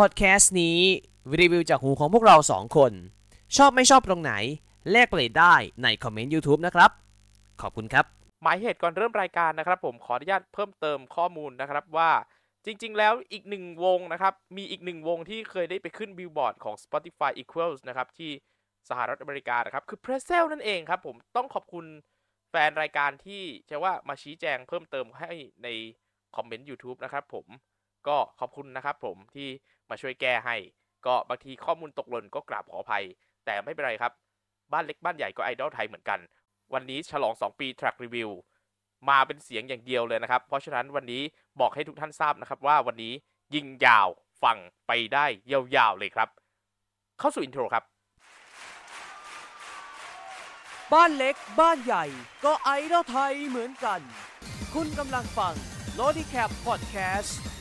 พอดแคสต์นี้รีวิวจากหูของพวกเราสองคน ชอบไม่ชอบตรงไหน แลกเปลี่ยนได้ในคอมเมนต์ YouTube นะครับ ขอบคุณครับ หมายเหตุก่อนเริ่มรายการนะครับ ผมขออนุญาตเพิ่มเติมข้อมูลนะครับว่าจริง ๆ แล้วอีกหนึ่งวงนะครับ มีอีกหนึ่งวงที่เคยได้ไปขึ้นบิลบอร์ดของ Spotify Equals นะครับ ที่สหรัฐอเมริกานะครับ คือ p r e s e l นั่นเองครับผมต้องขอบคุณแฟนรายการที่จะว่ามาชี้แจงเพิ่มเติมให้ในคอมเมนต์ YouTube นะครับผมก็ขอบคุณนะครับผมที่ มาช่วยแก้ให้ ก็บางทีข้อมูลตกหล่นก็กราบขออภัย แต่ไม่เป็นไรครับ บ้านเล็กบ้านใหญ่ก็ไอดอลไทยเหมือนกัน วันนี้ฉลอง 2 ปี Track Review มาเป็นเสียงอย่างเดียวเลยนะครับ เพราะฉะนั้นวันนี้บอกให้ทุกท่านทราบนะครับว่าวันนี้ยิงยาวฟังไปได้ยาวๆเลยครับ เข้าสู่อินโทรครับ บ้านเล็กบ้านใหญ่ก็ไอดอลไทยเหมือนกัน คุณกำลังฟัง l o d i c a p Podcast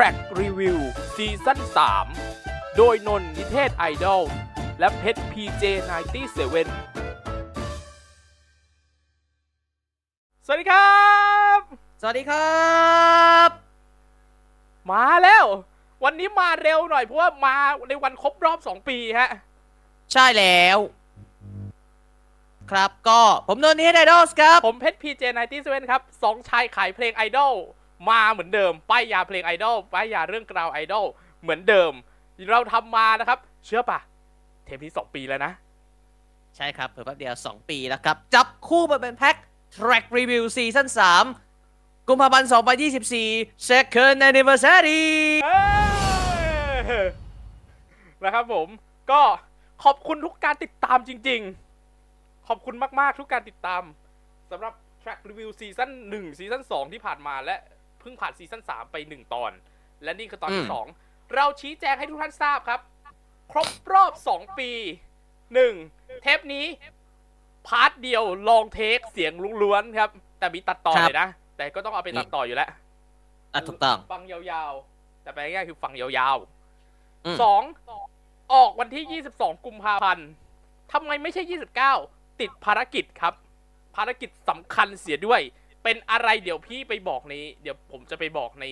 Track Review ซีซั่น3 โดยนนท์นิเทศไอดอล และเพชร PJ97 สวัสดีครับ สวัสดีครับ มาแล้ว วันนี้มาเร็วหน่อยเพราะว่ามาในวันครบรอบ 2 ปีฮะ ใช่แล้ว ครับก็ผมนนท์นิเทศไอดอลครับ ผมเพชร PJ97 ครับสองชายขายเพลงไอดอล มาเหมือนเดิม ป้ายยาเพลงไอดอลป้ายยาเรื่องกราวไอดอลเหมือนเดิม เราทำมานะครับ เชื่อปะเทปนี้ 2 ปีแล้วนะ ใช่ครับเพิ่แป๊บเดียว 2 ปีแล้วครับ จับคู่มาเป็นแพ็ค Track Review ซีซั่น3กุมภาพันธ์ 2024 Second Anniversary เอ้ยนะครับผมก็ขอบคุณทุกการติดตามจริง ๆ ขอบคุณมาก ๆ ทุกการติดตามสำหรับ Track Review ซีซั่น1ซีซั่น2ที่ผ่านมาและ เพิ่งผ่านซีซั่น3ไป1ตอน และนี่คือตอนที่อืม2เราชี้แจงให้ทุกท่านทราบครับ ครบรอบ2ปี1เทปนี้ part เดียว long take เสียงล้วนๆครับ แต่มีตัดต่อเลยนะ แต่ก็ต้องเอาไปตัดต่ออยู่แล้วอะถูกต้องฟังยาวๆ แต่แปลง่ายๆคือฟังยาวอืมๆสองออกวันที่22กุมภาพันธ์ทำไมไม่ใช่29ติดภารกิจครับ ภารกิจสำคัญเสียด้วย เป็นอะไรเดี๋ยวพี่ไปบอกในเดี๋ยวผมจะไปบอกใน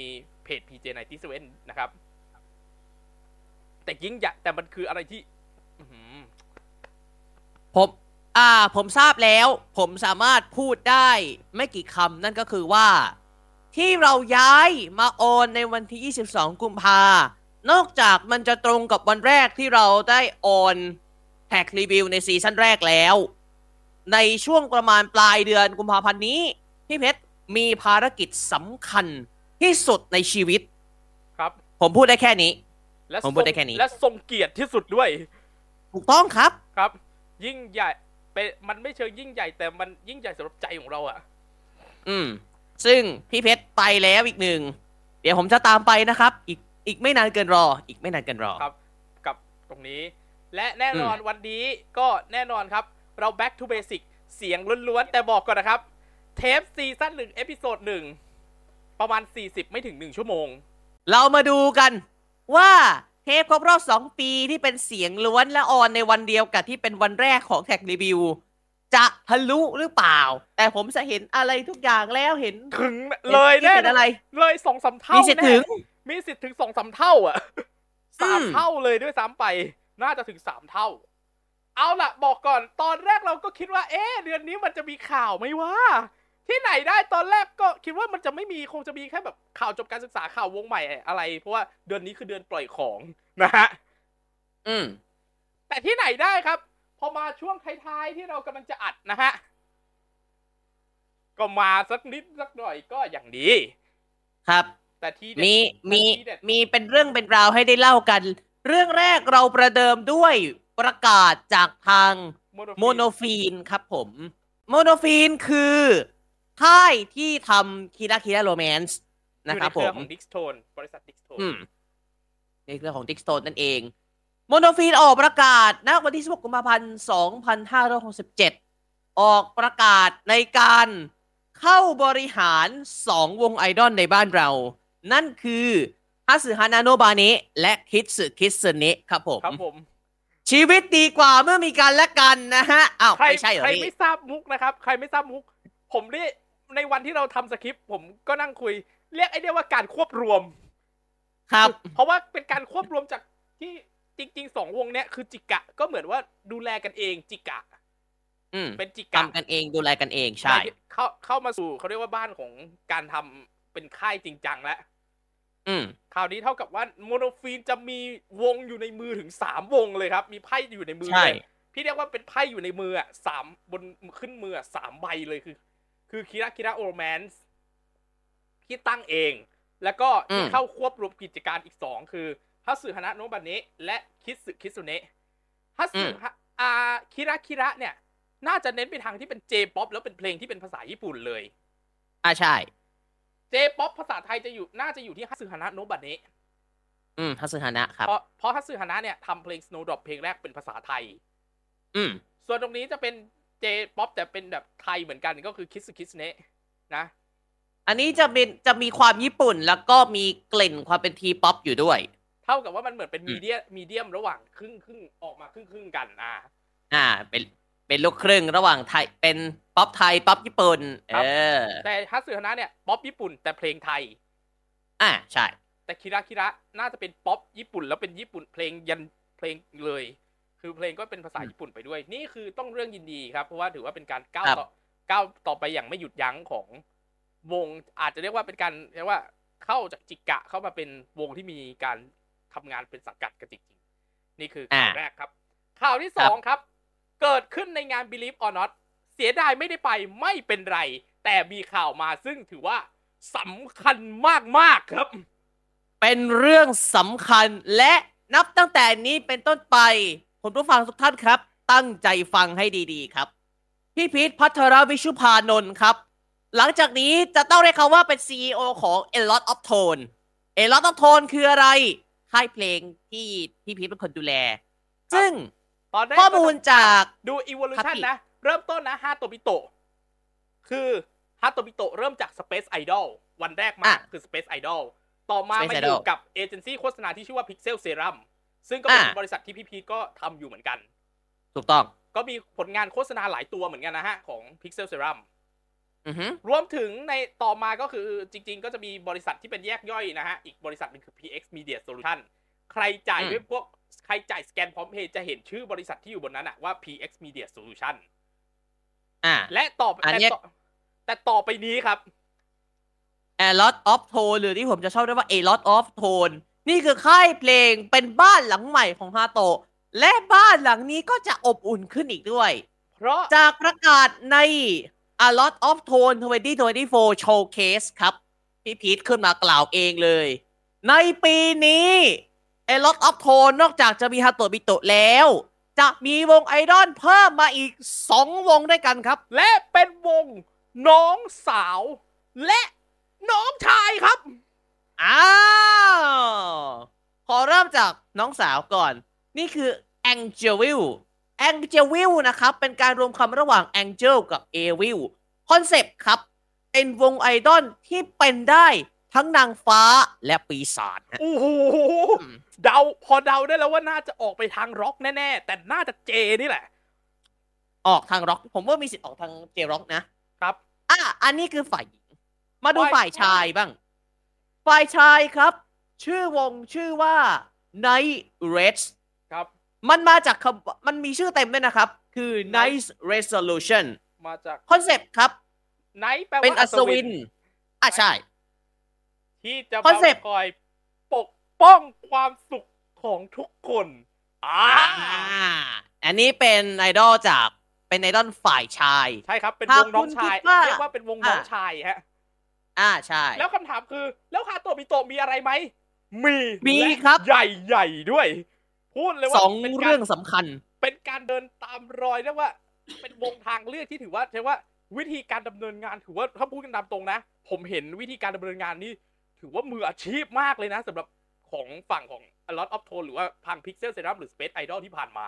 เพจ PJ97 นะครับ แต่ยิ่งใหญ่แต่มันคืออะไรที่ผม อ่า ผมทราบแล้ว ผมสามารถพูดได้ไม่กี่คำนั่นก็คือว่า ที่เราย้ายมาโอนในวันที่ 22 กุมภานอกจากมันจะตรงกับวันแรกที่เราได้โอนแท็กรีวิวในซีซั่นแรกแล้ว ในช่วงประมาณปลายเดือนกุมภาพันธ์นี้ พี่เพชรมีภารกิจสำคัญที่สุดในชีวิต ครับ ผมพูดได้แค่นี้ และผมพูดได้แค่นี้ และทรงเกียรติที่สุดด้วย ถูกต้องครับครับ ยิ่งใหญ่เป็นมันไม่เชิงยิ่งใหญ่แต่มันยิ่งใหญ่สำหรับใจของเราอะอืม ซึ่งพี่เพชรไปแล้วอีกหนึ่ง เดี๋ยวผมจะตามไปนะครับ อีกอีกไม่นานเกินรอ อีกไม่นานเกินรอครับ กับตรงนี้ และแน่นอนวันนี้ก็แน่นอนครับ เรา back to basic เสียงล้วนๆแต่บอกก่อนนะครับ เทปซีซั่นหนึ่ง episode หนึ่งประมาณ 40 ไม่ถึง 1 ชั่วโมง เรามาดูกันว่าเทปครบรอบ 2 ปีที่เป็นเสียงล้วนและ on ในวันเดียวกับที่เป็นวันแรกของ Track Review จะทะลุหรือเปล่า แต่ผมจะเห็นอะไรทุกอย่างแล้วเห็นถึงเลยห็นแน่เห็นอะไร เลยสองสามเท่ามีสิทธิ์ถึงแน่มีสิทธิ์ถึงสองสามเท่าอะสามอืมเท่าเลยด้วยซ้ำไป น่าจะถึงสามเท่า เอาล่ะ บอกก่อนตอนแรกเราก็คิดว่า เอ๊ะเดือนนี้มันจะมีข่าวไหมวะ ที่ไหนได้ตอนแรกก็คิดว่ามันจะไม่มีคงจะมีแค่แบบข่าวจบการศึกษาข่าววงใหม่อะไร เพราะว่าเดือนนี้คือเดือนปล่อยของนะฮะอืม แต่ที่ไหนได้ครับ พอมาช่วงท้ายๆที่เรากำลังจะอัดนะฮะก็มาสักนิดสักหน่อยก็อย่างดีครับ แต่ที่เด็ดมีมีที่เด็ดมีเป็นเรื่องเป็นราวให้ได้เล่ากัน เรื่องแรกเราประเดิมด้วยประกาศจากทางโมโนฟีนครับผม โมโนฟีนคือ ค่ายที่ทำคีราคีราโรแมนส์นะครับผอยู่ในเครือมของดิกสโทนบริษัทดิกสโทนอืมในเรื่องของดิกสโตนนั่นเองโมโนฟีนออกประกาศณวันที่ 16 กุมภาพันธ์ 2567 ออกประกาศในการเข้าบริหาร 2 วงไอดอลในบ้านเรา นั่นคือฮัสึฮานาโนบาเนะและคิดสึคิสเนะครับผมครับผม ชีวิตดีกว่าเมื่อมีกันและกันนะฮะ อ้าวใครไม่ใช่เหรอใครพี่ไม่ทราบมุกนะครับ ใครไม่ทราบมุก ผมนี่ ในวันที่เราทำสคริปต์ผมก็นั่งคุย เรียกไอ้เนี่ยว่าการควบรวม ครับ เพราะว่าเป็นการควบรวมจากที่จริงๆสองวงเนี้ยคือจิกะก็เหมือนว่าดูแลกันเองจิกะอืมเป็นจิกะทำกันเองดูแลกันเองใช่ เข้าเข้ามาสู่เขาเรียกว่าบ้านของการทำเป็นค่ายจริงจังแล้วอืมคราวนี้เท่ากับว่าโมโนฟีนจะมีวงอยู่ในมือถึงสามวงเลยครับ มีไพ่อยู่ในมือใช่เลยพี่เรียกว่าเป็นไพ่อยู่ในมืออะสามบนขึ้นมืออะสามใบเลยคือ คือคิระคิระโอแมนส์ที่ตั้งเอง แล้วก็ที่เข้าควบรวมกิจการอีกสองคือฮัตสึฮานะโนะบันเนะและคิสึคิสุเนะฮัตสึฮะอาคิระคิระเนี่ย น่าจะเน้นไปทางที่เป็น J-Pop แล้วเป็นเพลงที่เป็นภาษาญี่ปุ่นเลย อ่าใช่ J-Pop ภาษาไทยจะอยู่น่าจะอยู่ที่ฮัตสึฮานะโนะบันเนะอืมฮัสซึฮานะครับเพราะเพราะฮัตสึฮานะเนี่ยทำเพลง Snowdrop เพลงแรกเป็นภาษาไทย อืมส่วนตรงนี้จะเป็น J-Pop แต่เป็นแบบไทยเหมือนกันก็คือคิสคิสเนะนะ อันนี้จะเป็นจะมีความญี่ปุ่นแล้วก็มีกลิ่นความเป็น T-Pop อยู่ด้วย เท่ากับว่ามันเหมือนเป็นอืมมีเดียมีเดียมระหว่างครึ่งครึ่งออกมาครึ่งครึ่งกันอ่า อ่า เป็นเป็นลูกครึ่งระหว่างไทยเป็นป๊อปไทยป๊อปญี่ปุ่นครัเอบอแต่ฮัตสึฮานะเนี่ยป๊อปญี่ปุ่นแต่เพลงไทย อ่าใช่ แต่คิระคิระน่าจะเป็นป๊อปญี่ปุ่นแล้วเป็นญี่ปุ่นเพลงยันเพลงเลย คือเพลงก็เป็นภาษาญี่ปุ่นไปด้วย นี่คือต้องเรื่องยินดีครับ เพราะว่าถือว่าเป็นการก้าวต่อก้าวต่อไปอย่างไม่หยุดยั้งของวงอาจจะเรียกว่าเป็นการเรียกว่าเข้าจากจิกะเข้ามาเป็นวงที่มีการทำงานเป็นสังกัดกันจริงๆนี่คือข่าวอ่าแรกครับ ข่าวที่สองครับ เกิดขึ้นในงาน Believe or Not เสียดายไม่ได้ไปไม่เป็นไร แต่มีข่าวมาซึ่งถือว่าสำคัญมากๆครับ เป็นเรื่องสำคัญและนับตั้งแต่นี้เป็นต้นไป คุณผู้ฟังทุกท่านครับ ตั้งใจฟังให้ดีๆ ครับ พี่พีทพัทรวิชุพานนท์ครับ หลังจากนี้จะต้องเรียกเขาว่าเป็น CEO ของ A Lot of Tone A Lot of Tone คืออะไรค่ายเพลงที่พี่พีทเป็นคนดูแล ซึ่งตอนแรกข้อมูลจากดูครับ evolution พี่นะ เริ่มต้นนะฮาโตบิโตะคือฮาโตบิโตะเริ่มจาก Space Idol วันแรกมาอะคือ Space Idol ต่อมา Space มาอยู่ Idol กับเอเจนซี่โฆษณาที่ชื่อว่า Pixel Serum ซึ่งก็เป็นอะบริษัทที่พี่พีทก็ทำอยู่เหมือนกัน ถูกต้อง ก็มีผลงานโฆษณาหลายตัวเหมือนกันนะฮะ ของ Pixel Serum อือฮึรวมถึงในต่อมาก็คือจริง ๆ ก็จะมีบริษัทที่เป็นแยกย่อยนะฮะ อีกบริษัทหนึงคือ PX Media Solution ใครจ่ายด้วยพวกใครจ่ายสแกนพร้อมเพย์จะเห็นชื่อบริษัทที่อยู่บนนั้นอะว่า PX Media Solution อ่า และต่อไปอันแต่เนี้ยต่อแต่ต่อไปนี้ครับ A Lot of Tone หรือที่ผมจะชอบเรียกว่า A Lot of Tone นี่คือค่ายเพลงเป็นบ้านหลังใหม่ของฮาโตะ และบ้านหลังนี้ก็จะอบอุ่นขึ้นอีกด้วย เพราะจากประกาศใน A Lot of Tone 2024 Showcase ครับ พี่พีทขึ้นมากล่าวเองเลย ในปีนี้ A Lot of Tone นอกจากจะมีฮาโตะบิโตะแล้ว จะมีวงไอดอลเพิ่มมาอีก 2 วงด้วยกันครับ และเป็นวงน้องสาว และน้องชายครับ อ้าว ขอเริ่มจากน้องสาวก่อน นี่คือ Angevil นะครับ เป็นการรวมคำระหว่าง Angel กับ Evil คอนเซปต์ครับ เป็นวงไอดอลที่เป็นได้ทั้งนางฟ้าและปีศาจฮะโอ้โหอืมเดาพอเดาได้แล้วว่าน่าจะออกไปทางร็อกแน่ๆ แต่น่าจะ J นี่แหละ ออกทางร็อก ผมว่ามีสิทธิ์ออกทาง J-Rock นะ ครับ อะ อันนี้คือฝ่ายหญิง มาดูฝ่าฝ่ายยชายบ้าง ฝ่ายชายครับ ชื่อวงชื่อว่า Night Reds ครับ มันมาจากคำมันมีชื่อเต็มด้วยนะครับ คือ Knight Resolution มาจากคอนเซปต์ครับ Knight แปลว่าเป็นอัศวินอะใช่ ที่จะคอนเซปต์มาคอยปกป้องความสุขของทุกคนอ่าอ่าอันนี้เป็นไอดอลจากเป็นไอดอลฝ่ายชาย ใช่ครับ เป็นหาวกงน้องชายคุณคิดว่าเรียกว่าเป็นวงน้องอ่าชายฮะ อ่าใช่ แล้วคำถามคือ แล้วคาโตะมิโตะมีอะไรไหมมีมีและครับ ใหญ่ใหญ่ๆด้วย พูดเลยว่าสองป็นกาเรื่องสำคัญ เป็นการเดินตามรอยเรียกว่า เป็นวงทางเลือกที่ถือว่าใช่ว่าวิธีการดำเนินงานถือว่าถ้าพูดกันตามตรงนะ ผมเห็นวิธีการดำเนินงานนี่ถือว่ามืออาชีพมากเลยนะสำหรับของฝั่งของ A Lot of Tone หรือว่าทาง Pixel Serum หรือ Space Idol ที่ผ่านมา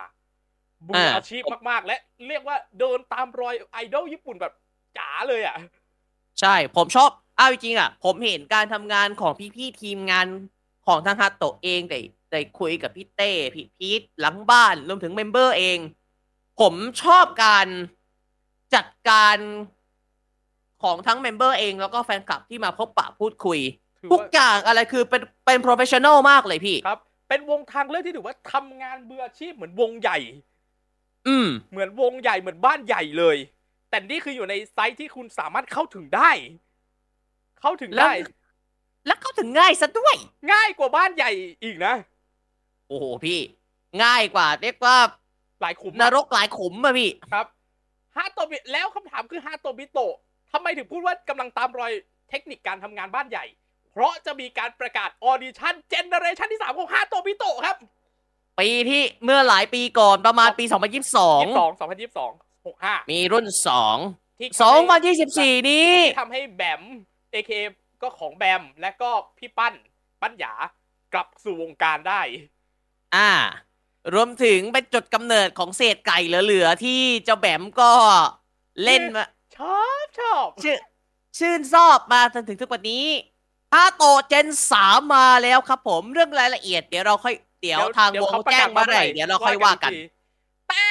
มืออาชีพมากๆ และเรียกว่าเดินตามรอยไอดอลญี่ปุ่นแบบจ๋าเลยอะ ใช่ผมชอบเอาจริงๆอะ ผมเห็นการทำงานของพี่ๆทีมงานของทางฮาโตะเองได้ได้คุยกับพี่เต้พี่พีทหลังบ้านรวมถึงเมมเบอร์เอง ผมชอบการจัดการของทั้งเมมเบอร์เองแล้วก็แฟนคลับที่มาพบปะพูดคุยถือทุกว่าอย่างอะไรคือเป็นเป็น professional มากเลยพี่ ครับ เป็นวงทางเลือกที่ถือว่าทำงานเบืออาชีพเหมือนวงใหญ่ อืม เหมือนวงใหญ่เหมือนบ้านใหญ่เลย แต่นี่คืออยู่ในไซต์ที่คุณสามารถเข้าถึงได้ เข้าถึงแล้วได้ แล้วเข้าถึงง่ายซะด้วย ง่ายกว่าบ้านใหญ่อีกนะ โอ้โหพี่ ง่ายกว่าเรียกว่าหลายขุมนรกหลายขุมอะพี่ครับฮาโตบิแล้วคำถามคือฮาโตบิโตะทำไมถึงพูดว่ากำลังตามรอยเทคนิคการทำงานบ้านใหญ่ เพราะจะมีการประกาศออดิชั่น generation ที่สามของฮาโตบิโตะครับ ปีที่เมื่อหลายปีก่อนประมาณปียี่สองสองพันยี่สิบสองหกห้า2022มีรุ่น2ที่ทำให้2024 นี้ที่ทำให้แบม AK ก็ของแบมและก็พี่ปั้นปั้นหยากลับสู่วงการได้ อ่า รวมถึงเป็นจุดกำเนิดของเศษไก่เหลือๆที่เจ้าแบมก็เล่นมาชอบชอบชื่อชื่นชอบมาจนถึงทุกวันนี้ถ้าโตเจนสามมาแล้วครับผมเรื่องรายละเอียดเดี๋ยวเราค่อยเดี๋ยวทางวงเขประแจ้กางศมาไหร่เดี๋ยวเราค่อยว่ากันอีทีแต่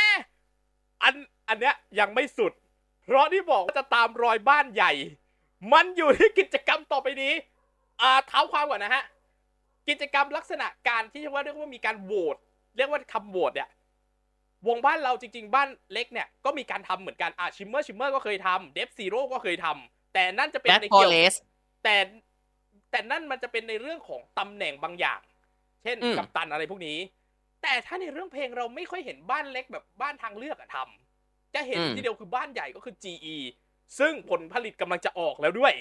อันอันเนี้ยยังไม่สุด เพราะที่บอกว่าจะตามรอยบ้านใหญ่ มันอยู่ที่กิจกรรมต่อไปนี้อ่าเท้าความก่อนนะฮะ กิจกรรมลักษณะการที่ว่าเรียกว่ามีการโหวตเรียกว่าคำโหวตเนี่ยวงบ้านเราจริง ๆ บ้านเล็กเนี่ยก็มีการทำเหมือนกันอ่าชิมเมอร์ชิมเมอร์ก็เคยทำเดฟซีโร่ก็เคยทำแต่นั่นจะเป็นแบ็คในฟอเกี่ยวเรสแต่แต่นั่นมันจะเป็นในเรื่องของตำแหน่งบางอย่าง เช่นอืมกัปตันอะไรพวกนี้ แต่ถ้าในเรื่องเพลงเราไม่ค่อยเห็นบ้านเล็กแบบบ้านทางเลือกอะทำจะเห็นทีเดียวคือบ้านใหญ่ก็คือ GE ซึ่งผลผลิตกำลังจะออกแล้วด้วย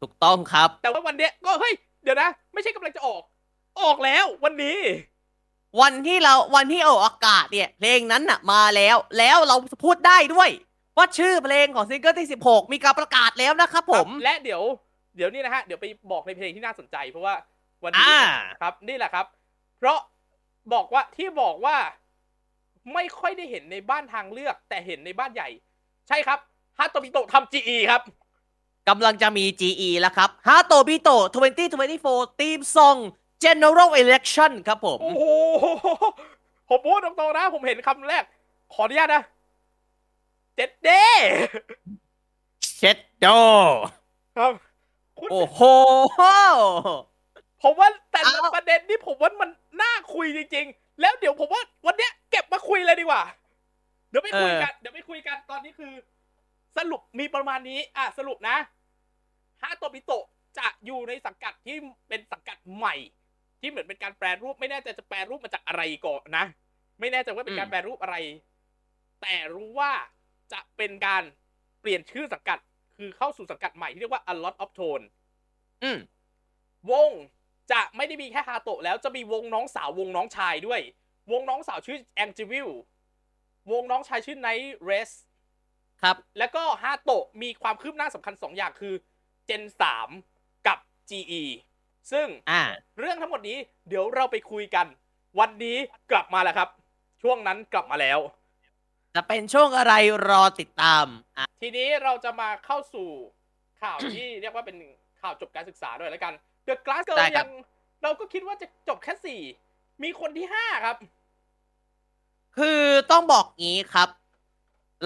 ถูกต้องครับ แต่ว่าวันเนี้ยก็เฮ้ยเดี๋ยวนะ ไม่ใช่กำลังจะออก ออกแล้ววันนี้ วันที่เราวันที่ออกอากาศเนี่ย เพลงนั้นน่ะ มาแล้ว แล้วเราพูดได้ด้วย ว่าชื่อเพลงของซิงเกิลที่ 16 มีการประกาศแล้วนะครับผมครับและเดี๋ยว เดี๋ยวนี่นะฮะเดี๋ยวไปบอกในเพลงที่น่าสนใจ เพราะว่าวันนี้อ่าครับนี่แหละครับ เพราะบอกว่าที่บอกว่า ไม่ค่อยได้เห็นในบ้านทางเลือก แต่เห็นในบ้านใหญ่ ใช่ครับ ฮาโตบิโตะทำ GE ครับกำลังจะมี GE แล้วครับฮาโตบิโต2024 ทีมซอง General Election ครับผม โอ้โห ผมพูดตรงๆนะ ผมเห็นคำแรก ขออนุญาตนะเจ็ดเด้เช็ดโดครับคุณโอ้โห ผมว่าแต่ละเอาประเด็นนี่ผมว่ามันน่าคุยจริง ๆ แล้วเดี๋ยวผมว่าวันเนี้ยเก็บมาคุยเลยดีกว่า เดี๋ยวไปคุยกัน เดี๋ยวไปคุยกันตอนนี้คือ สรุปมีประมาณนี้ อะสรุปนะฮาโตบิโตะจะอยู่ในสังกัดที่เป็นสังกัดใหม่ ที่เหมือนเป็นการแปลรูปไม่แน่ใจจะแปลรูปมาจากอะไรก่อนนะ ไม่แน่ใจว่าเป็นการแปลรูปอะไร แต่รู้ว่าจะเป็นการเปลี่ยนชื่อสังกัด คือเข้าสู่สังกัดใหม่ที่เรียกว่า a lot of tone อืมวงจะไม่ได้มีแค่ฮาโตะแล้วจะมีวงน้องสาววงน้องชายด้วย วงน้องสาวชื่อแองจิวิลวงน้องชายชื่อไนท์เรส ครับ แล้วก็ฮาโตะมีความคืบหน้าสำคัญ2อย่างคือ Gen 3 กับ GE ซึ่งอ่าเรื่องทั้งหมดนี้เดี๋ยวเราไปคุยกัน วันนี้กลับมาแล้วครับ ช่วงนั้นกลับมาแล้ว จะเป็นช่วงอะไรรอติดตามอะทีนี้เราจะมาเข้าสู่ข่าวที่เรียกว่าเป็นข่าวจบการศึกษาด้วยแล้วกัน The Glass Girl ยังเราก็คิดว่าจะจบแค่สี่มีคนที่ห้าครับ คือต้องบอกงี้ครับ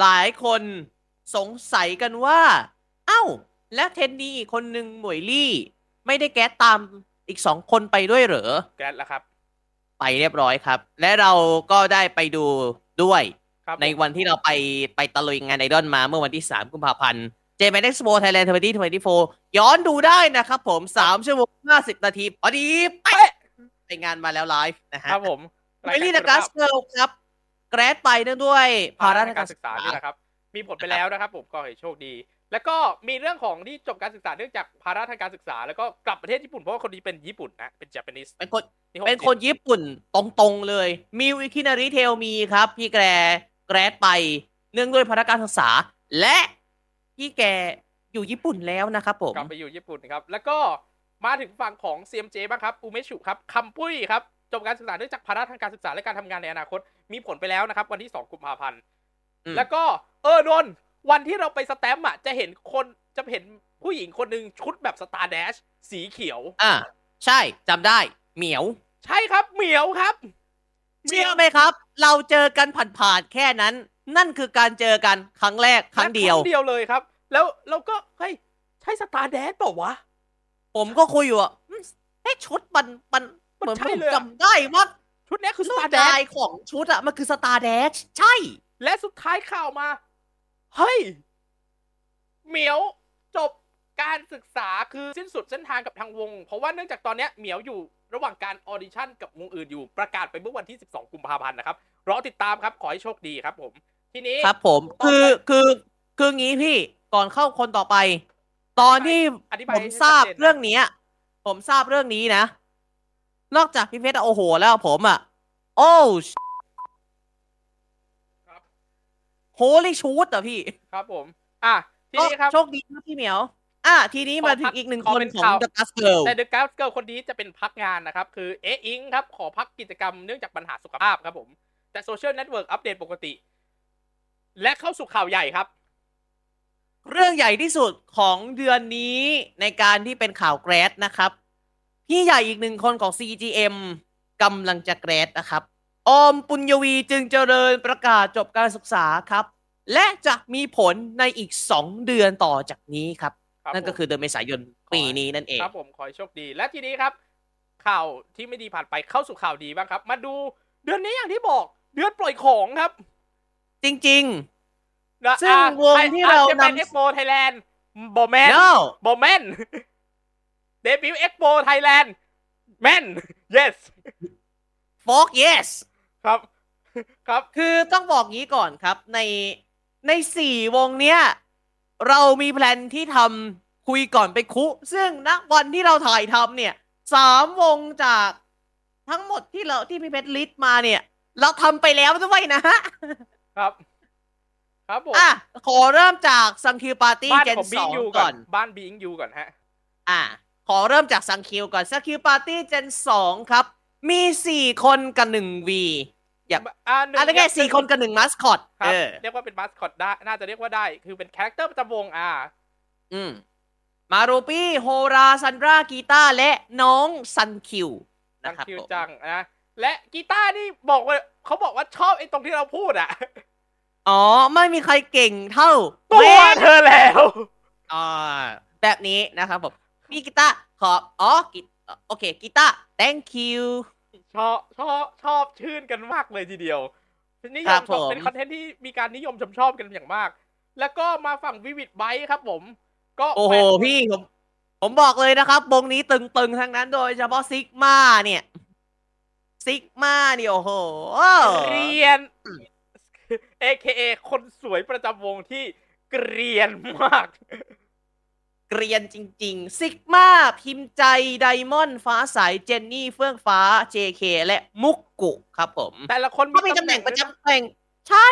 หลายคนสงสัยกันว่า เอ้า แล้วเทนนีอีกคนหนึ่งหมวยลี่ ไม่ได้แก๊สตามอีกสองคนไปด้วยเหรอ แกรดแล้วครับ ไปเรียบร้อยครับ และเราก็ได้ไปดูด้วยครับในวันที่เราไปไปตะลุยงานไอดอลมาเมื่อวันที่ 3 กุมภาพันธ์เจมส์เอ็กซ์โปไทยแลนด์2024ย้อนดูได้นะครับผม 3 ชั่วโมง 50 นาทีพอดีเป๊ะไปงานมาแล้วไลฟ์นะฮะครับผมไมลี่ดักกัสเกิลครับ แกรดไปเนื่องด้วยภาภาระระทาทางงกาการรศึศึกกษาษานี่นะครับ มีผลไปแล้วนะครับ ผมก็ให้โชคดี แล้วก็มีเรื่องของที่จบการศึกษาเนื่องจากภาระทางการศึกษา แล้วก็กลับประเทศญี่ปุ่นเพราะว่าคนนี้เป็นญี่ปุ่นนะเป็น Japanese เป็นคนนี่หกเป็นสิบคนญี่ปุ่นตรงๆเลยมิวอิคินาริเทลมีครับ พี่แกรแกรดไป เนื่องด้วยภาระการศึกษา และพี่แกอยู่ญี่ปุ่นแล้วนะครับผมกลับไปอยู่ญี่ปุ่นครับ แล้วก็มาถึงฝั่งของ CMJ บ้างครับอูเมชุครับคัมปุ้ยครับ จบการศึกษาเนื่องจากภาระทางการศึกษาและการทำงานในอนาคต มีผลไปแล้วนะครับ วันที่2กุมภาพันธ์อืมแล้วก็เออนนท์วันที่เราไปสแตมป์อะจะเห็นคนจะเห็นผู้หญิงคนหนึ่งชุดแบบสตาร์แดชสีเขียว อ่าใช่จำได้เหมียว ใช่ครับเหมียวครับเชื่อไหมครับ เราเจอกันผ่านๆแค่นั้น นั่นคือการเจอกันครั้งแรกครั้งเดียวครั้งเดียวเลยครับ แล้วเราก็เฮ้ยใช่สตาร์แดนเปล่าวะ ผมก็คุยอยู่อะอืมเอ๊ะชุดมันมันมัน เหมือนใช่ผมเลยอะจำได้ว่าชุดเนี้ยคือสลวตาดร์แดนลายของชุดอะมันคือสตาร์แดชใช่ และสุดท้ายข่าวมา เฮ้ย เหมียวจบการศึกษาคือสิ้นสุดเส้นทางกับทางวง เพราะว่าเนื่องจากตอนเนี้ยเหมียวอยู่ระหว่างการออดิชั่นกับวงอื่นอยู่ประกาศไปเมื่อวันที่ 12 กุมภาพันธ์นะครับ รอติดตามครับ ขอให้โชคดีครับผม ทีนี้ครับผมต่อไปคือคือคืองี้พี่ก่อนเข้าคนต่อไป ตอนที่อธิบายผมให้ทราบชัดเจนนะเรื่องเนี้ยผมทราบเรื่องนี้นะ นอกจากพี่เพชรอะโอ้โหแล้วผมอะโอ้ครับโฮลี่ชูดอะพี่ ครับผม อะ ทีก็นี้ครับ โชคดีนะพี่เหมียว อะ ทีนี้มาถึงอีกหนึ่งขอคนเป็นของข่าว The Glass Girl แต่เดอะก s สเกิลคนนี้จะเป็นพักงานนะครับ คือเอะอิงครับ ขอพักกิจกรรมเนื่องจากปัญหาสุขภาพครับผม แต่ social network อัปเดตปกติ และเข้าสู่ข่าวใหญ่ครับเรื่องใหญ่ที่สุดของเดือนนี้ในการที่เป็นข่าว grad นะครับ พี่ใหญ่อีกหนึ่งคนของ CGM กำลังจะ grad นะครับ ออมปุญญวีจึงเจริญประกาศจบการศึกษาครับ และจะมีผลในอีก 2 เดือนต่อจากนี้ครับครับนั่นก็ผมคือเดือนเมษายนปีนี้นั่นเอง ครับผมขอให้โชคดี และทีนี้ครับ ข่าวที่ไม่ดีผ่านไปเข้าสู่ข่าวดีบ้างครับ มาดูเดือนนี้อย่างที่บอก เดือนปล่อยของครับ จริงนะซึ่งอะวงที่เราจะเป็นนำเอ็กโปไทยแลนด์บอแมๆน no บอแมนเด บิวต์เอ็กโปไทยแลนด์แมน yes fuck yes ครับ ครับ คือต้องบอกงี้ก่อนครับ ในในสี่วงเนี้ย เรามี plan ที่ทำคุยก่อนไปคุ ซึ่งณวันที่เราถ่ายทำเนี่ยสามวงจากทั้งหมดที่เราที่พี่เพชร list มาเนี่ย เราทำไปแล้วด้วยนะฮะครับ ครับผมอะขอเริ่มจากซังคิวปาร์ตี้บ้านเจนของสบิองยูก่ก่ออนนบ้านบิงยูก่อนฮะ อะ ขอเริ่มจากซังคิวก่อนซังคิวปาร์ตี้เจนสองครับ มีสี่คนกับหนึ่งวีอย่าอ่าหนึ่งอะได้แค่สี่คนกับหนึ่งมาสคอตครับเออเรียกว่าเป็นมาสคอตได้ น่าจะเรียกว่าได้ คือเป็นคาแรคเตอร์ประจำวงอ่า อืม มารูปี้โฮราซันดรากีตาร์และน้องซันคิวจันะงครับคิวผมจังนะและกีตาร์นี่บอกว่าเขาบอกว่าชอบไอ้ตรงที่เราพูดอะอ๋อ ไม่มีใครเก่งเท่าตัวแม่นเธอแล้วอ่าแบบนี้นะครับผม พี่กีตาร์ขออ๋อกีโอเคกีตาร์ thank you ชอบชอบชอบชื่นกันมากเลยทีเดียวนิยครัมบชอบผมเป็นคอนเทนต์ที่มีการนิยมชมชอบกันอย่างมาก แล้วก็มาฝั่งวิวิดไบครับผม ก็โอ้โหแปดคนพี่ผมผมบอกเลยนะครับวงนี้ตึงๆทั้งนั้นโดยเฉพาะซิกมาเนี่ยซิกมาเนี่ยโอ้โหเกรียน AKA คนสวยประจำวงที่เกรียนมาก เกรียนจริง ๆ ซิกมาพิมพ์ใจ ไดมอนด์ฟ้าใส เจนนี่ เฟื่องฟ้า JK และมุกกุครับผม แต่ละคนก็มีตำแหน่งประจำตำแหน่งใช่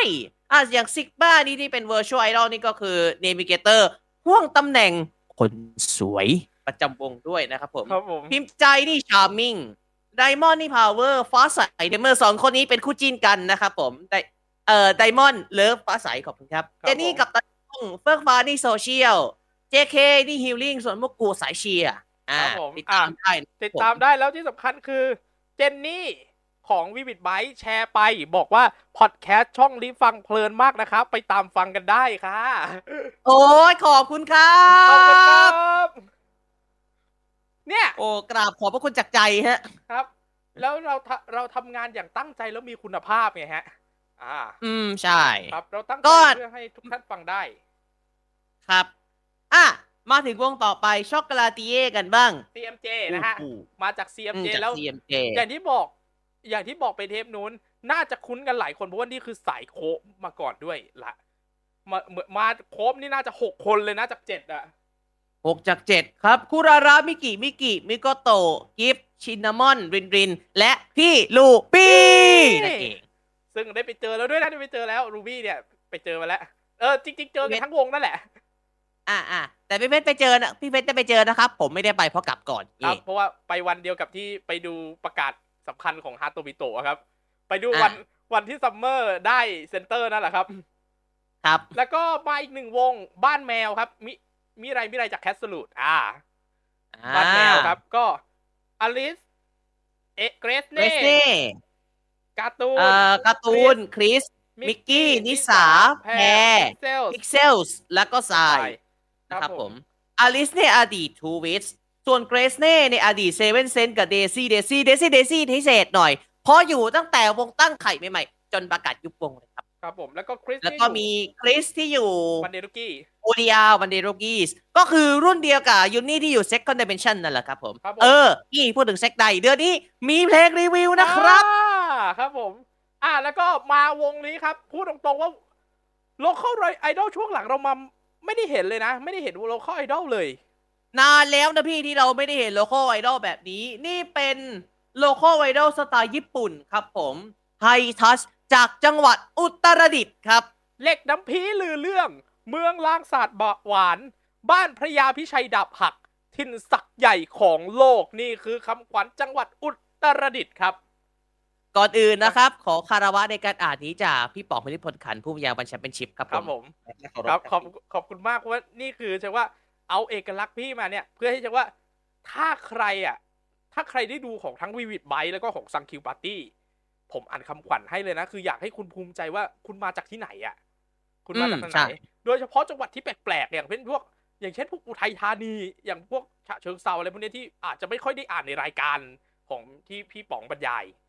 อะอย่างซิกมานี่ที่เป็น Virtual Idol นี่ก็คือ Navigator พ่วงตำแหน่งคนสวยประจำวงด้วยนะครับผมครับผมพิมพ์ใจนี่ชาร์มิงไดมอนด์นี่พาวเวอร์ฟ้าใสเดมเมอร์สองคนนี้เป็นคู่จิ้นกันนะครับผมไดเอ่อไดมอนด์เลิฟฟ้าใสขอบคุณครับเจนนี่กับตาต้องเฟื่องฟ้านี่โซเชียล JK นี่ฮิลลิ่งส่วนพวกกูสายเชียร์อ่าครับผมติดตามได้นะติดตามได้แล้วที่สำคัญคือเจนนี่ของวิวิดไบแชร์ไป บอกว่า พอดแคสต์ช่องนี้ฟังเพลินมากนะครับ ไปตามฟังกันได้ค่ะ โอ้ยขอบคุณครัขอบคุณครับบเนี่ย โอ้กราบขอบพระคุณจากใจฮะ ครับ แล้วเราทำเราทำงานอย่างตั้งใจแล้วมีคุณภาพไงฮะ อ่า อืมใช่ ครับ เราตั้งก็ใจเพื่อให้ทุกท่านฟังได้ ครับ อะมาถึงวงต่อไปช็อกโกแลตเย่กันบ้าง CMJ นะฮะโอ้โหมาจากอืม CMJ จากแล้ว CMJ อย่างที่บอก อย่างที่บอกไปเทปนู้น น่าจะคุ้นกันหลายคนเพราะว่านี่คือสายโคบมาก่อนด้วยละมาเหมือนมาโคบนี่น่าจะหกคนเลยนะจากเจ็ดอะหกจากเจ็ดครับคุราระมิกิมิกิมิโกโตะกิฟชินามอนรินริน และพี่ลูปี้นั่นเองซึ่งได้ไปเจอแล้วด้วยนะได้ไปเจอแล้วรูบี้เนี่ย ไปเจอมาแล้ว เออจริง ๆ เจอกันทั้งวงนั่นแหละ อ่าอ่าแต่พี่เพชรไปเจอนะพี่เพชรได้ไปเจอนะครับ ผมไม่ได้ไปเพราะกลับก่อนครับนี่เพราะว่าไปวันเดียวกับที่ไปดูประกาศสำคัญของฮาร์โตบิโตะครับ ไปดูอะวันวันที่ซัมเมอร์ได้เซนเตอร์นั่นแหละครับ ครับ แล้วก็มาอีกหนึ่งวงบ้านแมวครับ มิมิไรมิไรจากแคสลูดอ่าบ้านแมวครับ ก็อลิสเอะเกรสเรเน่สเน่การ์ตูนเอ่อการ์ตูนคริสมิกกี้ นิสา แพรเซลพิกเซลส์แล้วก็ทราย นะครับผมผมอลิสในอดีตทูวิสส่วนเกรซเน่ในอดีตเซเว่นเซนกับเดซี่เดซี่เดซี่เดซี่พิเศษหน่อย เพราะอยู่ตั้งแต่วงตั้งไข่ใหม่ๆ จนประกาศยุบวงเลยครับ ครับผม แล้วก็คริสแล้วก็มีคริสที่อยู่วันเดรุกี้โอเดียวันเดโรกีสก็คือรุ่นเดียวกับยูนี่ที่อยู่ Second Dimension นั่นแหละครับผมครับผม เออ นี่พูดถึงเซ็กไดเดือนนี้มีเพลงรีวิวนะครับอ่าครับผม อ่าแล้วก็มาวงนี้ครับ พูดตรงๆว่าโลเคอลไอดอลช่วงหลังเรามา ไม่ได้เห็นเลยนะ ไม่ได้เห็นโลเคอลไอดอลเลย นานแล้วนะพี่ที่เราไม่ได้เห็นโลโก้ไอดอลแบบนี้ นี่เป็นโลโก้ไอดอลสไตล์ญี่ปุ่นครับผมไฮทัชจากจังหวัดอุตรดิตถ์ครับ เหล็กน้ำพีลือเรื่อง เมืองลางศาสตร์บะหวาน บ้านพระยาพิชัยดาบหัก ทินศักดิ์ใหญ่ของโลกนี่คือคำขวัญจังหวัดอุตรดิตถ์ครับ ก่อนอื่นนะครับ ขอคารวะในการอ่านนี้จากพี่ป๋องพิริพลขันธ์ผู้บรรยายบัญชาเป็นชิพครับครับผผมมครับขอบขอบคุณมากเพราะว่านี่คือจะว่าเอาเอกลักษณ์พี่มาเนี่ย เพื่อที่จะว่าถ้าใครอะ ถ้าใครได้ดูของทั้งวีวิดไบแล้วก็ของซังคิวปาร์ตี้ผมอ่านคำขวัญให้เลยนะ คืออยากให้คุณภูมิใจว่าคุณมาจากที่ไหนอะ คุณมาจากอืมไหใช่นโดยเฉพาะจังหวัดที่แปลกๆอย่างเป็นพวก อย่างเช่นพวกอุทัยธานี อย่างพวกฉะเชิงเซาอะไรพวกเนี้ยที่อาจจะไม่ค่อยได้อ่านในรายการของที่พี่ป๋องบรรยายอืม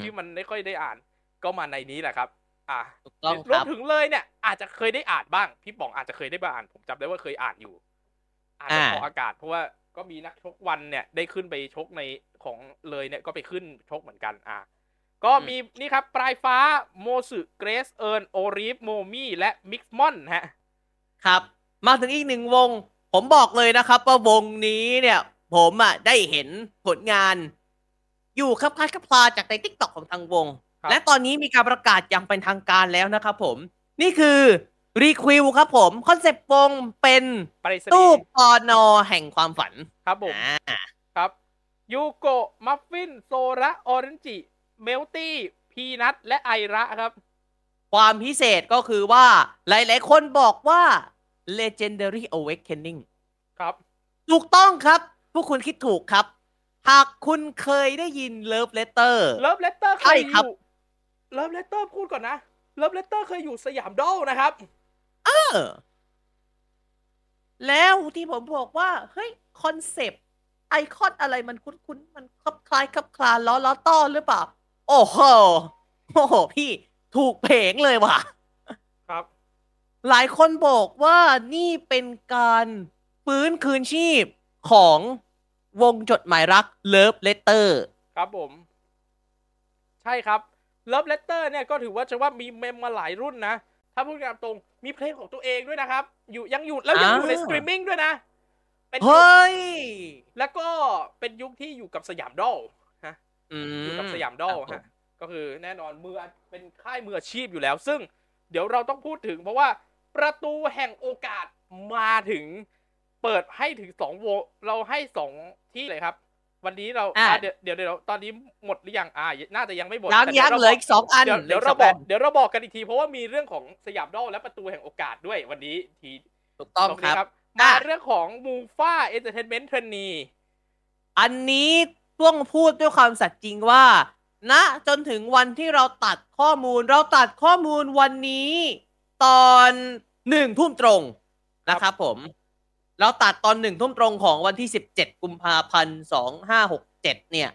ที่มันไม่ค่อยได้อ่าน ก็มาในนี้แหละครับ อะถูกต้องรควรัมบถึงเลยเนี่ย อาจจะเคยได้อ่านบ้าง พี่ป๋องอาจจะเคยได้มาอ่านผมจำได้ว่าเคยอ่านอยู่ อ่านในอ่าของอากาศเพราะว่าก็มีนักชกวันเนี่ย ได้ขึ้นไปชกในของเลยเนี่ยก็ไปขึ้นชกเหมือนกัน อะก็มีนี่ครับ ปลายฟ้าโมสึเกรสเอิร์นโอรีฟโมมี่และมิกซ์มอนฮะ ครับ มาถึงอีกหนึ่งวง ผมบอกเลยนะครับว่าวงนี้เนี่ย ผมอะได้เห็นผลงาน อยู่ครับคล้ายครับคลาจากใน TikTok ของทางวงครับและตอนนี้มีการประกาศอย่างเป็นทางการแล้วนะครับผม นี่คือรีควิวครับผม concept วงเป็นปริศนีตู้ย์ปอนอแห่งความฝัน ครับผมอ่าครับยูโกะมัฟฟิน โซระออเรนจิ เมลตี้ พีนัทและไอระครับ ความพิเศษก็คือว่า หลายๆ คนบอกว่า Legendary Awakening ครับ ถูกต้องครับ พวกคุณคิดถูกครับ หากคุณเคยได้ยิน Love Letter เลิฟเลตเตอร์เคใช่ยอครับยู่เลิฟเลตเตอร์พูดก่อนนะเลิฟเลตเตอร์เคยอยู่สยามดอลนะครับ เออ แล้วที่ผมบอกว่า เฮ้ย คอนเซปต์ ไอคอนอะไรมันคุ้นๆ มันคลับคล้ายคลับคลาล้อล้อต้อหรือเปล่า โอ้โห โอ้โห พี่ถูกเพลงเลยว่ะ ครับ หลายคนบอกว่านี่เป็นการฟื้นคืนชีพของ วงจดหมายรัก Love Letter ครับผม ใช่ครับ Love Letter เนี่ยก็ถือว่าจะว่ามี mem มาหลายรุ่นนะ ถ้าพูดกันตรงมีเพลงของตัวเองด้วยนะครับ อยู่ยังอยู่แล้วยังอยู่ในอ่าสตรีมมิ่งด้วยนะเป็นยุคเฮ้ย แล้วก็เป็นยุคที่อยู่กับสยามดอลฮะอืมอยู่กับสยามดอลครับผมฮะก็คือแน่นอนมือเป็นค่ายมืออาชีพอยู่แล้ว ซึ่งเดี๋ยวเราต้องพูดถึงเพราะว่าประตูแห่งโอกาสมาถึง เปิดให้ถึงสองโวเราให้สองที่เลยครับ วันนี้เราอะอะเดี๋ยวเดี๋ยวเดี๋ยวตอนนี้หมดหรือยังอ่า น่าจะยังไม่หมดยังแต่ดี๋ยัวงราเหลืออีกสองอันเดี๋ยวเดี๋ยวหลืเรากสงบอกนเดี๋ยวเราบอกกันอีกทีเพราะว่ามีเรื่องของสยามดอลและประตูแห่งโอกาสด้วยวันนี้ทีถูกต้องตรงคนี้รับ มาอะเรื่องของมูฟ่าเอนเตอร์เทนเมนต์เทรนนีอันนี้ต้องพูดด้วยความสัตย์จริงว่าณจนถึงวันที่เราตัดข้อมูล เราตัดข้อมูลวันนี้ ตอนหนึ่งทุ่มตรงนะครับผม เราตัดตอนหนึ่งทุ่มตรงของวันที่ 17 กุมภาพันธ์ 2567 เนี่ย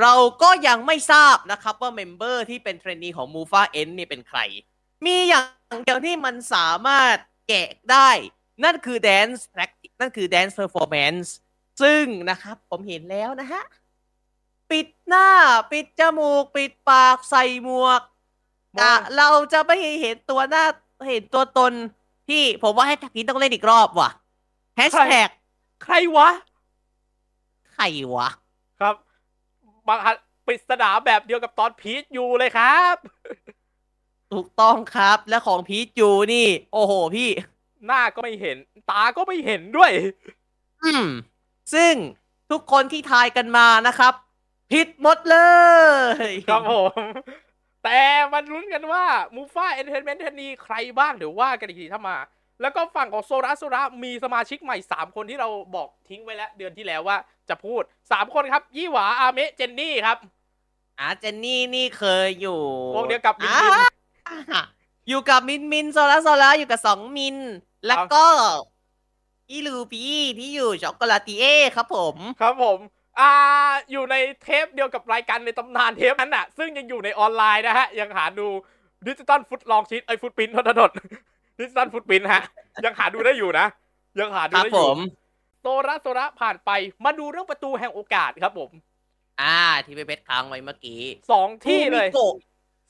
เราก็ยังไม่ทราบนะครับว่า member ที่เป็น trainee ของ m o v a N นี่เป็นใคร มีอย่างเดียวที่มันสามารถแกะได้ นั่นคือ Dance Practice นั่นคือ Dance Performance ซึ่งนะครับผมเห็นแล้วนะฮะ ปิดหน้าปิดจมูก ปิดปากใส่หมวกมองอะเราจะไม่เห็นตัวหน้าเห็นตัวตนที่ผมว่าให้ทักนี้ต้องเล่นอีกรอบว่ะ แฮชแท็กใครวะ ใครวะ ครับบางอันปริศนาแบบเดียวกับตอนพีทอยู่เลยครับ ถูกต้องครับ และของพีชจูนี่ โอ้โหพี่ หน้าก็ไม่เห็น ตาก็ไม่เห็นด้วย อืม ซึ่งทุกคนที่ทายกันมานะครับปิดหมดเลย ครับผม แต่มันลุ้นกันว่ามูฟ่าเอนเตอร์เทนเมนต์นีใครบ้างเดี๋ยวว่ากันอีกทีถ้ามา แล้วก็ฝั่งของโซระโซระมีสมาชิกใหม่ 3 คนที่เราบอกทิ้งไว้แล้วเดือนที่แล้วว่าจะพูด 3 คนครับ ยี่หวาอาเมะเจนนี่ครับอาเจนนี่นี่เคยอยู่วงเดียวกับมินมินอ่าอยู่กับมินมินโซล่าโซล่าอยู่กับสองมิน แล้วก็พี่ลูปี้ที่อยู่ช็อกโกแลตเอครับผม ครับผมอ่าอยู่ในเทปเดียวกับรายการในตำนานเทปนั้นน่ะ ซึ่งยังอยู่ในออนไลน์นะฮะ ยังหาดูดิจิตอลฟุตลองชีตไอฟุตปินทดด ดิจิตอลฟุตปินฮะ ยังหาดูได้อยู่นะ ยังหาดูครับได้อผยู่มโตระโตระผ่านไป มาดูเรื่องประตูแห่งโอกาสครับผม อ่า ที่ไปเพชรค้างไว้เมื่อกี้สองที่เลยฟูมิโกะ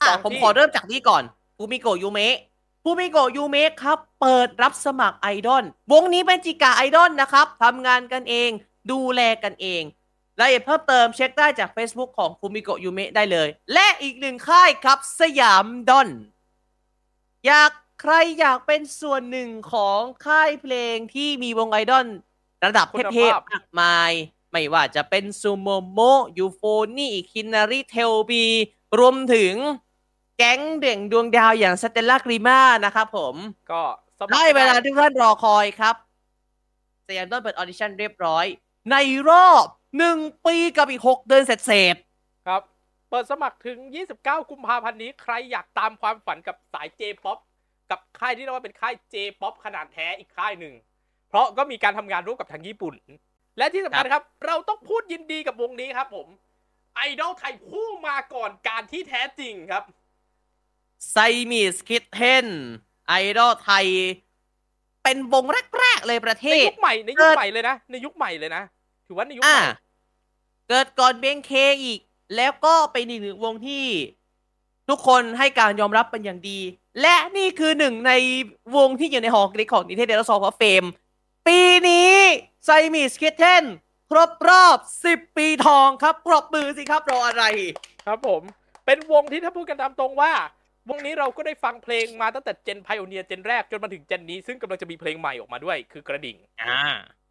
อะสองผมที่ขอเริ่มจากนี่ก่อนฟูมิโกะยูเมะฟูมิโกะยูเมะครับ เปิดรับสมัครไอดอลวงนี้เป็นจิกาไอดอลนะครับทำงานกันเองดูแลกันเองรายละเอียดเพิ่มเติมเช็คได้จาก Facebook ของฟูมิโกะยูเมะได้เลย และอีกหนึ่งค่ายครับ สยามดอน อยาก ใครอยากเป็นส่วนหนึ่งของค่ายเพลงที่มีวงไอดอลระดับคุณเทพภาพๆมากมาย ไม่ว่าจะเป็นซูโมโมยูโฟนี่คินาริเทลบี รวมถึงแก๊งเด่งดวงดาวอย่างสเตลล่ากรีมานะครับผม ก็สมัครได้เวลาที่ท่านรอคอยครับสยามดลเปิดออดิชั่นเรียบร้อย ในรอบหนึ่งปีกับอีกหกเดือนเสร็จครับ เปิดสมัครถึง 29 กุมภาพันธ์นี้ใครอยากตามความฝันกับสาย J-POP กับ ค่ายที่เรียกว่าเป็นค่าย J-POP ขนาดแท้อีกค่ายหนึ่ง เพราะก็มีการทำงานร่วมกับทางญี่ปุ่น และที่สำคัญครับ เราต้องพูดยินดีกับวงนี้ครับผมไอดอลไทยผู้มาก่อนการที่แท้จริงครับSiamese Kittenz ไอดอลไทย เป็นวงแรกๆเลยประเทศ ในยุคใหม่ในยุคใหม่เลยนะ ในยุคใหม่เลยนะ ถือว่าในยุคอ่าใหม่เกิดก่อน BNK อีก แล้วก็เป็นอีกหนึ่งวงที่ ทุกคนให้การยอมรับเป็นอย่างดี และนี่คือหนึ่งในวงที่อยู่ในหอเกียรติยศของ Nited Idols Hall of Fame ปีนี้ Siamese Kittenz ครบรอบ 10 ปีทองครับปรบมือสิครับรออะไร ครับผม เป็นวงที่ถ้าพูดกันตามตรงว่า วงนี้เราก็ได้ฟังเพลงมาตั้งแต่เจนไพโอเนียเจนแรกจนมาถึงเจนนี้ซึ่งกำลังจะมีเพลงใหม่ออกมาด้วยคือกระดิ่ง อ่า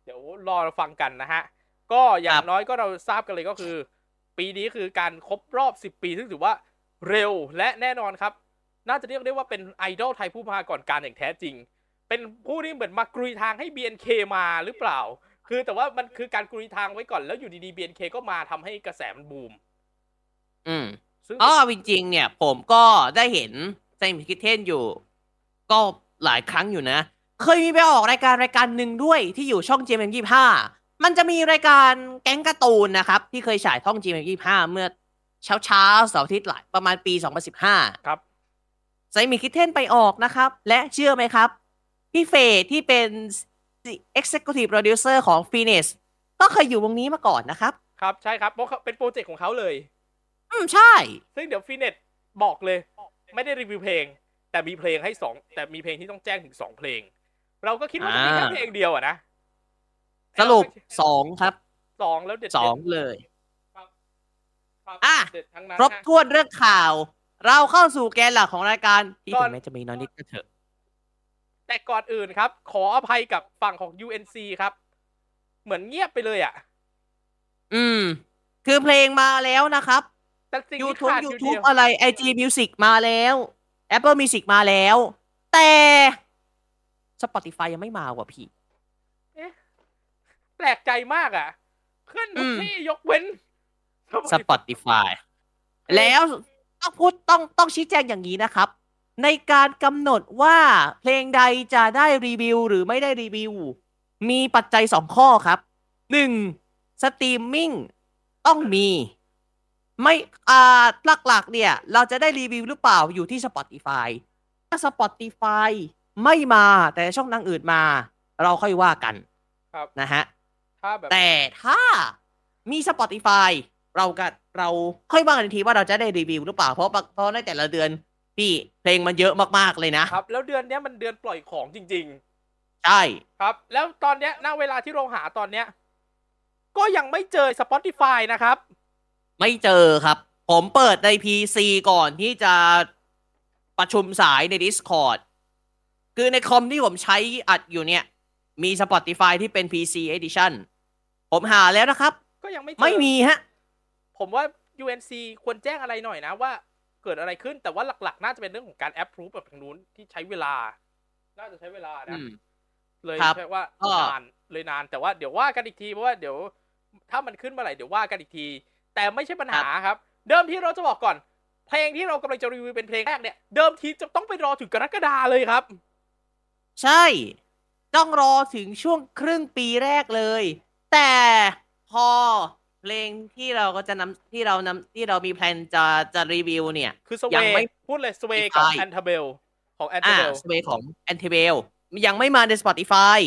เดี๋ยวรอฟังกันนะฮะ ก็อย่าครังบน้อยก็เราทราบกันเลยก็คือ ปีนี้คือการครบรอบ 10 ปีซึ่งถือว่า เร็วและแน่นอนครับ น่าจะเรียกได้ว่าเป็นไอดอลไทยผู้มาก่อนการอย่างแท้จริง เป็นผู้ที่เหมือนมากรุยทางให้ BNK มาหรือเปล่า คือแต่ว่ามันคือการกรุยทางไว้ก่อนแล้วอยู่ดีๆ BNK ก็มาทำให้กระแสมันบูม อืมซึ่งอ๋อจริงๆเนี่ย ผมก็ได้เห็น Siamese Kittenz อยู่ ก็หลายครั้งอยู่นะ เคยมีไปออกรายการรายการหนึ่งด้วยที่อยู่ช่อง GMM 25 มันจะมีรายการแก๊งการ์ตูนนะครับ ที่เคยฉายช่อง GMM 25 เมื่อ เช้าเช้าๆเสาร์อาทิตย์หลายประมาณปี 2015 ครับ Siamese Kittenz ไปออกนะครับ และเชื่อไหมครับ พี่เฟยที่เป็น Executive Producer ของ p h o e n i x ก็เคยอยู่วงนี้มาก่อนนะครับ ครับใช่ครับเพราะเขาเป็นโปรเจกต์ของเขาเลย อืมใช่ ซึ่งเดี๋ยวฟีเน็ตบอกเลย ไม่ได้รีวิวเพลง แต่มีเพลงให้สองแต่มีเพลงที่ต้องแจ้งถึงสองเพลง เราก็คิดว่าจะมีแค่อ่าเพลงเดียวอะนะ สรุปสองครับสองแล้วเด็ดสองเลยครับ อะเด็ดทั้งนั้นครบฮะถ้วนเรื่องข่าว เราเข้าสู่แกนหลักของรายการที่ก่ถึอนงแม้จะมีน้อยนิดก็เถอะ แต่ก่อนอื่นครับ ขออภัยกับฝั่งของ UNC ครับ เหมือนเงียบไปเลยอะอืม คือเพลงมาแล้วนะครับแต่สิ่งที่ YouTube ขาดอยู่เดี YouTube ยวอะไร IG Music มาแล้ว Apple Music มาแล้ว แต่ Spotify ยังไม่มาว่ะพี่แปลกใจมากอะขึ้นทุกอืมที่ยกเว้น Spotify แล้วต้องพูดต้องต้องชี้แจงอย่างนี้นะครับ ในการกำหนดว่าเพลงใดจะได้รีวิวหรือไม่ได้รีวิว มีปัจจัยสองข้อครับหนึ่งสตรีมมิ่งต้องมี ไม่อ่าหลักๆเนี่ย เราจะได้รีวิวหรือเปล่าอยู่ที่ Spotify ถ้า Spotify ไม่มาแต่ช่องทางอื่นมา เราค่อยว่ากัน ครับนะฮะถ้าแบบแต่ถ้ามี Spotify เราก็เราค่อยว่ากันอีกทีว่าเราจะได้รีวิวหรือเปล่าเพราะเพราะในแต่ละเดือนพี่เพลงมันเยอะมากๆเลยนะครับ แล้วเดือนเนี้ยมันเดือนปล่อยของจริง ๆ ใช่ครับ แล้วตอนเนี้ยณเวลาที่เราหาตอนเนี้ย ก็ยังไม่เจอ Spotify นะครับ ไม่เจอครับ ผมเปิดใน PC ก่อนที่จะประชุมสายใน Discord คือในคอมที่ผมใช้อัดอยู่เนี่ย มี Spotify ที่เป็น PC Edition ผมหาแล้วนะครับ ก็ยังไม่เจอไม่มีฮะ ผมว่า UNC ควรแจ้งอะไรหน่อยนะว่าเกิดอะไรขึ้นแต่ว่าหลักๆ น่าจะเป็นเรื่องของการแอปพรูฟแบบทางนู้นที่ใช้เวลา น่าจะใช้เวลานะอืมเลยครับใช่ว่าก็นานเลยนานแต่ว่าเดี๋ยวว่ากันอีกทีเพราะว่าเดี๋ยว ถ้ามันขึ้นเมื่อไหร่เดี๋ยวว่ากันอีกที แต่ไม่ใช่ปัญหาครับ เดิมที่เราจะบอกก่อน เพลงที่เรากำลังจะรีวิวเป็นเพลงแรกเนี่ยเดิมทีจะต้องไปรอถึงกรกฎาเลยครับ ใช่แต้องรอถึงช่วงครึ่งปีแรกเลย แต่พอ เพลงที่เราก็จะนำที่เรานำที่เรามีแพลนจะจะรีวิวเนี่ย คือสยัเวงไม่พูดเลยสเวกับ Spotify แอนทเบลของแอนทอ่าเบลสเวของ a n t i b e l ยังไม่มาใน Spotify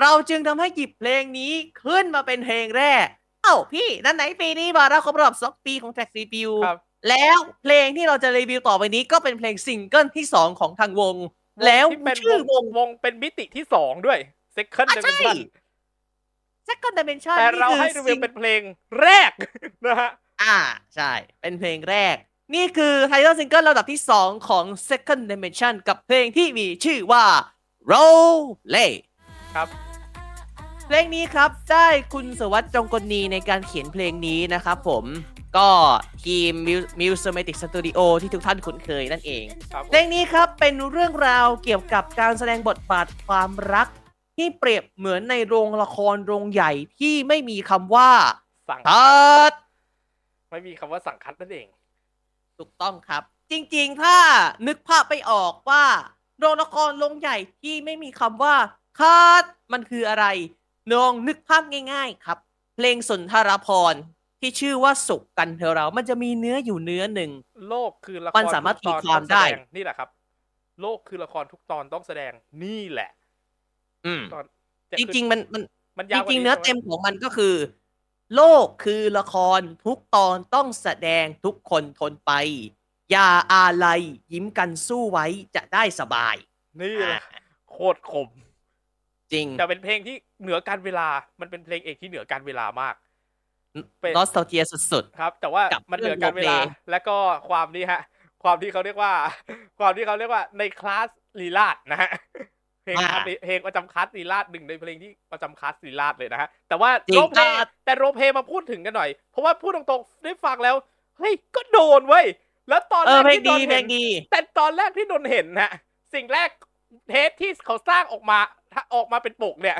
เราจึงทำให้หยิบเพลงนี้ขึ้นมาเป็นเพลงแรก เอ้าพี่นั่นไหนปีนี้มาแล้วครบรอบสองปีของ Track CPU ครับแล้วเพลงที่เราจะรีวิวต่อไปนี้ก็เป็นเพลงซิงเกิลที่2ของทางวง แล้วที่เป็นชื่อวงวงเป็นมิติที่สองด้วย Second อะใช่ Dimension Second Dimension แต่เรานี่คือให้รีวิวเป็นเพลงแรกนะฮะ อ่า ใช่ เป็นเพลงแรก นี่คือไทเทลซิงเกิลระดับที่ 2 ของ Second Dimension กับเพลงที่มีชื่อว่า Roll Lay ครับเพลงนี้ครับ ได้คุณสวัสดิ์จงกลนีในการเขียนเพลงนี้นะครับผมก็ทีม Musematic Studio ที่ทุกท่านคุ้นเคยนั่นเองครับเพลงนี้ครับเป็นเรื่องราวเกี่ยวกับการแสดงบทบาทความรัก ที่เปรียบเหมือนในโรงละครโรงใหญ่ที่ไม่มีคำว่าสั่งตัดไม่มีคำว่าสั่งคัดนั่นเอง ถูกต้องครับ จริงๆ ถ้านึกภาพไปออกว่าโรงละครโรงใหญ่ที่ไม่มีคำว่าคัดมันคืออะไรนองนึกภาพง่าย ๆ ครับ เพลงสุนทรภรณ์ที่ชื่อว่าสุขกันเธอเรา มันจะมีเนื้ออยู่เนื้อหนึ่ง โลกคือละครมันสามารถทุกตอนตีความต้องแสได้งนี่แหละครับ โลกคือละครทุกตอนต้องแสดง นี่แหละ อืมตอนจริง ๆ มันมันมันจยาวกว่าริงๆเนื้อใช่ไหเต็มของมันก็คือ โลกคือละครทุกตอนต้องแสดงทุกคนทนไป อย่าอาลัยยิ้มกันสู้ไว้จะได้สบาย นี่แหละโคตรคม จริง แต่เป็นเพลงที่เหนือกาลเวลา มันเป็นเพลงเอกที่เหนือการเวลามากเป็นนอสเต l เจียสุดครับ แต่ว่ากับมันเหนือกาลเวลาเรื่อง role play และก็ความนี้ฮะ ความที่เขาเรียกว่า ความที่เขาเรียกว่าในคลาสลีลาศนะฮะเพ ลงอ่าเพลงประจำคลาสลีลาศหนึ่งในเพลงที่ประจำคลาสลีลาศเลยนะฮะ แต่ว่าจริง role play อ่าแต่ role play มาพูดถึงกันหน่อย เพราะว่าพูดตรงๆได้ฟังแล้ว เฮ้ย ก็โดนเว้ย แล้วตอนๆเอแรอกเพลงที่โดดีนเพลเห็นงดีแต่ตอนแรกที่นนท์เห็นนะสิ่งแรกเทสที่เขาสร้างออกมาถ้าออกมาเป็นปกเนี่ย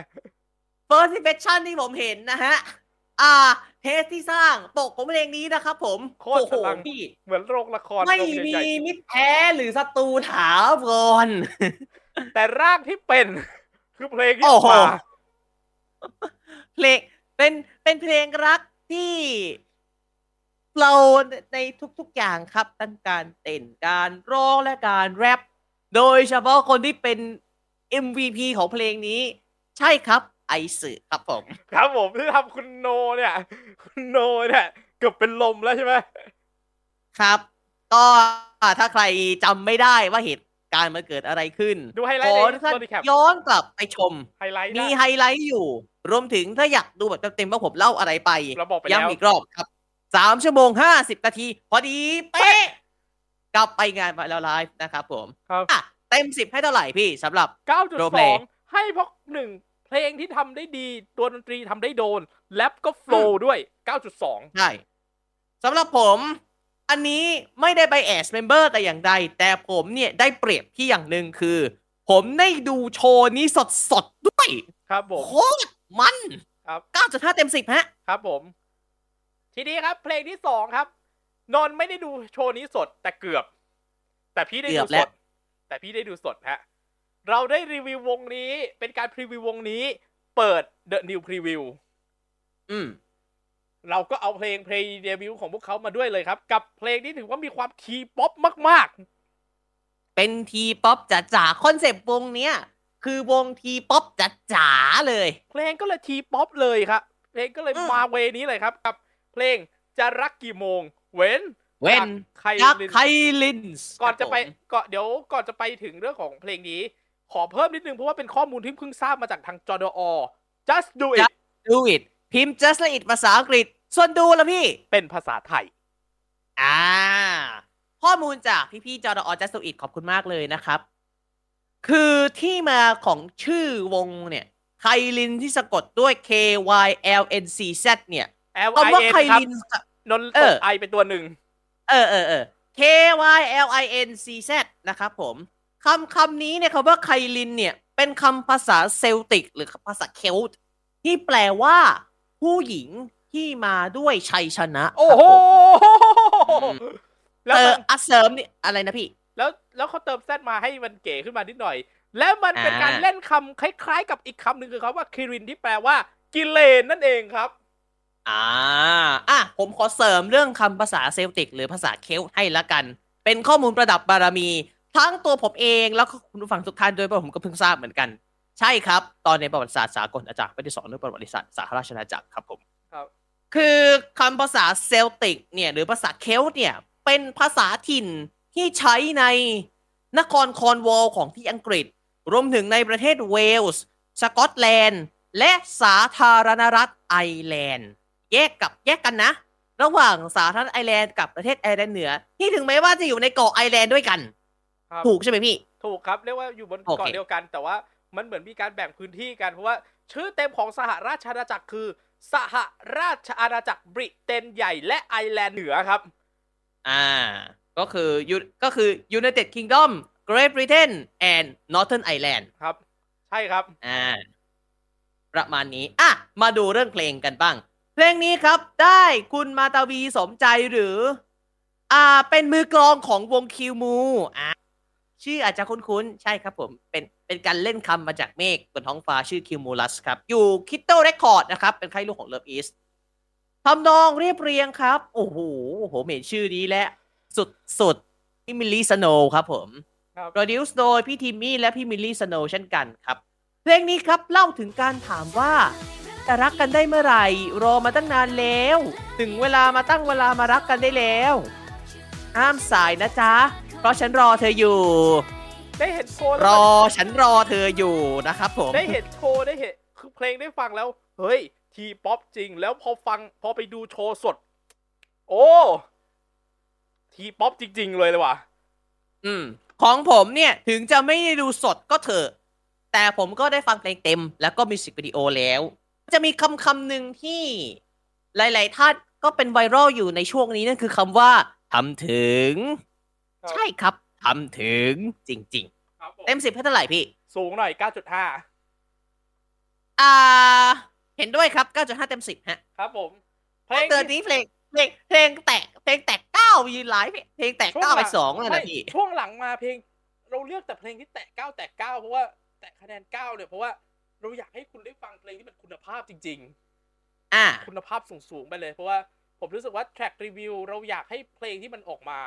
First Impression ที่ผมเห็นนะฮะ อ่า เทสที่สร้างปกของเพลงนี้นะครับผม โคตรโอ้โหพลังพี่ เหมือนโรงละคร ไม่โรงมีใหญ่มิตรแท้หรือศัตรูถาวรๆ แต่ร่างที่เป็น คือเพลงที่โอ้ออกโหมาเพลงเป็นเป็นเพลงรักที่เราในทุกๆอย่างครับทั้งการเต้นการร้องและการแรปโดยเฉพาะคนที่เป็น MVP ของเพลงนี้ ใช่ครับ ไอซ์ครับผม ครับผมที่ทำคุณโนเนี่ย คุณโนเนี่ย เกือบเป็นลมแล้วใช่ไหมครับ ก็ถ้าใครจำไม่ได้ว่าเหตุ การณ์มันเกิดอะไรขึ้นดูไฮไลขท์อในท่านตัวดีแคปย้อนกลับไปชมไฮไลท์มีนะไฮไลท์อยู่ รวมถึงถ้าอยากดูแบบเต็มๆว่าผมเล่าอะไรไปเราบอกไปแล้วย้ำอีกรอบครับสามชั่วโมงห้าสิบนาที พอดีเป๊ะกลับไปงานมาแล้วไลฟ์นะครับผมครับอะเต็มสิบให้เท่าไหร่พี่สำหรับ Role play 9.2ให้เพราะหนึ่งเพลงที่ทำได้ดีตัวดนตรีทำได้โดน แรปก็ flow ด้วย9.2ใช่สำหรับผม อันนี้ไม่ได้ไป as member แต่อย่างใด แต่ผมเนี่ยได้เปรียบที่อย่างหนึ่งคือ ผมได้ดูโชว์นี้สดๆด้วย ครับผมโคตรมันครับ9.5 เต็ม 10 ฮะ ครับผม ทีนี้ครับ เพลงที่สองครับ นนท์ไม่ได้ดูโชว์นี้สดแต่เกือบ แต่พี่ได้ดูสดเกือบแล้วดแต่พี่ได้ดูสดฮะ เราได้รีวิววงนี้เป็นการพรีวิววงนี้ เปิด The New Preview อืม เราก็เอาเพลงเพลงเดบิวต์ของพวกเขามาด้วยเลยครับ กับเพลงที่ถือว่ามีความ T-POPมากเป็นทีป๊อปจ๋าๆคอนเซปต์วงเนี้ยคือวงทีป๊อปจ๋าๆเลยๆเพลงก็เลยทีป๊อปเลยครับเพลงก็เลยอืมมาเวนี้เลยครับ กับ เพลงจะรักกี่โมง เว้นเว้นจากใครยักลินไคลินส์ก่อนจะไปครับผมก่อนเดี๋ยวก่อนจะไปถึงเรื่องของเพลงนี้ ขอเพิ่มนิดนึงเพราะว่าเป็นข้อมูลที่เพิ่งทราบมาจากทางจอดอ just do it Just do it พิมพ์ just like it ภาษาอังกฤษ ส่วนดูแล้วพี่ เป็นภาษาไทย อ่า ข้อมูลจากพี่ๆจอดอ just do it ขอบคุณมากเลยนะครับ คือที่มาของชื่อวงเนี่ย ไคลินที่สะกดด้วย K Y L N C Z เนี่ย L คำ I ว่า N ไคครับลินนนท์เอส่องไอเป็นตัวหนึ่ง เออเออเออ K Y L I N C Z นะครับผมคำคำนี้เนี่ยคำว่าไคลินเนี่ย เป็นคำภาษาเซลติก หรือภาษาเคลต์ที่แปลว่า ผู้หญิงที่มาด้วยชัยชนะ โอ้โหครับผมแล้วเอมัอนอัเสริมนี่อะไรนะพี่ แล้วแล้วเขาเติมแซดมาให้มันเก๋ขึ้นมานิดหน่อย แล้วมันเป็นการอ่าเล่นคำคล้ายๆ กับอีกคำหนึ่งคือคำว่าคิรินที่แปลว่า กิเลนนั่นเองครับอ่าอะผมขอเสริมเรื่องคำภาษาเซลติก หรือภาษาเคลต์ให้ละกัน เป็นข้อมูลประดับบารมี ทั้งตัวผมเองแล้วก็คุณผู้ฟังทุกท่านด้วยเพราะผมก็เพิ่งทราบเหมือนกัน ใช่ครับ ตอนในประวัติศาสตร์สากลอาจารย์ไม่ได้สอนเรื่องประวัติศาสตร์สหราชอาณาจักรครับผมครับ คือคำภาษาเซลติกเนี่ยหรือภาษาเคลต์เนี่ยเป็นภาษาถิ่นที่ใช้ในนครคอนวอลของที่อังกฤษ รวมถึงในประเทศเวลส์ สกอตแลนด์ และสาธารณรัฐไอร์แลนด์ แยกกับแยกกันนะ ระหว่างสาธารณรัฐไอร์แลนด์กับประเทศไอร์แลนด์เหนือ ที่ถึงแม้ว่าจะอยู่ในเกาะไอร์แลนด์ด้วยกันครับถูกใช่ไหมพี่ ถูกครับ เรียกว่าอยู่บนโอเคเกาะเดียวกันแต่ว่า มันเหมือนมีการแบ่งพื้นที่กันเพราะว่า ชื่อเต็มของสหราชอาณาจักรคือ สหราชอาณาจักรบริเตนใหญ่และไอร์แลนด์เหนือครับ อ่า ก็คือ U- ก็คือ United Kingdom Great Britain and Northern Ireland ครับ ใช่ครับ อ่า ประมาณนี้ อะ มาดูเรื่องเพลงกันบ้าง เพลงนี้ครับได้คุณมาตาวีสมใจหรือ อ่า เป็นมือกลองของวงคิวมู อ่า ชื่ออาจจะคุ้นๆ ใช่ครับผม เป็นเป็นการเล่นคำมาจากเมฆบนท้องฟ้าชื่อ cumulus ครับ อยู่ Kitto Records นะครับ เป็นค่ายลูกของ LOVEiS ทำนองเรียบเรียงครับ โอ้โหโอ้โหเห็นชื่อนี้และ สุดสุดๆพี่มิลลี่สโนว์ครับผมครับ produce โดยพี่ทิมมี่และพี่มิลลี่สโนว์เช่นกันครับ เพลงนี้ครับเล่าถึงการถามว่าจะรักกันได้เมื่อไหร่ รอมาตั้งนานแล้ว ถึงเวลามาตั้งเวลามารักกันได้แล้วห้ามสายนะจ๊ะ เพราะฉันรอเธออยู่ ได้เห็นโชว์รแล้วอมันฉันรอเธออยู่นะครับผม ได้เห็นโชว์ได้เห็นคือเพลงได้ฟังแล้ว เฮ้ย ทีป๊อปจริง แล้วพอฟังพอไปดูโชว์สด โอ้ ทีป๊อปจริง ๆ เลยเลยว่ะ อืมของผมเนี่ยถึงจะไม่ได้ดูสดก็เถอะ แต่ผมก็ได้ฟังเพลงเต็ม แล้วก็มิวสิกวิดีโอแล้ว จะมีคำคำหนึ่งที่หลาย ๆ ท่านก็เป็นไวรัลอยู่ในช่วงนี้นั่นคือคำว่าทำถึงครับ ใช่ครับทำถึงจริงครับผมๆเต็มสิบให้เท่าไหร่พี่ สูงหน่อย 9.5 อ่า เห็นด้วยครับ 9.5 เต็มสิบฮะ ครับผม เพลงเตือนนี้เพลงเพลงเพลงแตกเพลงแตกเก้ายืนหลายเพลงเพลงแตกเก้าไปสองเลยไม่นะพี่ ช่วงหลังมาเพลงเราเลือกแต่เพลงที่แตะเก้าแตะเก้าเพราะว่าแตะคะแนนเก้าเนี่ยเพราะว่าเราอยากให้คุณได้ฟังเพลงที่มันคุณภาพจริง ๆ อ่า คุณภาพสูงๆไปเลยเพราะว่าผมรู้สึกว่า track review เราอยากให้เพลงที่มันออกมา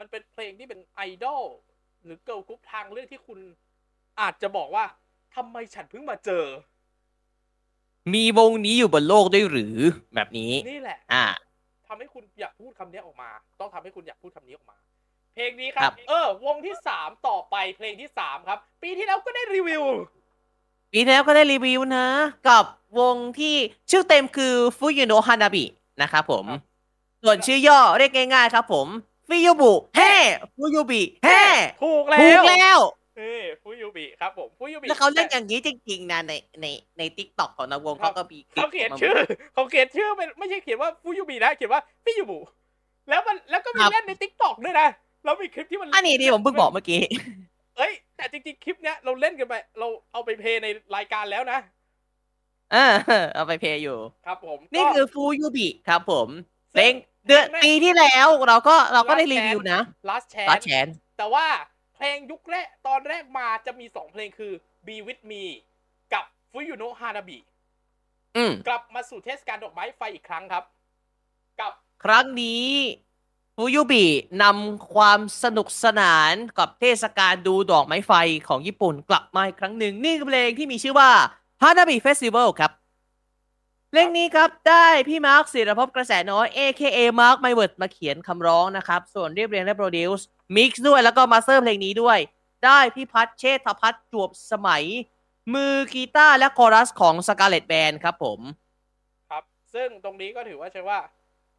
มันเป็นเพลงที่เป็นไอดอลหรือเกิร์ลกรุ๊ปทางเลือกที่คุณอาจจะบอกว่าทำไมฉันเพิ่งมาเจอ มีวงนี้อยู่บนโลกด้วยหรือแบบนี้ นี่แหละ อ่าทำให้คุณอยากพูดคำนี้ออกมา ต้องทำให้คุณอยากพูดคำนี้ออกมา เพลงนี้ครับบเออ วงที่สามต่อไปเพลงที่สามครับ ปีที่แล้วก็ได้รีวิว ปีที่แล้วก็ได้รีวิวนะ กับวงที่ชื่อเต็มคือฟูยุโนะฮานาบินะครับผมครับส่วนชื่อย่อเรียกง่ายๆครับผม ฟิยูบุเฮ่ฟูยูบิเฮ่ถูกแล้ถูกวแล้วเอ้ฟูยูบิครับผมฟูยูบิแล้วเขาเล่นอย่างนี้จริง ๆ นะในในใน TikTok ของวงเขาครับก็มีคลิปเขาเขียนมาชื่อเขาเขียนชื่อเป็นไม่ใช่เขียนว่าฟูยูบินะเขียนว่าฟิยูบุแล้วมันแล้วก็มีครับเล่นใน TikTok ด้วยนะแล้วมีคลิปที่มันอันนี้ที่ผมเพิ่งบอกเมื่อกี้เอ้ย แต่จริงๆคลิปเนี้ยเราเล่นกันไป เราเอาไป play ในรายการแล้วนะเออเอาไป play อยู่ ครับผม นี่ก็คือฟูยูบิครับผมซึ่งเพลง เดือนแรกปีที่แล้วเราก็เราก็ได้ รีวิว Last Chance นะ Last Chanceแต่ว่าเพลงยุคแรกตอนแรกมาจะมีสองเพลงคือ Be With Me กับ f u y u n o Hanabi อืมกลับมาสู่เทศกาลดอกไม้ไฟอีกครั้งครับ กับครั้งนี้ฟูยูบินำความสนุกสนานกับเทศกาลดูดอกไม้ไฟของญี่ปุ่นกลับมาอีกครั้งหนึ่ง นี่คือเพลงที่มีชื่อว่า Hanabi Festival ครับ เพลงนี้ครับได้พี่มาร์คศิรภพกระแสน้อย AKA Mark m y w o r d มาเขียนคำร้องนะครับ ส่วนเรียบเรียงและ produce mix ด้วยแล้วก็ master เพลงนี้ด้วย ได้พี่พัฒน์เชษฐพัฒน์จวบสมัย มือกีตาร์และคอรัสของ Scarlet Band ครับผมครับ ซึ่งตรงนี้ก็ถือว่าใช่ว่า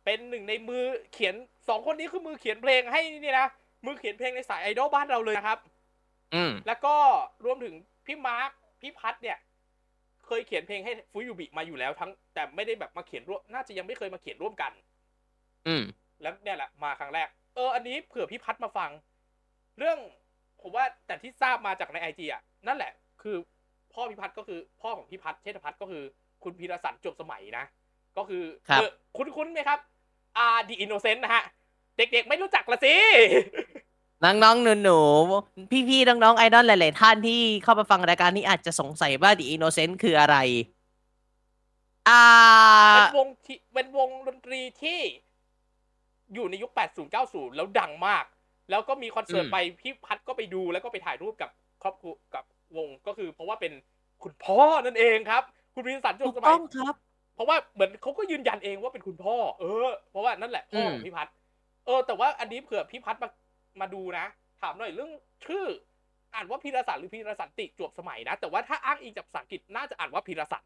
เป็นหนึ่งในมือเขียนสองคนนี้คือมือเขียนเพลงให้นี่นะมือเขียนเพลงในสายไอดอลบ้านเราเลยนะครับ อืมแล้วก็รวมถึงพี่มาร์คพี่พัฒน์เนี่ย เคยเขียนเพลงให้ฟุยูบิมาอยู่แล้วทั้ง แต่ไม่ได้แบบมาเขียนร่วมน่าจะยังไม่เคยมาเขียนร่วมกัน อืม แล้วเนี่ยแหละมาครั้งแรก เออ อันนี้เผื่อพี่พัดมาฟัง เรื่องผมว่าแต่ที่ทราบมาจากในไอจีอะนั่นแหละ คือพ่อพี่พัดก็คือพ่อของพี่พัดเชษฐพัฒน์ก็คือ คุณพีรสันติ จวบสมัยนะ ก็คือครับเออคุ้นๆไหมครับอ่า The Innocent นะฮะ เด็กๆไม่รู้จักละสิ น้องๆหนูๆพี่ๆน้องๆไอดอลหลาย ๆ ท่านที่เข้ามาฟังรายการนี้อาจจะสงสัยว่า The Innocent คืออะไร อ่า เป็นวงที่เป็นวงดนตรีที่อยู่ในยุค 80 90 แล้วดังมาก แล้วก็มีคอนเสิร์ตอืมไปพี่พัดก็ไปดูแล้วก็ไปถ่ายรูปกับครอบครัวกับวงก็คือ เพราะว่าเป็นคุณพ่อนั่นเองครับ คุณวินสันจถูงกสมัต้ยองครับ เพราะว่าเหมือนเขาก็ยืนยันเองว่าเป็นคุณพ่อ เออ เพราะว่านั่นแหละพ่อขออืงมพี่พัดเออแต่ว่าอันนี้เผื่อพี่พัดมา มาดูนะ ถามหน่อยเรื่องชื่อ อ่านว่าพีรสันหรือพีรสันติจวบสมัยนะ แต่ว่าถ้าอ้างอิงจากภาษาอังกฤษน่าจะอ่านว่าพีรสัน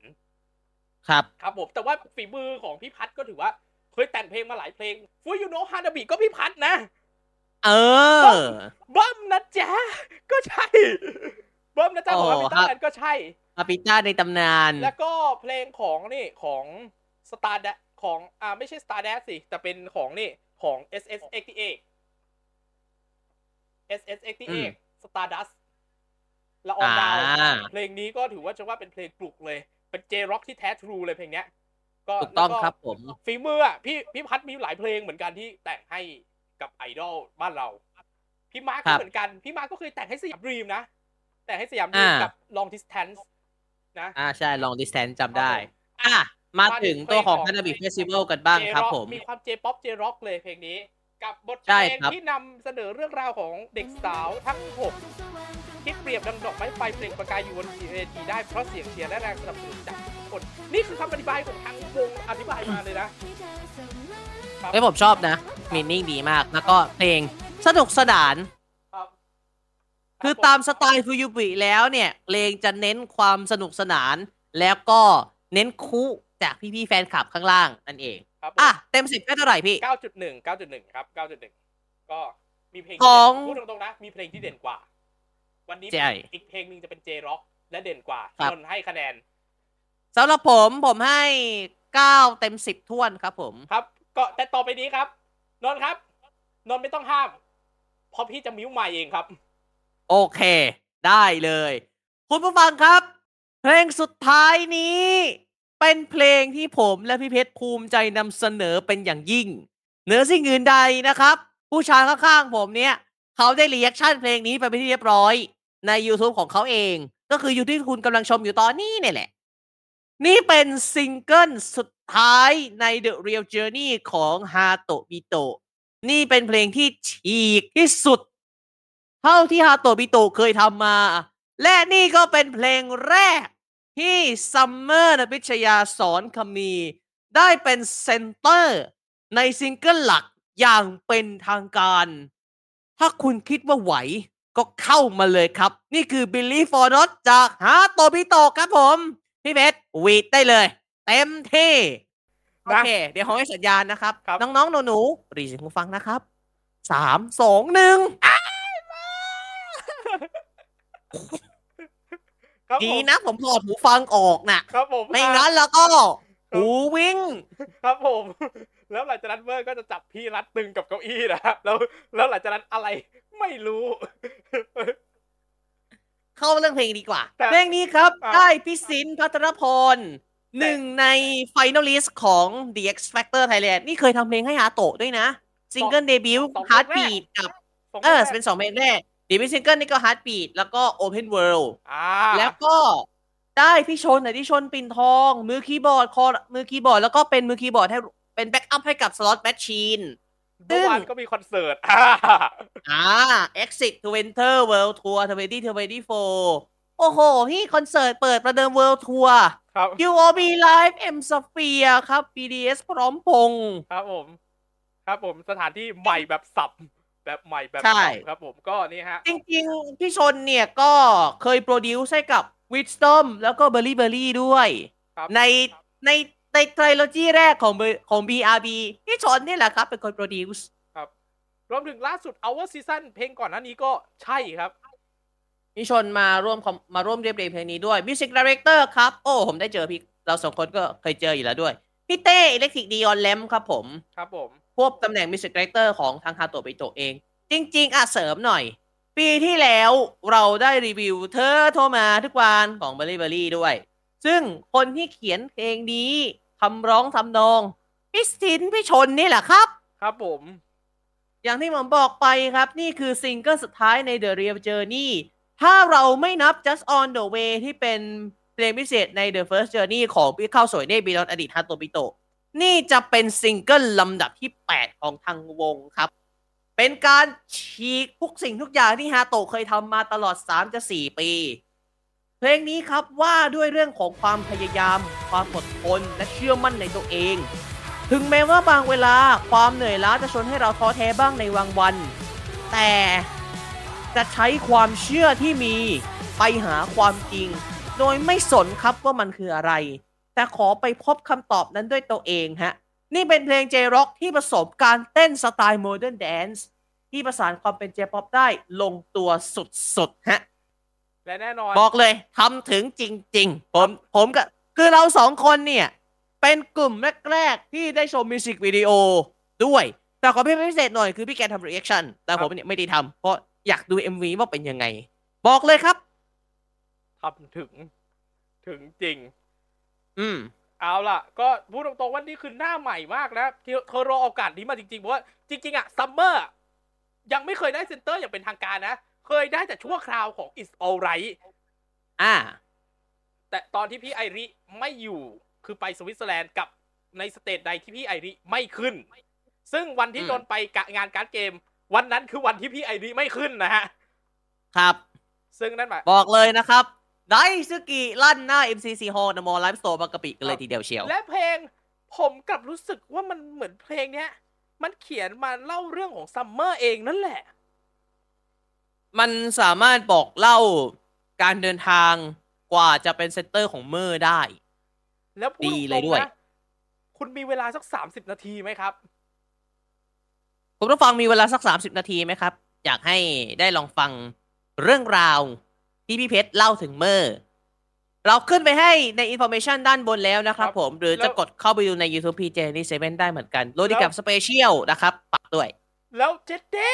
ครับครับผมแต่ว่าฝีมือของพี่พัดก็ถือว่าเคยแต่งเพลงมาหลายเพลงฟูยูโนฮานาบิก็พี่พัดนะ เออเบิ้มนะจ๊ะก็ใช่เบิ้มนะจ๊ะของโอ้อาบิครัต้าบแลนก็ใช่อาปิต้าในตำนาน แล้วก็เพลงของนี่ของสตาร์ดของอ่าไม่ใช่ Star d a s สิแต่เป็นของนี่ของ SS 88 SS อืม88 Stardust ละอองดาวอ่าเพลงนี้ก็ถือว่าจะว่าเป็นเพลงปลุกเลย เป็น J-Rock ที่แท้ทรูเลยเพลงเนี้ย ก็ถูกต้องแล้วครับผมฝีมืออะพี่พี่พัดมีหลายเพลงเหมือนกันที่แต่งให้กับไอดอลบ้านเรา พี่มาร์คครัก็บเหมือนกัน พี่มาร์คก็เคยแต่งให้สยามดรีมนะ แต่งให้สยามดรีมอ่ากักับ Long Distance นะอ่าใช่ long distance จำได้ครับผมอะมามาถึถึงงตัวของเพลงของ Hanabi Festival กันบ้างครับ J-Rock ผม มีความ J-Pop J-Rock เลยเพลงนี้ กับบทเพลงใช่ครับที่นำเสนอเรื่องราวของเด็กสาวทั้ง 6 ที่เปรียบดังดอกไม้ไฟเปล่งประกายอยู่บนเวทีได้เพราะเสียงเชียร์และแรงสนับสนุนจากทุกคน นี่คือคำอธิบายของทางวงอธิบายมาเลยนะครับเอ้ยผมชอบนะมีนิ่งดีมาก แล้วก็เพลงสนุกสนานครับคือตามสไตล์ฟูยูบิแล้วเนี่ยเพลงจะเน้นความสนุกสนาน แล้วก็เน้นคุจากพี่ๆแฟนคลับข้างล่างนั่นเอง ครับอะเต็มสิบได้เท่าไหร่พี่9.1 9.1ครับ9.1ก็มีเพลงของที่เด่นพูดตรงๆนะ มีเพลงที่เด่นกว่า วันนี้ใช่อีกเพลงหนึ่งจะเป็นเจร็อกและเด่นกว่าครับนนท์ให้คะแนนสำหรับผมผมให้เก้าเต็มสิบท่วนครับ ผมครับ ก็แต่ต่อไปนี้ครับนนท์ครับนนท์ไม่ต้องห้ามเพราะพี่จะมิ้วใหม่เองครับ โอเค ได้เลย คุณผู้ฟังครับ เพลงสุดท้ายนี้ เป็นเพลงที่ผมและพี่เพชรภูมิใจนำเสนอเป็นอย่างยิ่ง เหนือสิ่งอื่นใดนะครับ ผู้ชายข้างๆผมเนี่ย เขาได้ reaction เพลงนี้ไปเป็นที่เรียบร้อย ใน YouTube ของเขาเอง ก็คืออยู่ที่คุณกำลังชมอยู่ตอนนี้เนี่ยแหละ นี่เป็นซิงเกิลสุดท้ายใน The Real Journey ของฮาโตบิโตะนี่เป็นเพลงที่ฉีกที่สุด เท่าที่ฮาโตบิโตะเคยทำมา และนี่ก็เป็นเพลงแรก ที่ซัมเมอร์นพิชยาสอนคำมี ได้เป็นเซนเตอร์ในซิงเกิลหลักอย่างเป็นทางการ ถ้าคุณคิดว่าไหวก็เข้ามาเลยครับ นี่คือ Believe or Not จากฮาโตะบิโตะครับผม พี่เพชรวีดได้เลย เต็มที่โอเคนะ เดี๋ยวขอให้สัญญาณนะครับครับ น้องๆ หนูๆหรี่เสียงหูฟังนะครับสามสองหนึ่ง ครับดีผมนะผมถอดหูฟังออกน่ะ ครับผมไม่งั้นแล้วก็ หูวิ่ง ครับผม แล้วหลังจากนั้นเมอร์ก็จะจับพี่รัดตึงกับเก้าอี้นะฮะแล้วแล้วหลังจากนั้นอะไรไม่รู้ เข้าเรื่องเพลงดีกว่า แต่เพลงนี้ครับ อะ ได้พี่สินพัทรพรหนึ่งใน finalist ของ The X Factor Thailand นี่เคยทำเพลงให้ฮาโตะด้วยนะซิงเกิลเดบิวต์สองเพลง Heartbeat กับ สงเออแรกเป็นสองเพลงแรกเดบิวต์ซิงเกิลนี่ก็ Heartbeat แล้วก็ Open World อ่าแล้วก็ได้พี่ชนไหนที่ชนปิ่นทอง มือคีย์บอร์ดคอมือคีย์บอร์ดแล้วก็เป็นมือคีย์บอร์ดให้เป็น backup ให้กับ Slot Machine เมื่อวานก็มีคอนเสิร์ต อ่าอ่า Exit to Winter World Tour 2024 โอ้โหพี่คอนเสิร์ตเปิดประเดิม World Tour ครับ UOB Live M Sphere ครับ BTS พร้อมพงษ์ครับผม ครับผมสถานที่ใหม่แบบสับ แบบใหม่แบบใช่สับครับผมก็นี่ฮะ จริงๆ พี่ชนเนี่ยก็เคยโปรดิวซ์ให้กับ Wisdom แล้วก็ Berry Berry ด้วยครับในในในไทรโลจีแรกของ B- ของ BRB พี่ชนนี่แหละครับ เป็นคนโปรดิวซ์รวมถึงล่าสุด Our Season เพลงก่อนหน้านี้ก็ใช่ครับพี่ชนมาร่วมคอมมาร่วมเรียบเรียงเพลงนี้ด้วย Music Director ครับ โอ้ ผมได้เจอพี่ เราสองคนก็เคยเจออยู่แล้วด้วย พี่เต้ Electric Dion Lamp ครับผม ครับผม ควบตำแหน่ง Music Director ของทางฮาโตะไปโตะเอง จริง ๆ อะเสริมหน่อย ปีที่แล้วเราได้รีวิวเธอโทรมาทุกวันของ b e r r y b e r r y ด้วย ซึ่งคนที่เขียนเพลงนี้คำร้องทำนองพี่สินพี่ชนนี่แหละครับ ครับผม อย่างที่ผมบอกไปครับ นี่คือซิงเกิลสุดท้ายใน The Real Journey ถ้าเราไม่นับ Just on the Way ที่เป็นเพลงพิเศษใน The First Journey ของพี่เข้าสวยเน่บีดอนอดีตฮาโตบิโตะ นี่จะเป็นซิงเกิลลำดับที่ 8 ของทางวงครับ เป็นการฉีกทุกสิ่งทุกอย่างที่ฮาโตะเคยทำมาตลอด 3 จะ 4 ปี เพลงนี้ครับว่าด้วยเรื่องของความพยายาม ความอดทน และเชื่อมั่นในตัวเอง ถึงแม้ว่าบางเวลาความเหนื่อยล้าจะชวนให้เราท้อแท้บ้างในบางวัน แต่จะใช้ความเชื่อที่มีไปหาความจริง โดยไม่สนครับว่ามันคืออะไร แต่ขอไปพบคำตอบนั้นด้วยตัวเองฮะ นี่เป็นเพลง J-Rock ที่ผสมการเต้นสไตล์ modern dance ที่ประสานความเป็น J-Pop ได้ลงตัวสุดๆฮะและแน่นอน บอกเลยทำถึงจริง ๆ ผมผมก็คือเราสองคนเนี่ย เป็นกลุ่มแรกๆ ที่ได้ชมมิวสิกวิดีโอด้วย แต่ขอพี่พิเศษหน่อยคือพี่แกทำ reaction แต่ผมเนี่ยไม่ได้ทำเพราะอยากดู MV ว่าเป็นยังไง บอกเลยครับทำถึงถึงจริง อืมเอาล่ะ ก็พูดตรงๆว่านี่คือหน้าใหม่มากนะที่เธอรอโอกาสนี้มาจริงๆเพราะว่าจริงๆอะซัมเมอร์ยังไม่เคยได้ center อย่างเป็นทางการนะ เคยได้แต่ชั่วคราวของ Is Alright อ่า แต่ตอนที่พี่ไอริไม่อยู่คือไปสวิตเซอร์แลนด์กับในสเตจใดที่พี่ไอริไม่ขึ้น ซึ่งวันที่อืมโดนไปกะงานการ์ดเกม วันนั้นคือวันที่พี่ไอริไม่ขึ้นนะฮะ ครับ ซึ่งนั่นหมายบอกเลยนะครับ ไดซึกิลั่นหน้า MCC Hall นมอลไลฟ์สโตร์บางกะปิกันเลยทีเดียวเชียว และเพลงผมกลับรู้สึกว่ามันเหมือนเพลงเนี้ย มันเขียนมาเล่าเรื่องของซัมเมอร์เองนั่นแหละ มันสามารถบอกเล่าการเดินทางกว่าจะเป็น center ของเมอร์ได้ แล้วพูดดีตรงๆเลยด้วยนะคุณมีเวลาสักสามสิบนาทีไหมครับผมต้องฟังมีเวลาสัก30นาทีไหมครับ อยากให้ได้ลองฟังเรื่องราว ที่พี่เพชรเล่าถึงเมอร์เราขึ้นไปให้ใน information ด้านบนแล้วนะครับครับผม หรือแล้วจะกดเข้าไปดูใน YouTube PJ นี่เซเว่นได้เหมือนกันโรดิกับแล้ว special นะครับปักด้วย แล้วเจดเด้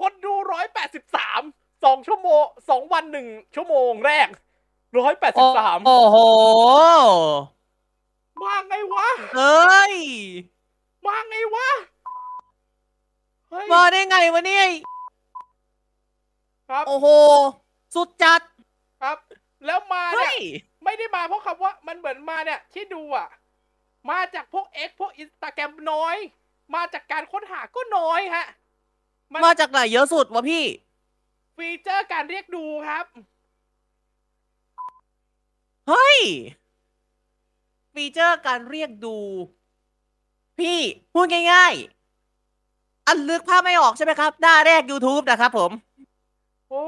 คนดูร้อยแปดสิบสามสองชั่วโมงสองวันหนึ่งชั่วโมงแรกร้อยแปดสิบสามโอ้โหมาไงวะเฮ้ยมาไงวะเฮ้ยมาได้ไงวะเนี่ยครับโอ้โห สุดจัดครับ แล้วมาเนี่เฮ้ยยไม่ได้มาเพราะคำว่ามันเหมือนมาเนี่ยที่ดูอะ มาจากพวก X พวกอินสตาแกรมน้อย มาจากการค้นหาก็น้อยฮะมันมาจากไหนเยอะสุดวะพี่ feature การเรียกดูครับ เฮ้ย feature การเรียกดู พี่พูดง่ายๆ อันนึกภาพไม่ออกใช่ไหมครับ หน้าแรก YouTube นะครับผม โอ้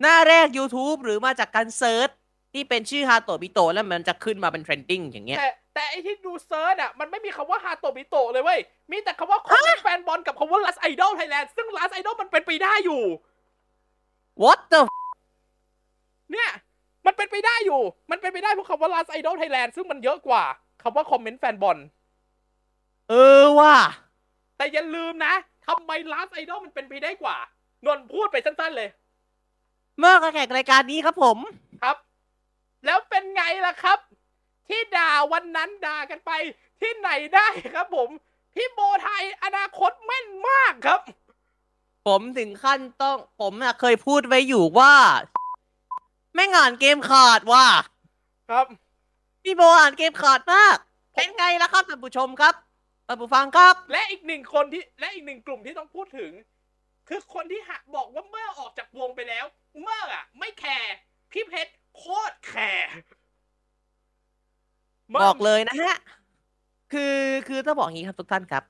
หน้าแรก YouTube หรือมาจากการ search ที่เป็นชื่อฮาโตะบิโตะแล้วมันจะขึ้นมาเป็น trending อย่างเงี้ย แต่แต่ไอที่ดู search อะ มันไม่มีคำว่าฮาโตบิโตะเลยเว้ย มีแต่คำว่าคอมแฟนบอลกับคำว่า Last Idol Thailand ซึ่ง Last Idol มันเป็นไปได้อยู่ What the เนี่ยมันเป็นไปได้อยู่ มันเป็นไปได้เพราะคำว่า Last Idol Thailand ซึ่งมันเยอะกว่าคำว่าคอมเมนต์แฟนบอลเออว่ะแต่อย่าลืมนะทำไม Last Idol มันเป็นไปได้กว่า นนท์พูดไปสั้นๆเลย เมื่อแข่งรายการนี้ครับผมครับ แล้วเป็นไงล่ะครับ ที่ด่าวันนั้นด่ากันไปที่ไหนได้ครับ ผม พี่โบไทยอนาคตแม่นมากครับ ผมถึงขั้นต้อง ผมน่ะเคยพูดไว้อยู่ว่า แม่งอ่านเกมขาดว่ะครับ พี่โบอ่านเกมขาดมาก เป็นไงล่ะครับท่านผู้ชมครับท่านผู้ฟังครับ และอีกหนึ่งคนที่และอีกหนึ่งกลุ่มที่ต้องพูดถึง คือคนที่หะบอกว่าเมื่อออกจากวงไปแล้ว เมื่ออะไม่แคร์พี่เพชรโคตรแคร์มื่บอกเลยนะฮะ คือคือต้องบอกอย่างนี้ครับทุกท่านครับ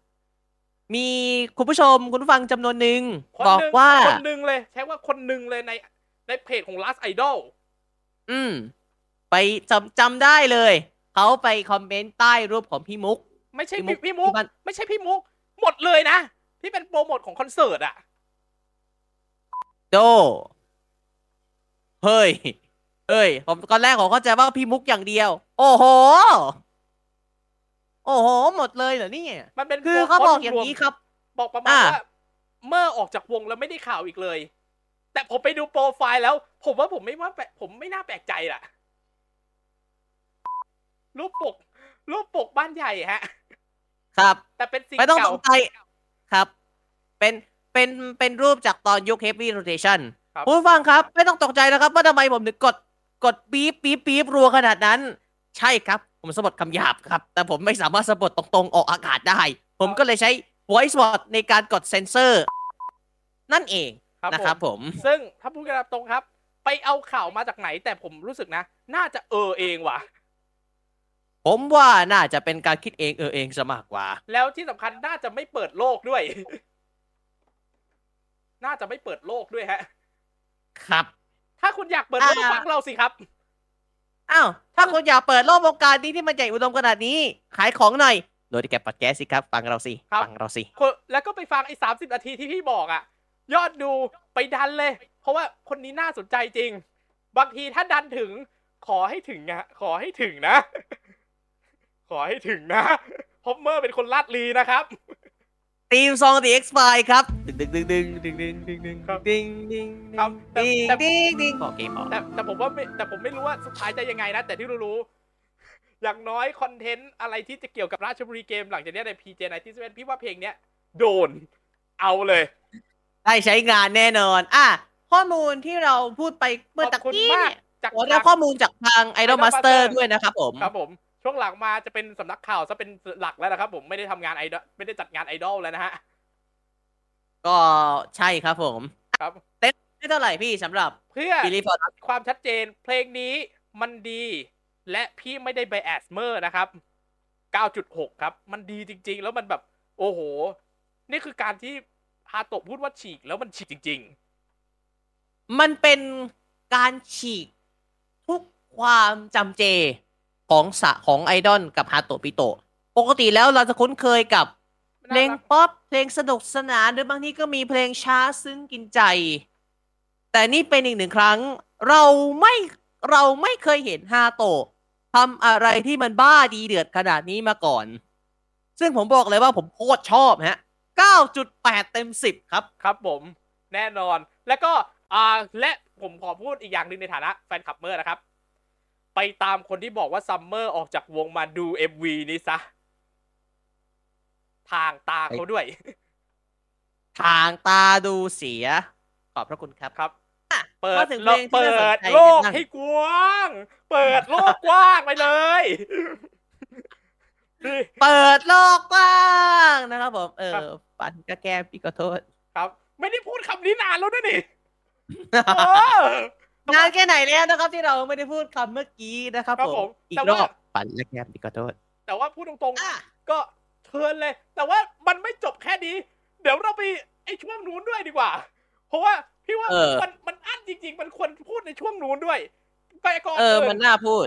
มีคุณผู้ชมคุณผู้ฟังจำนวนหนึ่งคนบอกหนึ่งว่าคนหนึ่งเลย ใช้ว่าคนหนึ่งเลยในในเพจของ Last Idol อืม ไปจำจำได้เลย เขาไปคอมเมนต์ใต้รูปของพี่มุก ไม่ใช่พี่พี่มุกพี่มุกที่บ้านไม่ใช่พี่มุก หมดเลยนะ ที่เป็นโปรโมทของคอนเสิร์ตอะ โด เฮ้ย เฮ้ย ผมตอนแรกผมเข้าใจว่าพี่มุกอย่างเดียว โอ้โห โอ้โห หมดเลยเหรอเนี่ยมันเป็นคือเขาบอกอย่างนี้ครับ บอกประมาณอ่าว่าเมื่อออกจากวงแล้วไม่ได้ข่าวอีกเลย แต่ผมไปดูโปรไฟล์แล้ว ผมว่าผมไม่ว่าแปลกผมไม่น่าแปลกใจล่ะ รูปปก รูปปกบ้านใหญ่ฮะ ครับ แต่เป็นสิ่งไม่ต้องตเก่ากใจครับ เป็น เป็นเป็นรูปจากตอนยุค Heavy Rotation ครับผู้ฟังครับไม่ต้องตกใจนะครับ ว่าทำไมผมถึงกดกดปี๊บปี๊บปี๊บรัวขนาดนั้น ใช่ครับ ผมสะบัดคำหยาบครับ แต่ผมไม่สามารถสะบัดตรงๆ ออกอากาศได้ ผมก็เลยใช้ voice bot ในการกดเซนเซอร์ นั่นเองครับนะครับผมผม ซึ่งถ้าพูดกันตรงครับ ไปเอาข่าวมาจากไหน แต่ผมรู้สึกนะ น่าจะเออเองว่ะผมว่าน่าจะเป็นการคิดเองเออเองซะมากกว่า แล้วที่สำคัญน่าจะไม่เปิดโลกด้วย น่าจะไม่เปิดโลกด้วยฮะ ครับ ถ้าคุณอยากเปิดโลกอ่าฟังเราสิครับอ้าวถ้าคุณอยากเปิดโลกวงการนี้ที่มันใหญ่อุดมขนาดนี้ ขายของหน่อยโดยที่แกปัดแก๊สสิครับ ฟังเราสิครับฟังเราสิคนแล้วก็ไปฟังไอ้สามสิบนาทีที่พี่บอกอะยอดดูไปดันเลย เพราะว่าคนนี้น่าสนใจจริง บางทีถ้าดันถึง ขอให้ถึงอะขอให้ถึงนะ ขอให้ถึงนะพอมเมอร์เป็นคนลาดลีนะครับ ทีมซอง The X File ครับดึงดึงดึงดึงดึงดึงดึงดึงครับดึงดึงครับแต่ดึงแต่ดึงดึงโอเคพอแต่แต่ผมว่าไม่แต่ผมไม่รู้ว่าสุดท้ายจะยังไงนะ แต่ที่รู้ๆอย่างน้อยคอนเทนต์อะไรที่จะเกี่ยวกับราชบุรีเกมหลังจากเนี้ยใน PJ 97พี่ว่าเพลงเนี้ย โดน เอาเลย ได้ใช้งานแน่นอน อะ ข้อมูลที่เราพูดไปเมื่อขตะอบคุณกี้มากเนี่ยจากขอได้ข้อมูลจากทาง Idol Idol Master Master ด้วยนะครับผมครับผม ช่วงหลังมาจะเป็นสำนักข่าวซะเป็นหลักแล้วนะครับผมไม่ได้ทำงานไอดอลไม่ได้จัดงานไอดอลแล้วนะฮะก็ใช่ครับผม ครับไม่เท่าไหร่พี่สำหรับเพื่อบิลลี่ฟอร์ดความชัดเจนเพลงนี้มันดี และพี่ไม่ได้ bias เมอร์นะครับ 9.6 ครับ มันดีจริง ๆ แล้วมันแบบ โอ้โห นี่คือการที่ฮาโตะพูดว่าฉีกแล้วมันฉีกจริงมันเป็นการฉีกทุกความจำเจ ของสะของไอดอลกับฮาโตะปิโตะปกติแล้วเราจะคุ้นเคยกับๆเพลงน่ารักป๊อปเพลงสนุกสนานหรือบางทีก็มีเพลงช้าซึ้งกินใจ แต่นี่เป็นอีกหนึ่งครั้ง เราไม่เราไม่เคยเห็นฮาโตะทำอะไรที่มันบ้าดีเดือดขนาดนี้มาก่อน ซึ่งผมบอกเลยว่าผมโคตรชอบฮะ 9.8 เต็ม 10 ครับ ครับผมแน่นอน แล้วก็อ่าและผมขอพูดอีกอย่างหนึ่งในฐานะแฟนคลับเมอร์นะครับ ไปตามคนที่บอกว่าซัมเมอร์ออกจากวงมาดู MV นี้ซะ ทางตาเขาด้วย ทางตาดูเสีย ขอบพระคุณครับครับอะเปิมาดถึงโลเพลกงที่เปิน่าสนดใจโลกกันบ้างให้กว้าง เปิดโลกกว้างไปเลยนี่เปิดโลกกว้างนะครับผม เอครัอบปันก็แก้พี่ขอโทษ ครับ ไม่ได้พูดคำนี้นานแล้วด้วยนี่เออ นานแค่ไหนแล้วนะครับ ที่เราไม่ได้พูดคำเมื่อกี้นะครับครับผผมมอีแต่กรว่า อบปันและแก้พี่ขอโทษ แต่ว่าพูดตรงอะ ๆ ก็เชิญเลย แต่ว่ามันไม่จบแค่นี้ เดี๋ยวเราไปไอ้ช่วงนู้นด้วยดีกว่า เพราะว่าพี่ว่าเออ มันมันอั้นจริง ๆ มันควรพูดในช่วงนู้นด้วยแต่ก่อนเออ อื่มันน่าพูด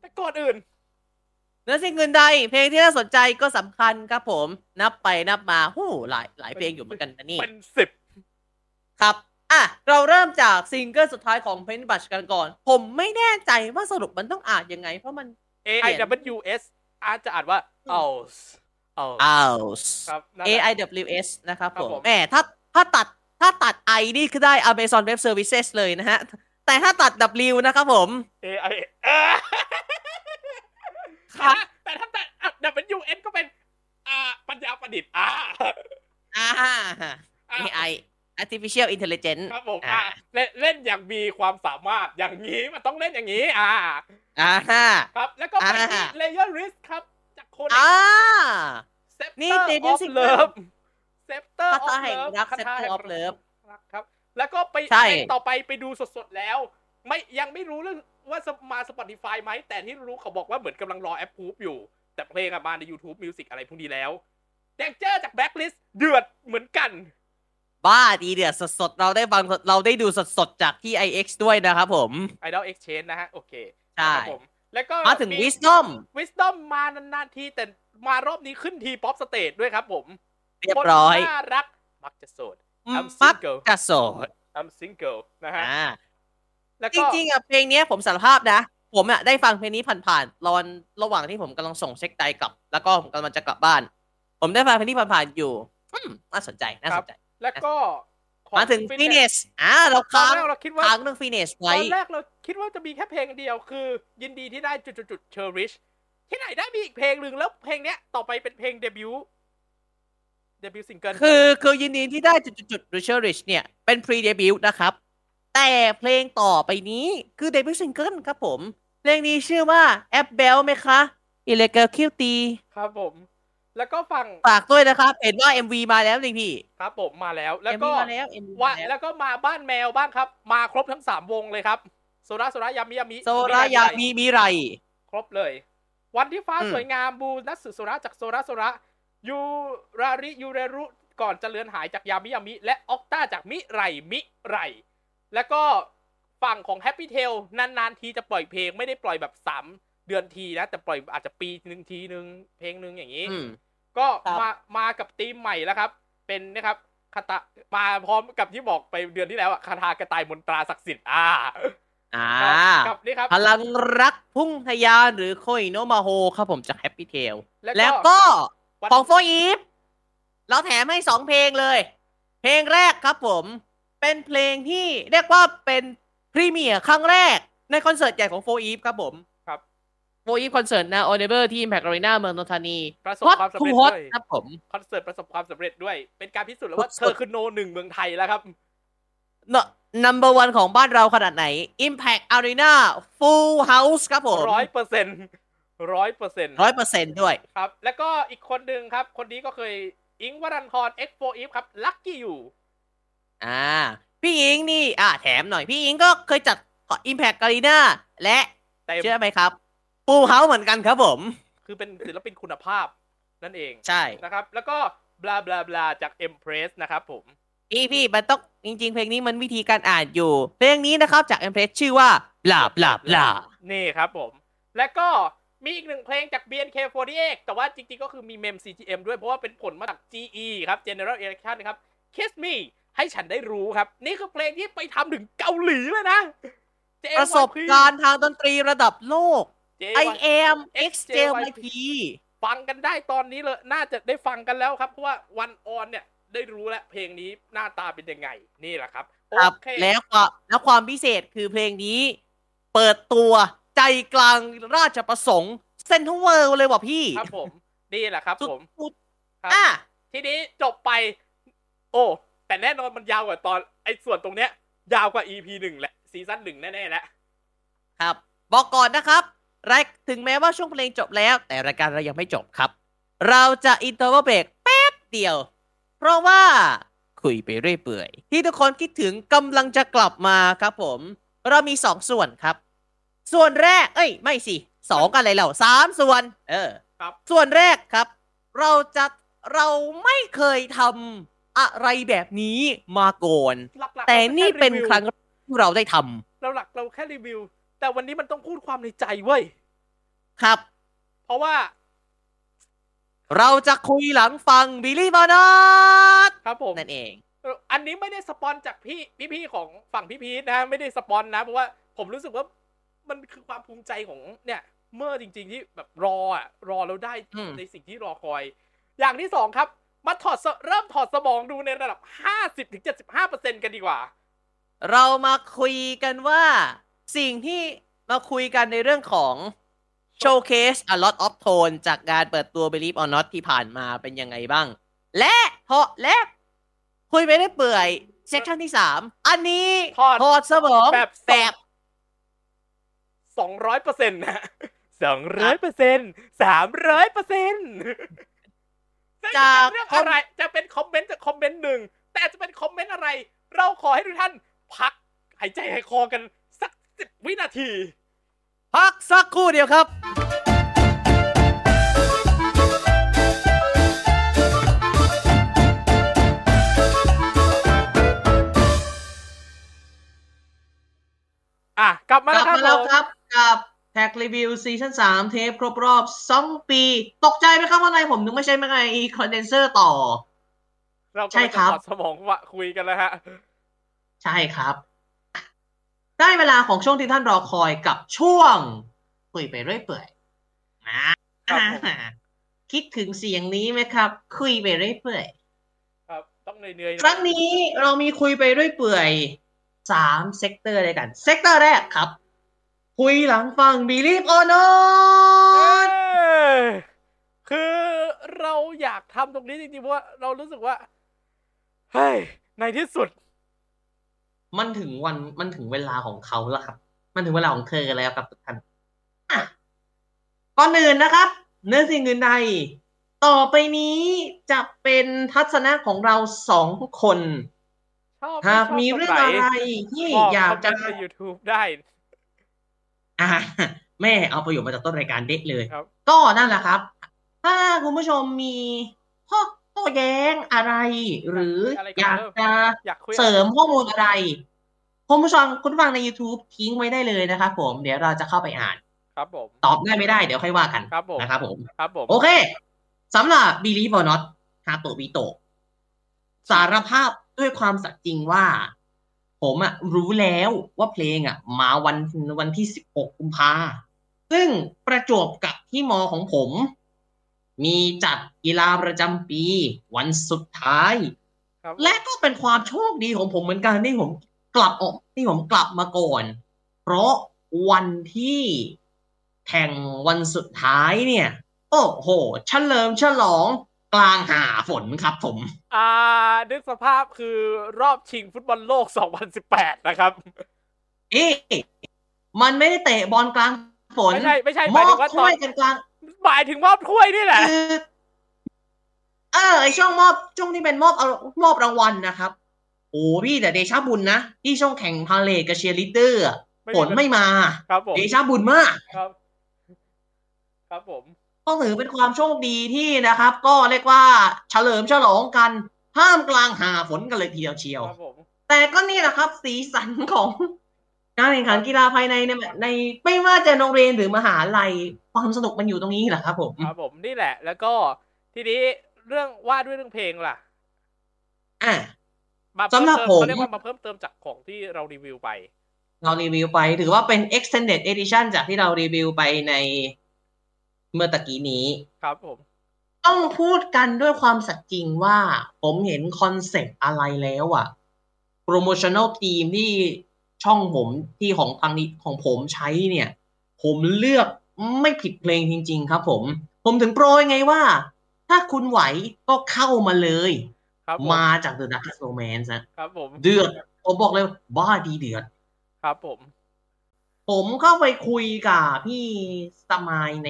แต่ก่อนอื่นเนื้อสิ่งอื่นใด เพลงที่น่าสนใจก็สำคัญครับผม นับไปนับมาหู้หลายหลายเพลงอยู่เหมือนกันนะนี่เป็นสิบ ครับ อะ เราเริ่มจากซิงเกิลสุดท้ายของ Paint Brush กันก่อน ผมไม่แน่ใจว่าสรุปมันต้องอ่านยังไง เพราะมัน A I W S อาจจะอ่านว่า aus aus House ครับนั่น A แหละ I W S นะครับครับผมผมแหมถ้าถ้าตัดถ้าตัด I นี่คือได้ Amazon Web Services เลยนะฮะ แต่ถ้าตัด W นะครับผม A I เออครับแต่ถ้าแต่อะ W S ก็เป็น อ่า ปัญญาประดิษฐ์อ่าอ่าอะ AI Artificial Intelligence ครับผมอ่าอะเล่นเล่นอย่างมีความสามารถอย่างนี้มันต้องเล่นอย่างนี้ อ่าอ่าครับ แล้วก็ไปที่อ่า Layer Risk ครับ จากคนอ่า Scepter นี่ Daniel of Sigmund Love Scepter คา of ถาแห่ง Love รักคาถา Scepter แห่ง of Love รักครับ แล้วก็ไปใช่เพลงต่อไปไปดูสดๆแล้ว ไม่ยังไม่รู้เรื่องว่ามา Spotify ไหม แต่ที่รู้เขาบอกว่าเหมือนกำลังรอแอปพูฟอยู่ แต่เพลงอะมาใน YouTube Music อะไรพวกนี้แล้วแดงเจอร์จาก Blacklist เดือดเหมือนกัน บ้าดีเดือดสดๆ เราได้ฟังเราได้ดูสดๆ จากที่ IX ด้วยนะครับผม Idol Exchange นะฮะ โอเคใช่ครับผม แล้วก็มาถึง Wisdom Wisdom มานานๆทีแต่มารอบนี้ขึ้นทีป๊อปสเตจด้วยครับผม เรียบร้อยคนน่ารัก มักจะโสด I'm มัก single จะโสด I'm single นะฮะอ่าแล้วจก็ริงๆอะเพลงเนี้ยผมสารภาพนะ ผมอะได้ฟังเพลงนี้ผ่านๆรอนระหว่างที่ผมกำลังส่งเช็คไดกลับ แล้วก็ผมกำลังจะกลับบ้าน ผมได้ฟังเพลงนี้ผ่านๆอยู่อืมน่าสนใจน่าสนใจ แล้วก็ของมาถึง Fitness ฟีเนสอ่าเราตอนค้างแรกเราคิดว่าค้างเรื่องฟีเนสตไว้อนแรกเราคิดว่าจะมีแค่เพลงเดียวคือ ยินดีที่ได้จุดจุดเชอริชที่ไหนได้มีอีกเพลงหนึ่งแล้วเพลงเนี้ยต่อไปเป็นเพลงเดบิวต์เดบิวต์ซิงเกิลคือคือยินดีที่ได้จุดๆๆ Richard Rich เนี่ยเป็น pre debut นะครับ แต่เพลงต่อไปนี้คือ debut single ครับผม เพลงนี้ชื่อว่า a p b e l ไหมคะ Illegal Cutie ครับผม แล้วก็ฟังฝากด้วยนะครับเห็นว่า MV มาแล้วนี่พี่ครับผมมาแล้ว แล้ว MV ก็มาแล้ว MV ว่ามาแล้วแล้วก็มาบ้านแมวบ้างครับ มาครบทั้งสามวงเลยครับโซระโซระยามิยามิโซรายามีมีไร ครบเลย วันที่ฟ้าอืมสวยงามบูนัสสุโซระจากโซระโซระยูราริยูเรรุก่อนจะเลือนหายจากยามิยามิ และออกต้าจากมิไรมิไร แล้วก็ฝั่งของแฮปปี้เทลนานๆทีจะปล่อยเพลงไม่ได้ปล่อยแบบสามเดือนทีนะ แต่ปล่อยอาจจะปีหนึ่งทีหนึ่งเพลงหนึ่งอย่างนี้อืม ก็ครับมามากับธีมใหม่แล้วครับ เป็นนะครับคาตามาพร้อมกับที่บอกไปเดือนที่แล้วอะคาถากระต่ายมนตราศักดิ์สิทธิ์อ่าอ่ากับนี่ครับพลังรักพุ่งทะยานหรือ恋の魔法ครับผมจาก Happy Tail แล้วแล้วก็ก็ของ4EVE เราแถมให้สองเพลงเลย เพลงแรกครับผม เป็นเพลงที่เรียกว่าเป็นพรีเมียร์ครั้งแรกในคอนเสิร์ตใหญ่ของโฟอีฟครับผมครับ โฟอีฟคอนเสิร์ตนาโอเนเบอร์ที่ Impact Arena เมืองนนทบุรีประสบฮอตความสำทูเร็จฮอตด้วยครับผมคอนเสิร์ตประสบความสำเร็จด้วย เป็นการพิสูจน์แล้วว่าสุดๆเธอคือโนหนึ่งเมืองไทยแล้วครับเนอะ number one ของบ้านเราขนาดไหน Impact Arena Full House ครับผมร้อยเปอร์เซ็นต์ร้อยเปอร์เซ็นต์ร้อยเปอร์เซ็นต์ด้วยครับ แล้วก็อีกคนหนึ่งครับ คนนี้ก็เคยอิงค์วรันทร X4 Eve ครับลัคกี้อยู่ อ่า พี่อิงนี่ อ่าแถมหน่อย พี่อิงก็เคยจัด Impact Arena และแต่เชื่อไหมครับ ปูเฮาเหมือนกันครับผม คือเป็นศิลปินคุณภาพนั่นเองใช่นะครับ แล้วก็บลาบลาบลาจาก Empress นะครับผมพี่พี่มันต้องจริง ๆ เพลงนี้มันวิธีการอ่านอยู่ เพลงนี้นะครับจาก e m p r e s s ชื่อว่าบลาบลาบลานี่ครับผม และก็มีอีกหนึ่งเพลงจาก BNK48 แต่ว่าจริง ๆ ก็คือมีเมม CGM ด้วยเพราะว่าเป็นผลมาจาก GE ครับ General Election นะครับ Kiss Me ให้ฉันได้รู้ครับ นี่คือเพลงที่ไปทำถึงเกาหลีเลยนะ JYP ประสบการณ์ทางดนตรีระดับโลก I JYP am XJYP ฟังกันได้ตอนนี้เลย น่าจะได้ฟังกันแล้วครับ เพราะว่าวันออนเนี่ยได้รู้แล้วเพลงนี้หน้าตาเป็นยังไง นี่แหละครับโอครับเคแล้วก็แล้วความพิเศษคือเพลงนี้ เปิดตัวใจกลางราชประสงค์เซนทรัลเวิลด์เลยว่ะพี่ ครับผม นี่แหละครับสุดผมสุดครับอะทีนี้จบไป โอ้ แต่แน่นอนมันยาวกว่าตอน ไอ้ส่วนตรงเนี้ย ยาวกว่า EP หนึ่งแหละซีซั่นหนึ่งแน่ๆแล้วครับ บอกก่อนนะครับ รายถึงแม้ว่าช่วงเพลงจบแล้ว แต่รายการเรายังไม่จบครับ เราจะ inter break แป๊บเดียว เพราะว่าคุยไปเรื่อยเปื่อย ที่ทุกคนคิดถึงกำลังจะกลับมาครับผม เรามีสองส่วนครับ ส่วนแรก เอ้ย ไม่สิสองอะไรเราสามส่วน เออครับส่วนแรกครับ เราจะเราไม่เคยทำอะไรแบบนี้มาก่อนหลักๆแต่รานี่แค่เป็นวิวครั้งแรกที่เราได้ทำเราหลักเราแค่รีวิว แต่วันนี้มันต้องพูดความในใจเว้ย ครับ เพราะว่า เราจะคุยหลังฟังบิลลี่บอนัทครับผมนั่นเองเอ่ออันนี้ไม่ได้สปอนจากพี่พี่ๆของฝั่งพี่พีทนะ ไม่ได้สปอนนะ เพราะว่าผมรู้สึกว่ามันคือความภูมิใจของเนี่ย เมื่อจริง ๆ ที่แบบรออะรอแล้วได้อืมในสิ่งที่รอคอย อย่างที่สองครับ มาถอดสเริ่มถอดสมองดูในระดับ 50-75%กันดีกว่า เรามาคุยกันว่า สิ่งที่มาคุยกันในเรื่องของ Showcase a lot of tone จากการเปิดตัว Believe or Not ที่ผ่านมาเป็นยังไงบ้าง และพอและ คุยไปเรื่อยเปื่อย session ที่สามอันนี้ถอดถอดสมองแบบแบบสองร้อยเปอร์เซ็นต์นะสองร้อยเปอร์เซ็นต์สามร้อยเปอร์เซ็นต์จากเรื่องอะไร จะเป็นคอมเมนต์จากคอมเมนต์หนึ่ง แต่จะเป็นคอมเมนต์อะไร เราขอให้ทุกท่านพักหายใจหายคอกัน สักสิบวินาที พักสักครู่เดียวครับ อะ กลับมากลัแล้วบครับมาแล้วผมครับกับแท็กรีวิวซีซั่นสามเทปครบรอบสองปี ตกใจไหมครับว่าไงผมนึกไม่ใช่ไหมไงคอนเดนเซอร์ต่อ เราใช่กำลังครับจะถอดสมองวะคุยกันแล้วฮะ ใช่ครับ ได้เวลาของช่วงที่ท่านรอคอยกับช่วงคุยไปเรื่อยเปื่อยนะครับผมคิดถึงเสียงนี้ไหมครับ คุยไปเรื่อยเปื่อยครับต้องเหนื่อยๆหน่อยครั้งนี้เรามีคุยไปเรื่อยเปื่อยสาม sector ด้วยกัน sector แรกครับ คุยหลังฟัง Believe or เอ้ Not ยคือเราอยากทำตรงนี้จริงๆเพราะว่าเรารู้สึกว่าเฮ้ยในที่สุด มันถึงวันมันถึงเวลาของเขาแล้วครับ มันถึงเวลาของเธอแล้วครับทุกท่านอะก่อนอื่นนะครับ เนื้อสิ่งอื่นใด ต่อไปนี้จะเป็นทัศนะของเราสองคนชอบหากชบมีตเรื่องอะไรที่บอกอยากจะคอมเมนต์ใน YouTube ได้อ่าแม่เอาประโยชน์มาจากต้นรายการเด็กเลยครับก็นั่นแหละครับ ถ้าคุณผู้ชมมีข้อโต้แย้งอะไร หรืออะไรอกันยากเริ่มจะอยากคุยเสริมข้อมูลอะไรคุณผู้ชมคุณฟังใน YouTube ทิ้งไว้ได้เลยนะครับผมเดี๋ยวเราจะเข้าไปอ่าน ครับผม ตอบได้ไม่ได้เดี๋ยวค่อยว่ากันครับผมนะครับผมครับผมโอเคสำหรับ Believe or Not ฮาโตบิโตะสารภาพด้วยความสัตย์จริงว่า ผมอะรู้แล้วว่าเพลงอะมาวันวันที่ 16 กุมภาซึ่งประจวบกับที่มอของผม มีจัดกีฬาประจำปี วันสุดท้ายครับและก็เป็นความโชคดีของผมเหมือนกันที่ผมกลับออกที่ผมกลับมาก่อน เพราะวันที่แข่งวันสุดท้ายเนี่ย โอ้โหเฉลิมฉลองกลางหาฝนครับผม อ่า นึกสภาพคือรอบชิงฟุตบอลโลก 2018 นะครับ เอ๊ะมันไม่ได้เตะบอลกลางฝนไม่ใช่ ไม่ใช่หมมายอถึบงว่าตถ้อวนยกันกลาง หมายถึงมอบถ้วยนี่แหละคือเออไอช่วงมอบช่วงที่เป็นมอบเอามอบรางวัลนะครับ โอ้พี่แต่เดชาบุญนะที่ช่วงแข่งพาเหรดกับเชียร์ลีดเดอร์อะไม่มีฝนไม่มาครับผมเดชาบุญมากครับ ครับผมก็ถือเป็นความโชคดีที่นะครับ ก็เรียกว่าเฉลิมฉลองกันท่ามกลางหาฝนกันเลยทีเดียวเชียวครับผมแต่ก็นี่แหละครับ สีสันของ การแข่งขันกีฬาภายในในในไม่ว่าจะโรงเรียนหรือมหาลัยความสนุกมันอยู่ตรงนี้แหละครับผมครับผมนี่แหละ แล้วก็ทีนี้เรื่องว่าด้วยเรื่องเพลงล่ะ อะมาสำหรับเพิ่มเติผมเขาเรียกว่ามาเพิ่มเติมจากของที่เรารีวิวไป เรารีวิวไป ถือว่าเป็น extended edition จากที่เรารีวิวไปในเมื่อตะกี้นี้ ครับผม ต้องพูดกันด้วยความสัตย์จริงว่า ผมเห็นคอนเซปต์อะไรแล้วอะ promotional team ที่ ช่องผมที่ของทางนี้ของผมใช้เนี่ย ผมเลือกไม่ผิดเพลงจริง ๆ ครับผม ผมถึงโปรยไงว่า ถ้าคุณไหวก็เข้ามาเลยครับผมมาจาก The Dark Romance นะครับผมเดือดผมบอกเลยบ้าดีเดือด ครับผม ผมเข้าไปคุยกับพี่สมายใน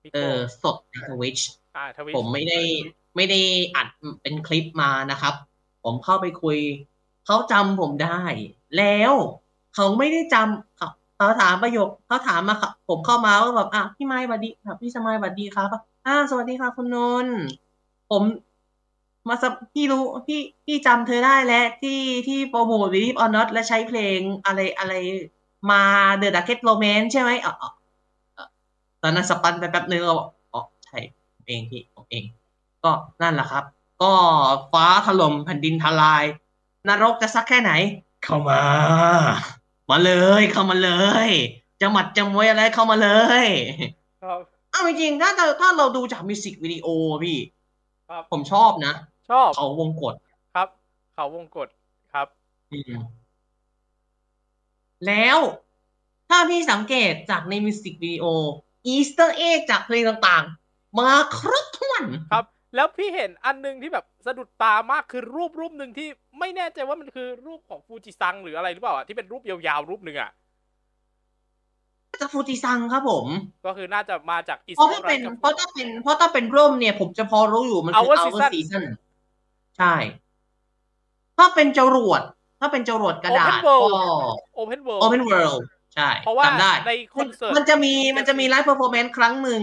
พี่เอโก้อสดในทวิชอ่าทวิตผมไม่ได้ไม่ได้อัดเป็นคลิปมานะครับ ผมเข้าไปคุย เขาจำผมได้ แล้วเขาไม่ได้จำเขาเขาถามประโยคเขาถามมาครับผมเข้ามาว่าแบบอะพี่ไม้สวัสดีครับพี่สมัยสวัสดีครับอ่าสวัสดีค่ะคุณนนท์ผมมาสักพี่รู้พี่พี่จำเธอได้แล้วที่ที่โปรโมทวิดีออนนอตและใช้เพลงอะไรอะไรมาเดอะดักเก็ตโรแมนใช่ไหมอ๋อตอนนั้นสปันไปแป๊บนึงก็บอกอ๋อใช่เองพี่ผมเอง ก็นั่นแหละครับ ก็ฟ้าถล่มแผ่นดินทลาย นรกจะสักแค่ไหน เข้ามา มาเลยเข้ามาเลยจะหมัดจะมวยอะไรเข้ามาเลยครับเอาจริงๆถ้าเราถ้าเราดูจากมิวสิกวิดีโอพี่ครับผมชอบนะ ชอบเขาวงกฏครับ เขาวงกฏครับอืมแล้วถ้าพี่สังเกตจากในมิวสิกวิดีโอ Easter egg จากเพลงต่างๆ มาครบถ้วนครับ แล้วพี่เห็นอันหนึ่งที่แบบสะดุดตามากคือรูปรูปหนึ่งที่ไม่แน่ใจว่ามันคือรูปของฟูจิซังหรืออะไรหรือเปล่าอะที่เป็นรูปยาวๆรูปหนึ่งอะจากฟูจิซังครับผม ก็คือน่าจะมาจากอิสเพราะถ้าเป็นเพราะถ้าเป็นเพราะถ้าเป็นร่มเนี่ย ผมจะพอรู้อยู่มันคือ Our our Season season ใช่ ถ้าเป็นจรวด ถ้าเป็นจรวดกระดาษ Open World ก็ Open World Open World ใช่เพราะว่าจำได้ในคอนเสิร์ตมันจะมีมันจะมีไลฟ์เพอร์ฟอร์แมนซ์ครั้งหนึ่ง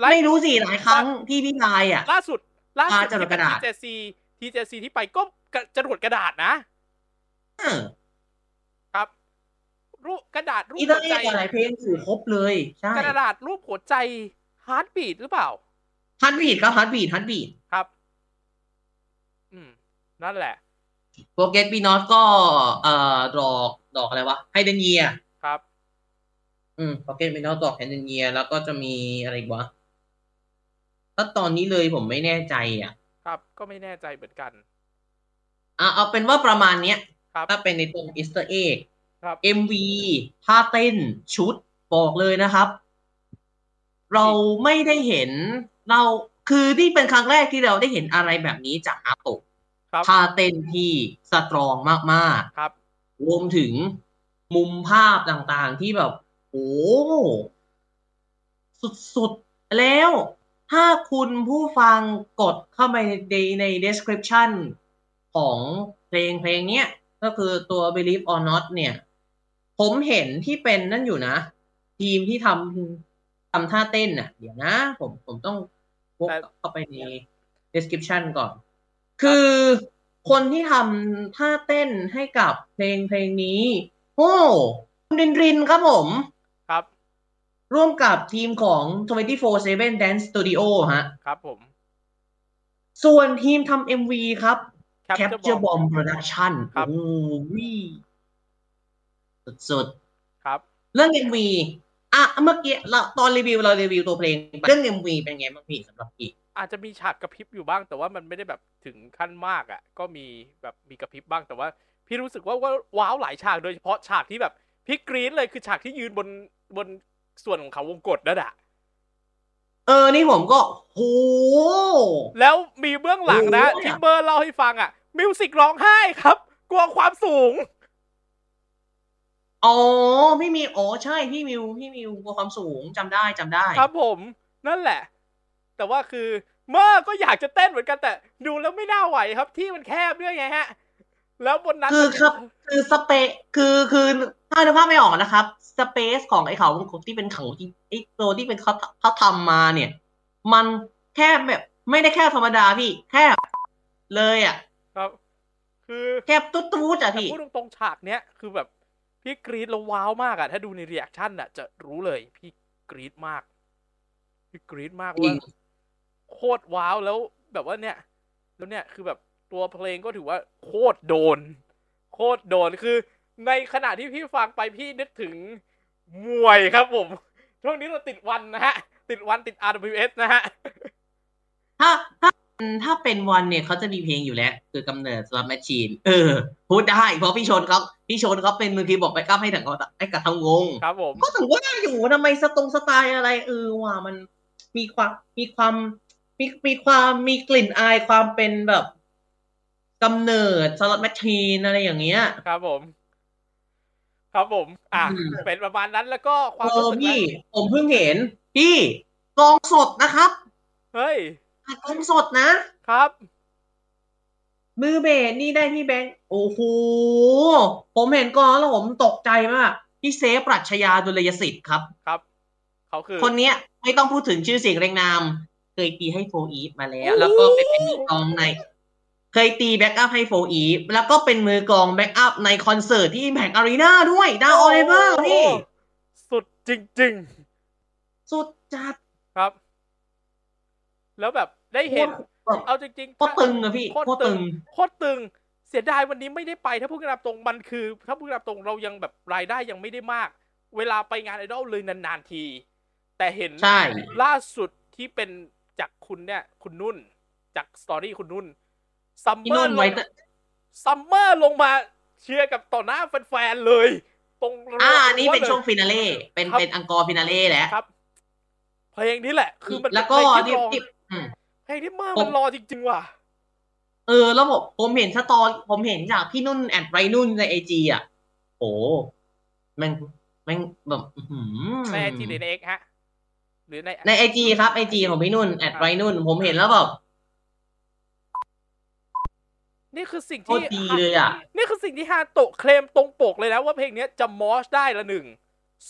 ไลฟ์ไม่รู้สิหลายครั้งที่พี่พายอะ ล่าสุด ล่าสุดอ่าจรวดกระดาษทีเจซีทีเจซีที่ไปก็กระจรวดกระดาษนะเออครับ รูปกระดาษรูปอีเตอหัร์วเอ็ใจกอะไรเพลงสู่ครบเลยใช่กระดาษรูปหัวใจฮาร์ดบีดหรือเปล่าฮันบีดครับฮันบีดฮันบีดครับ อืม นั่นแหละProject Venus ก็เอ่อดอกดอกอะไรวะไฮเดรนเยียครับ อืม Project Venus ดอกไฮเดรนเยียแล้วก็จะมีอะไรอีกวะ ถ้าตอนนี้เลยผมไม่แน่ใจอะ ครับ ก็ไม่แน่ใจเหมือนกันอะเอาเป็นว่าประมาณเนี้ยครับถ้าเป็นในตรง Easter egg ครับ MV ท่าเต้นชุดบอกเลยนะครับ เราไม่ได้เห็นเราคือนี่เป็นครั้งแรกที่เราได้เห็นอะไรแบบนี้จากฮาโตะครับท่าเต้นที่สตรองมากครับๆรวมถึงมุมภาพต่างๆที่แบบ โอ้สุดๆแล้ว ถ้าคุณผู้ฟังกดเข้าไปในใน description ของเพลงเพลงเนี้ย ก็คือตัว Believe or Not เนี่ย ผมเห็นที่เป็นนั่นอยู่นะ ทีมที่ทำทำท่าเต้นน่ะ เดี๋ยวนะ ผมผมต้องวกเข้าไปใน description ก่อน คือคนที่ทำท่าเต้นให้กับเพลงเพลงนี้ โอ้คุณรินรินครับผม รับร่วมกับทีมของ 24/7 Dance Studio ฮะ ครับผม ส่วนทีมทำ MV ครับ Capture Capture Bomb Bomb Production ครับโอ้โหสุดครับๆเรื่อง MV อะเมื่อกี้เราตอนรีวิวเรารีวิวตัวเพลงเรื่อง MV เป็นไงบ้างพี่สำหรับพี่อาจจะมีฉากกระพริบอยู่บ้าง แต่ว่ามันไม่ได้แบบถึงขั้นมากอะ ก็มีแบบมีกระพริบบ้างแต่ว่า พี่รู้สึกว่าว่าว้าวหลายฉากโดยเฉพาะฉากที่แบบพี่กรี๊ดเลยคือฉากที่ยืนบนบน ส่วนของเขาวงกตนั่นแหะเออ นี่ผมก็โหแล้วมีเบื้องหลังนะโอ้ยที่เบอร์เล่าให้ฟังอะ มิวสิกร้องไห้ครับ กลัวความสูง อ๋อ พี่มิวอ๋อใช่ พี่มิว พี่มิวกลัวความสูงจำได้จำได้ ครับผม นั่นแหละ แต่ว่าคือเมื่อก็อยากจะเต้นเหมือนกันแต่ ดูแล้วไม่น่าไหวครับ ที่มันแคบด้วยไงฮะ แล้วบนนั้นคือมันครับ คือสเปคือคือถ้านึกภาพไม่ออกนะครับ สเปซของไอ้เขาวงกตที่เป็นเขาที่ไอ้ตัวที่เป็นเขาเขาทำมาเนี่ย มันแคบแบบไม่ได้แคบธรรมดาพี่ แคบเลยอะ ครับ คือแคบตุ๊ดตุ๊ดอะแต่พี่พูดตรงๆฉากเนี้ยคือแบบพี่กรี๊ดแล้วว้าวมากอะถ้าดูใน reaction อะจะรู้เลยพี่กรี๊ดมาก พี่กรี๊ดมากจริว่าโคตรว้าวแล้วแบบว่าเนี่ย แล้วเนี่ยคือแบบ ตัวเพลงก็ถือว่าโคตรโดน โคตรโดนคือ ในขณะที่พี่ฟังไปพี่นึกถึงมวยครับผม ช่วงนี้เราติดวันนะฮะ ติดวันติด RWS นะฮะ ถ้าถ้าถ้าเป็นวันเนี่ยเขาจะมีเพลงอยู่แล้ว คือกำเนิดสลับแมชชีน เออ พูดได้ เพราะพี่ชนเขาพี่ชนเขาเป็นมือคีย์บอร์ดแบ็กอัพให้ถึงให้กับทั้งวงครับผมก็ถึงว่าอยู่ทำไมสตรงสไตล์อะไร เออว่ามันมีความมีความมีมีความมีกลิ่นอายความเป็นแบบ กำเนิดสลัดแมชชีนอะไรอย่างเงี้ย ครับผม ครับผม อะอืมเป็นประมาณนั้นแล้วก็ความเอรู้อสึกพี่นะผมเพิ่งเห็น พี่กลองสดนะครับ เฮ้ยกลองสดนะ ครับ มือเบสนี่ได้พี่แบงค์ โอ้โห ผมเห็นกลองแล้วผมตกใจมากพี่เซฟปรัชญาดุลยสิทธิ์ครับ ครับ เขาคือ คนเนี้ยไม่ต้องพูดถึงชื่อเสียงเรียงนาม เคยตีให้ 4EVE มาแล้ว แล้วก็ไปเป็นมือกลองใน เคยตี backup ให้ 4EVE แล้วก็เป็นมือกลอง backup ในคอนเสิร์ตที่ Impact Arena ด้วยดาวออเรเบอร์พี่ สุดจริงสุดจัดๆครับ แล้วแบบได้เห็นโคตรเอาจริงๆโคตรตึงอะพี่ โคตรโคตรตึตึงงโคตรตึง เสียดายวันนี้ไม่ได้ไปถ้าพูดกันตามตรงมันคือ ถ้าพูดกันตามตรงเรายังแบบรายได้ยังไม่ได้มาก เวลาไปงานไอดอลเลยนานๆที แต่เห็นใช่ล่าสุดที่เป็นจากคุณเนี่ย คุณนุ่น จากสตอรี่คุณนุ่น ซัมพี่เมอนุ่ร์นลไว้งซัมเมอร์ลงมาเชียร์กับต่อหน้าแฟนๆเลย ตรงอ่าอันนี้เป็นรั้ลยช่วงฟินาเล่เป็นครับเป็นอังกอร์ฟินาเล่แล้วครับเพลงนี้แหละ คือมันแล้วก็เป็นเพลงที่ที่รอที่อืมเพลงที่เมื่อผมมันรอจริง ๆ ว่ะ เออ แล้วผมผมเห็นสตอรผมเห็นจากพี่นุ่นแอดไรนุ่นในไอจีอะโอ้แม่งแม่งแบบอื้อหือในไอจีหรือในเอ็กฮะ หรือในในไอจีครับไอจีของพี่นุ่นแอดไรนุ่น ผมเห็นแล้วแบบ นี่คือสิ่งโคที่ตรดีเลยอะ นี่คือสิ่งที่ฮาโตะเคลมตรงปกเลยนะว่าเพลงเนี้ยจะมอชได้ละหนึ่ง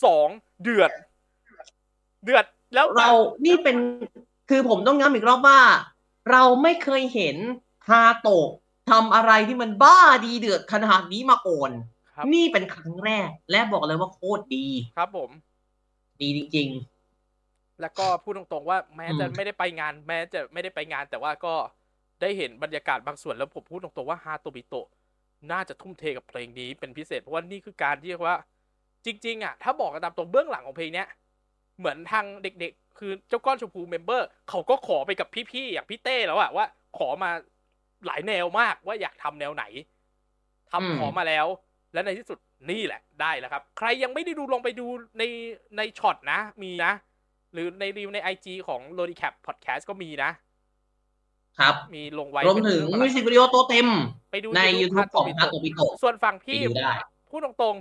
สองเดือด เดือดแล้วเรานี่เป็นคือผมต้องย้ำอีกรอบว่า เราไม่เคยเห็นฮาโตะทำอะไรที่มันบ้าดีเดือดขนาดนี้มาก่อนครับนี่เป็นครั้งแรก และบอกเลยว่าโคตรดีครับผม ดีจริงแล้วก็พูดตรงๆว่าแม้จะอืมไม่ได้ไปงาน แม้จะไม่ได้ไปงานแต่ว่าก็ ได้เห็นบรรยากาศบางส่วนแล้วผมพูดตรงๆว่าฮาโตบิโตะน่าจะทุ่มเทกับเพลงนี้เป็นพิเศษเพราะว่านี่คือการที่เรียกว่า จริง ๆ อะ ถ้าบอกกันตามตรงเบื้องหลังของเพลงเนี้ยเหมือนทางเด็ก ๆ คือเจ้าก้อนชมพู member เขาก็ขอไปกับพี่ๆอย่างพี่เต้แล้วอะว่า ขอมาหลายแนวมากว่าอยากทำแนวไหนทำอืมขอมาแล้ว และในที่สุดนี่แหละได้แล้วครับ ใครยังไม่ได้ดูลองไปดูในใน Shorts นะ มีนะ หรือในรีวิวใน IG ของ l o d i c a p Podcast ก็มีนะ ครับ มีลงไว้รวมถึงเป็นมิเรื่วอสิกวิดีโอตัวเต็มไปดูใน YouTube YouTube ของฮาโตบิโตะ ฮาโตบิโตะส่วนฝั่งไปพี่ดูได้พูดตรง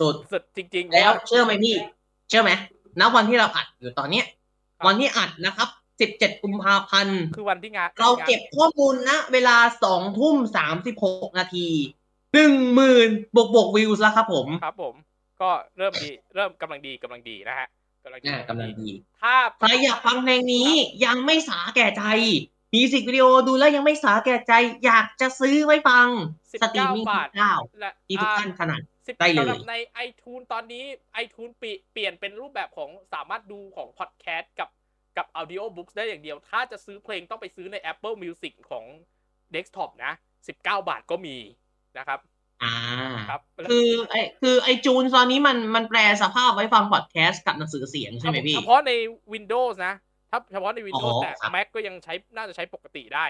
สุดๆสุดจริง ๆ แล้วเพราะว่าเชื่อไหมพี่ เชื่อไหมณวันที่เราอัดอยู่ตอนเนี้ยครับวันที่อัดนะครับ17กุมภาพันธ์คือวันที่งาน เราเก็บข้อมูลนะเวลา2ทุ่ม36นาทีหนึ่งหมื่นบวกบวกวิวแล้วครับผม ครับผม ก็เริ่มดี เริ่มกำลังดีกำลังดีนะฮะ กำลังดีอ่ากำลังดี ถ้าใครอยากฟังเพลงนี้ยังไม่สาแก่ใจ music video ดูแล้วยังไม่สาแก่ใจ อยากจะซื้อไว้ฟังสิบสตรีเก้ามมิ่งบาทเก้าและที่ทุกอ่าท่านถนัดสิบได้เลยสำหรับใน iTunes ตอนนี้ iTunes เปลี่ยนเปลี่ยนเป็นรูปแบบของสามารถดูของพอดแคสต์กับกับ Audio Books ได้อย่างเดียว ถ้าจะซื้อเพลงต้องไปซื้อใน Apple Music ของ Desktop นะ 19 บาทก็มีนะครับ อ่าครับ คือไอคือไอจูนตอนนี้มันมันแปลสภาพไว้ฟังพอดแคสต์กับหนังสือเสียงใช่ไหมพี่ เฉพาะใน Windows นะ ถ้าเฉพาะใน Windows อ๋อแต่ครับ Mac ก็ยังใช้น่าจะใช้ปกติได้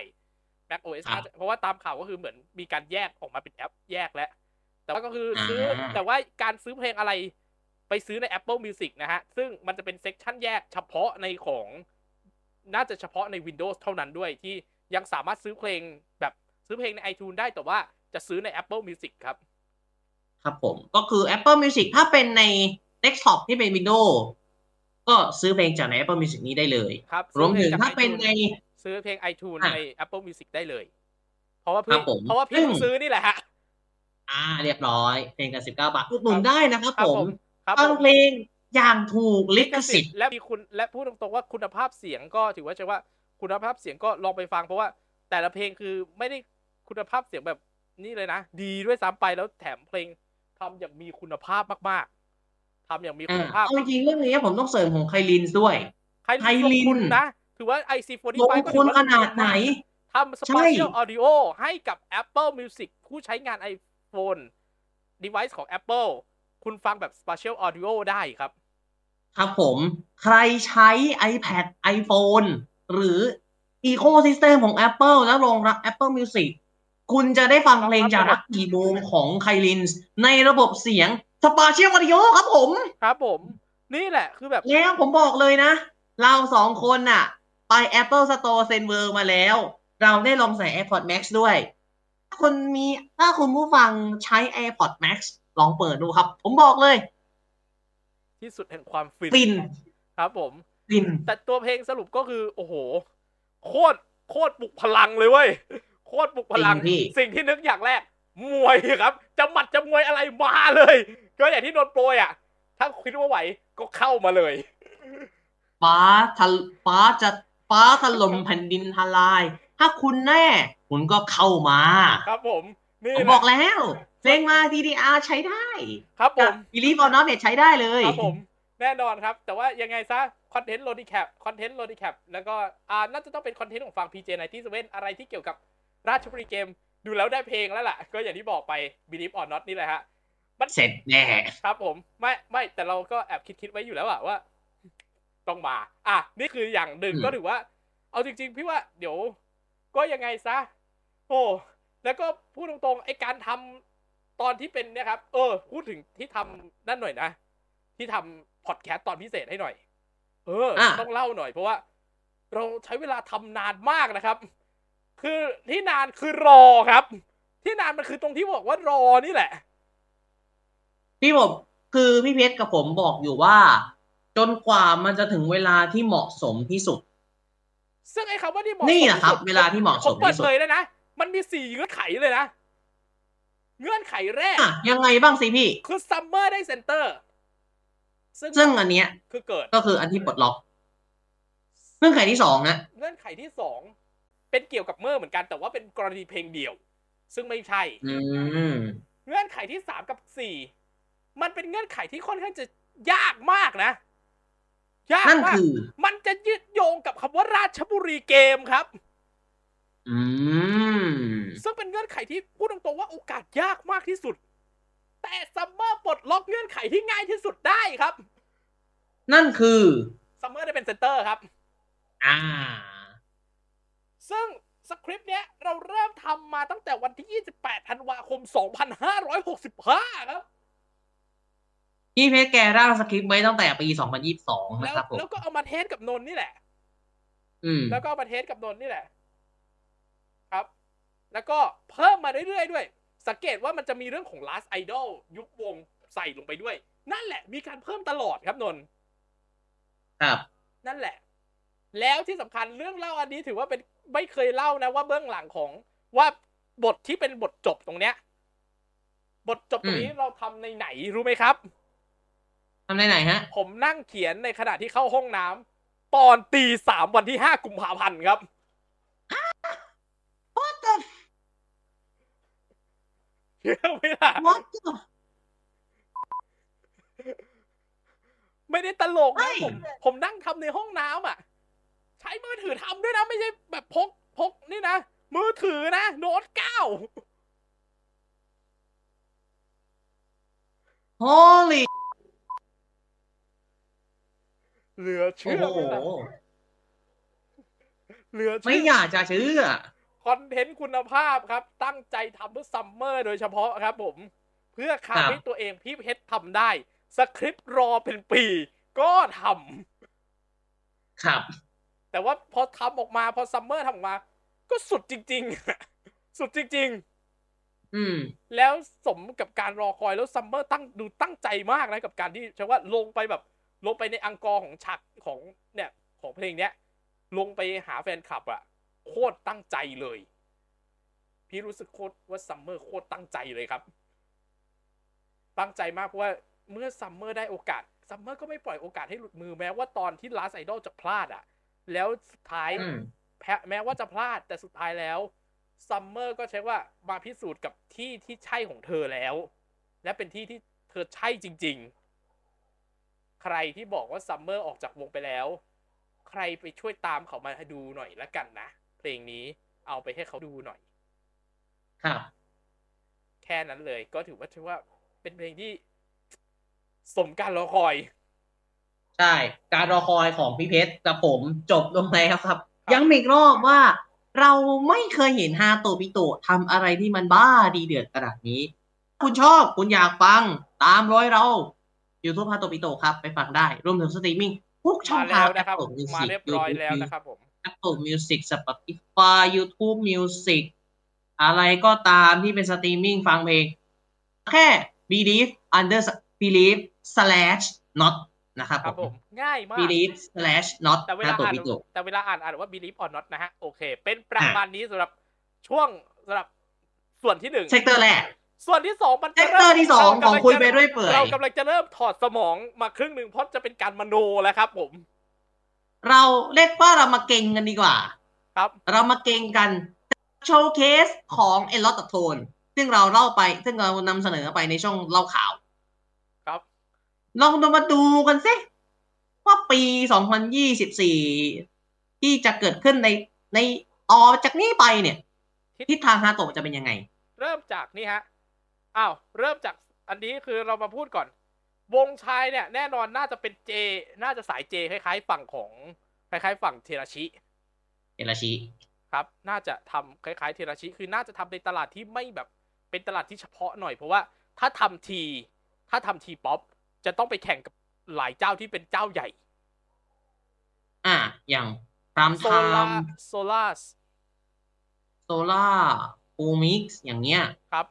Mac OS ครับน่าจะเพราะว่าตามข่าวก็คือเหมือนมีการแยกออกมาเป็นแอปแยกแล้ว แต่ว่าก็คือซื้ออาแต่ว่าการซื้อเพลงอะไรไปซื้อใน Apple Music นะฮะ ซึ่งมันจะเป็นเซกชันแยกเฉพาะในของ น่าจะเฉพาะใน Windows เท่านั้นด้วยที่ยังสามารถซื้อเพลงแบบซื้อเพลงใน iTunes ได้แต่ว่า จะซื้อใน Apple Music ครับ ครับผมก็คือ Apple Music ถ้าเป็นใน Desktop ที่เป็น Windows ก็ซื้อเพลงจากใน Apple Music นี้ได้เลยครับรวมถึงซื้อพลจกถ้าเป็น iTunes ในซื้อเพลง iTunes อะใน Apple Music ได้เลย เพราะว่าครัพี่บผมเพราะว่าพี่ซึ่งเพิ่งซื้อนี่แหละฮะอ่า เรียบร้อย เพลงกัน19บาทอุดหนุนครับได้นะครับครับผผมมครับฟังผมเพลงอย่างถูกลิขสิทธิ์และมีคุณและพูดตรงๆว่าคุณภาพเสียงก็ถือว่าใช่ว่าคุณภาพเสียงก็ลองไปฟังเพราะว่าแต่ละเพลงคือไม่ได้คุณภาพเสียงแบบ นี่เลยนะ ดีด้วยซ้ำไปแล้วแถมเพลงทำอย่างมีคุณภาพมากๆทำอย่างมีคุณอ่าภาพเอาจริงๆเรื่องนี้ผมต้องเสริมของไคลินด้วยใครไทยลินลงทุนนะ ถือว่า IC45 ลงก็ทุถืนอว่าขนาดไหนทำ Spatial Audio ให้กับ Apple Music ผู้ใช้งาน iPhone device ของ Apple คุณฟังแบบ Spatial Audio ได้ครับ ครับผม ใครใช้ iPad iPhone หรือ Ecosystem ของ Apple แล้วรองรับ Apple Music คุณจะได้ฟังเพลงจากรักกี่โมงของไคลินในระบบเสียง Spatial Audio ครับผม ครับผม นี่แหละคือแบบแล้วผมบอกเลยนะ เราสองคนน่ะ ไป Apple Store เซนเวิลด์มาแล้ว เราได้ลองใส่ AirPods Max ด้วย ถ้าคุณมีถ้าคุณผู้ฟังใช้ AirPods Max ลองเปิดดูครับ ผมบอกเลย ที่สุดแห่งความฟินฟินครับผมฟินแต่ตัวเพลงสรุปก็คือ โอ้โห โคตรโคตรปลุกพลังเลยเว้ย โคตรปลุกพลัง จริงพี่ สิ่งที่นึกอย่างแรก มวยครับ จะหมัดจะมวยอะไรมาเลย ก็อย่างที่โดนโปรยอะ ถ้าคิดว่าไหวก็เข้ามาเลย ฟ้าทะฟ้าจะฟ้าถล่มแผ่นดินทลาย ถ้าคุณแน่ คุณก็เข้ามา ครับผม นี่ผมแหละบอกแล้วเพลงมา DDR ใช้ได้ครับผม believe on อเนี่ยใช้ได้เลย ครับผมแน่นอนครับ แต่ว่ายังไงซะ content LODICAP content LODICAP แล้วก็อ่าน่าจะต้องเป็น content ของฝั่ง PJ ในที่เซเว่นอะไรที่เกี่ยวกับ ราชบุรีเกมดูแล้วได้เพลงแล้วล่ะ ก็อย่างที่บอกไป Believe or Not นี่แหละฮะมันเสร็จแน่ครับผม ไม่ไม่แต่เราก็แอบคิดคิดไว้อยู่แล้วอะว่า ต้องมา อะ นี่คืออย่างหนึ่งอืมก็ถือว่า เอาจริง ๆ พี่ว่าเดี๋ยว ก็ยังไงซะ โอ้แล้วก็พูดตรงๆไอการทำตอนที่เป็นเนี่ยครับ เออ พูดถึงที่ทำนั่นหน่อยนะ ที่ทำพอดแคสต์ตอนพิเศษให้หน่อย เอออะต้องเล่าหน่อยเพราะว่า เราใช้เวลาทำนานมากนะครับ คือที่นานคือรอครับ ที่นานมันคือตรงที่บอกว่ารอนี่แหละพี่ผมคือพี่เพชรกับผมบอกอยู่ว่า จนกว่ามันจะถึงเวลาที่เหมาะสมที่สุด ซึ่งไอ้คำว่าที่เหมาะสมนี่แหละครับที่สุดเวลาที่เหมาะสมผเปิดที่สุดเผยเลยนะมันมีสี่เงื่อนไขเลยนะเงื่อนไขแรกอะยังไงบ้างสิพี่ คือซัมเมอร์ได้ centerซึ่งซึ่งอันเนี้ย คือเกิด ก็คืออันที่ปลดล็อก เงื่อนไขที่สองนะ เงื่อนไขที่สอง เป็นเกี่ยวกับเมอร์เหมือนกันแต่ว่าเป็นกรณีเพลงเดี่ยว ซึ่งไม่ใช่อืมเงื่อนไขที่สามกับสี่มันเป็นเงื่อนไขที่ค่อนข้างจะยากมากนะ ยากนั่นมากคือมันจะยึดโยงกับคำว่าราชบุรีเกมครับอืมซึ่งเป็นเงื่อนไขที่พูดตรงๆว่าโอกาสยากมากที่สุด แต่ซัมเมอร์ปลดล็อกเงื่อนไขที่ง่ายที่สุดได้ครับ นั่นคือซัมเมอร์ได้เป็น center ครับ อ่า ซึ่งสคริปต์เนี้ยเราเริ่มทำมาตั้งแต่วันที่ 28 ธันวาคม 2565 ครับพี่เพชรแกร่างสคริปต์ไว้ตั้งแต่ปี 2022แล้วนะครับผม แล้วก็เอามา test กับนนท์นี่แหละ อืม แล้วก็เอามา test กับนนท์นี่แหละ ครับ แล้วก็เพิ่มมาเรื่อยๆด้วย สังเกตว่ามันจะมีเรื่องของ last idol ยุควงใส่ลงไปด้วย นั่นแหละ มีการเพิ่มตลอดครับนนท์ครับ นั่นแหละ แล้วที่สำคัญเรื่องเล่าอันนี้ถือว่าเป็นไม่เคยเล่านะว่าเบื้องหลังของว่าบทที่เป็นบทจบตรงเนี้ย บทจบตรงนี้เราทำในไหนรู้ไหมครับทำได้ไหนฮะ ผมนั่งเขียนในขณะที่เข้าห้องน้ำตอนตีสามวันที่ห้ากุมภาพันธ์ครับ What the เชื่อไหมล่ะ What the ไม่ได้ตลกเฮ้นะยผมผมนั่งทำในห้องน้ำอะ ใช้มือถือทำด้วยนะ ไม่ใช่แบบพกพกนี่นะ มือถือนะ โน้ตเก้า Holy โอ้โห เหลือเชื่อโห ไหมล่ะเหลือเชื่อ ไม่อยากจะเชื่อ content คุณภาพครับ ตั้งใจทำเพื่อซัมเมอร์โดยเฉพาะครับผม เพื่อคาครับ ให้ตัวเองพี่เพชรทำได้ สคริปต์รอเป็นปี ก็ทำ ครับ แต่ว่าพอทำออกมาพอซัมเมอร์ทำออกมา ก็สุดจริง ๆ สุดจริงอืมๆแล้วสมกับการรอคอยแล้วซัมเมอร์ตั้งดูตั้งใจมากนะกับการที่ใช่ว่าลงไปแบบลงไปใน encore ของฉากของเนี่ยของเพลงเนี้ย ลงไปหาแฟนคลับอะโคตรตั้งใจเลย พี่รู้สึกโคตรว่าซัมเมอร์โคตรตั้งใจเลยครับ ตั้งใจมากเพราะว่าเมื่อซัมเมอร์ได้โอกาสซัมเมอร์ก็ไม่ปล่อยโอกาสให้หลุดมือแม้ว่าตอนที่ Last Idol จะพลาดอะ แล้วสุดท้ายอืมแพ้แม้ว่าจะพลาดแต่สุดท้ายแล้วซัมเมอร์ก็ใช้ว่ามาพิสูจน์กับที่ที่ใช่ของเธอแล้ว และเป็นที่ที่เธอใช่จริง ๆ ใครที่บอกว่าซัมเมอร์ออกจากวงไปแล้ว ใครไปช่วยตามเขามาให้ดูหน่อยละกันนะเพลงนี้เอาไปให้เขาดูหน่อยครับแค่นั้นเลยก็ถือว่าถือว่าเป็นเพลงที่สมการรอคอย ใช่ การรอคอยของพี่เพชรกับผมจบลงแล้วครับ ยังมีอีกรอบว่าเราไม่เคยเห็นฮาโตบิโตะทำอะไรที่มันบ้าดีเดือดขนาดนี้ คุณชอบคุณอยากฟังตามร้อยเรา YouTube ฮาโตบิโตะครับ ไปฟังได้ รวมถึงสตรีมมิ่งทุกช่อมางแล้ทางวนะครับ Apple Music มาเรียบร้อยแล้ว YouTube นะครับผม Apple Music Spotify YouTube Music อะไรก็ตามที่เป็นสตรีมมิ่งฟังเพลง แค่ believe under believe slash not นะครับครับผผมมง่ายมาก believe slash not แต่เวฮาลาโตอ่านบิโตะแต่เวลาอ่านอ่านว่า believe or not นะฮะโอเค เป็นประมาณนี้สำหรับช่วงสำหรับส่วนที่หนึ่ง sector แรกส่วนที่สองมันจะ sector ที่สองเากำลัของคุยจะไปเรื่อยเปื่อยเรากำลังจะเริ่มถอดสมองมาครึ่งหนึ่งเพราะจะเป็นการมโนแล้วครับ ผม เราเรียกว่าเรามาเก่งกันดีกว่า ครับ เรามาเก่งกันโชว์เคสของเอลอตโทนซึ่งเราเล่าไป ซึ่งเรานำเสนอไปในช่องเล่าข่าวครับ ลองมาดูกันสิว่าปี 2024 ที่จะเกิดขึ้นในในต่อจากนี้ไปเนี่ย ทิศทางฮาโตะจะเป็นยังไง เริ่มจากนี่ฮะอ้าวเริ่มจากอันนี้คือเรามาพูดก่อน วงชายเนี่ยแน่นอนน่าจะเป็นเจ น่าจะสายเจคล้ายๆ ฝั่งของคล้ายๆ ฝั่งเทราชิเอราชิครับ น่าจะทำคล้ายๆเทราชิคือน่าจะทำในตลาดที่ไม่แบบเป็นตลาดที่เฉพาะหน่อยเพราะว่าถ้าทำที ถ้าทำทีป๊อป จะต้องไปแข่งกับหลายเจ้าที่เป็นเจ้าใหญ่ อะอย่างพรามโซไทลาม์โซล่าโซล่าโอมิกซ์อย่างเงี้ย ครับ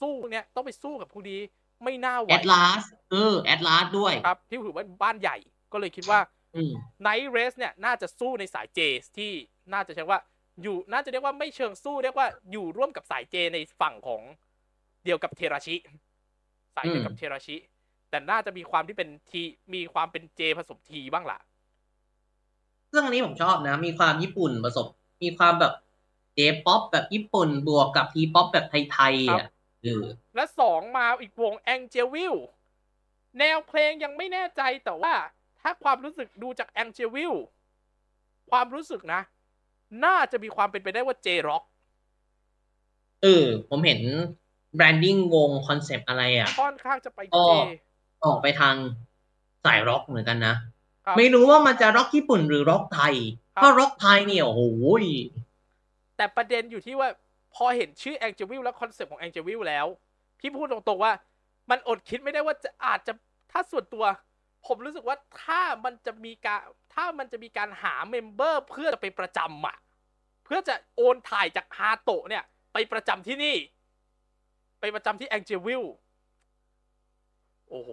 สู้เนี่ยต้องไปสู้กับผู้ดีไม่น่าไหวแอดลาสเออแอดลาสด้วยครับ ที่ถือว่าบ้านใหญ่ก็เลยคิดว่าอืมไนท์เรสเนี่ยน่าจะสู้ในสาย J ที่น่าจะใช้ว่า อยู่น่าจะเรียกว่าไม่เชิงสู้เรียกว่าอยู่ร่วมกับสาย J ในฝั่งของเดียวกับเทราชิ สายเดียวกับอืมเทราชิ แต่น่าจะมีความที่เป็นทีมีความเป็น J ผสม T บ้างล่ะซึ่งอันนี้ผมชอบนะ มีความญี่ปุ่นผสมมีความแบบ J-pop แบบญี่ปุ่นบวกกับ T-pop แบบไทยๆครัอะบเออและสองมาอีกวงแองเจวิลแนวเพลงยังไม่แน่ใจแต่ว่า ถ้าความรู้สึกดูจากแองเจวิลความรู้สึกนะ น่าจะมีความเป็นไปได้ว่า J-rockเออ ผมเห็น branding วงคอนเซปต์อะไรอะ ค่อนข้างจะไปอ๋เจ อออกไปทางสายร็อกเหมือนกันนะครับไม่รู้ว่ามันจะร็อกญี่ปุ่นหรือร็อกไทยครับถ้าร็อกไทยเนี่ยโอ้โหยแต่ประเด็นอยู่ที่ว่าพอเห็นชื่อแองเจวิลและคอนเซปต์ของแองเจวิลแล้ว พี่พูดตรงๆว่า มันอดคิดไม่ได้ว่าจะอาจจะถ้าส่วนตัว ผมรู้สึกว่าถ้ามันจะมีการถ้ามันจะมีการหา member เพื่อจะไปประจำอะ เพื่อจะโอนถ่ายจากฮาโตะเนี่ย ไปประจำที่นี่ ไปประจำที่แองเจวิล โอ้โห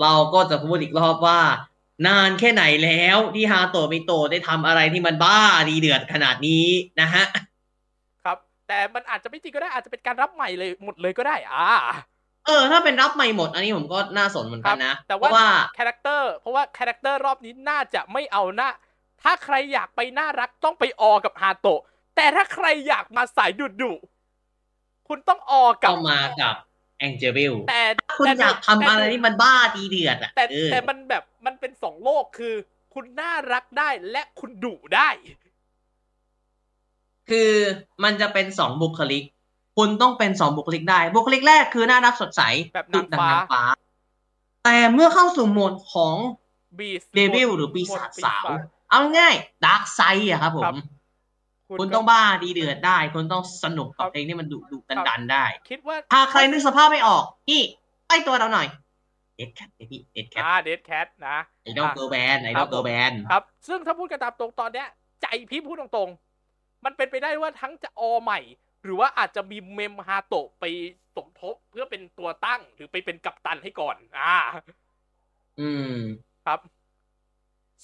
เราก็จะพูดอีกรอบว่า นานแค่ไหนแล้วที่ฮาโตะมิโตะได้ทำอะไรที่มันบ้าดีเดือดขนาดนี้นะฮะ ครับ แต่มันอาจจะไม่จริงก็ได้อาจจะเป็นการรับใหม่เลยหมดเลยก็ได้ อ่าเออถ้าเป็นรับใหม่หมด อันนี้ผมก็น่าสนเหมือนกันนะ แต่เพว่าราะว่าคาแรคเตอร์เพราะว่าคาแรคเตอร์รอบนี้น่าจะไม่เอาหน้า ถ้าใครอยากไปน่ารักต้องไปออกับฮาโตะแต่ถ้าใครอยากมาสายดุดุๆคุณต้องออกับก็มากับ แองเจวิลแต่คุณแต่อยากทำอะไรที่มันบ้าดีเดือดอะแต่เออแต่มันแบบมันเป็นสองโลกคือ คุณน่ารักได้และคุณดุได้ คือมันจะเป็นสองบุคลิก คุณต้องเป็นสองบุคลิกได้ บุคลิกแรกคือน่ารักสดใสแบบนางฟ้าดุดัฟ้าแต่เมื่อเข้าสู่โหมดของ beast devil หรือปีศาจสาว เอาง่าย dark side อะครับผครัมบ คุณต้องบ้าดีเดือดได้ คุณต้องสนุกกับครับเพลงที่มันดุดุดันดันๆได้ คิดว่าถ้าใครนึกสภาพไม่ออก นี่ไปตัวเราหน่อยเด็ดแคทพี่เด็ดแคทอ่าเดดแคทนะไอดอล girl band ไอดอล girl band ครับ ซึ่งถ้าพูดกันตามตรงตอนเนี้ย ใจพี่พูดตรงๆ มันเป็นไปได้ว่าทั้งจะออใหม่ หรือว่าอาจจะมีเมมฮาโตะไปสมทบเพื่อเป็นตัวตั้งหรือไปเป็นกัปตันให้ก่อน อ่า อืมครับ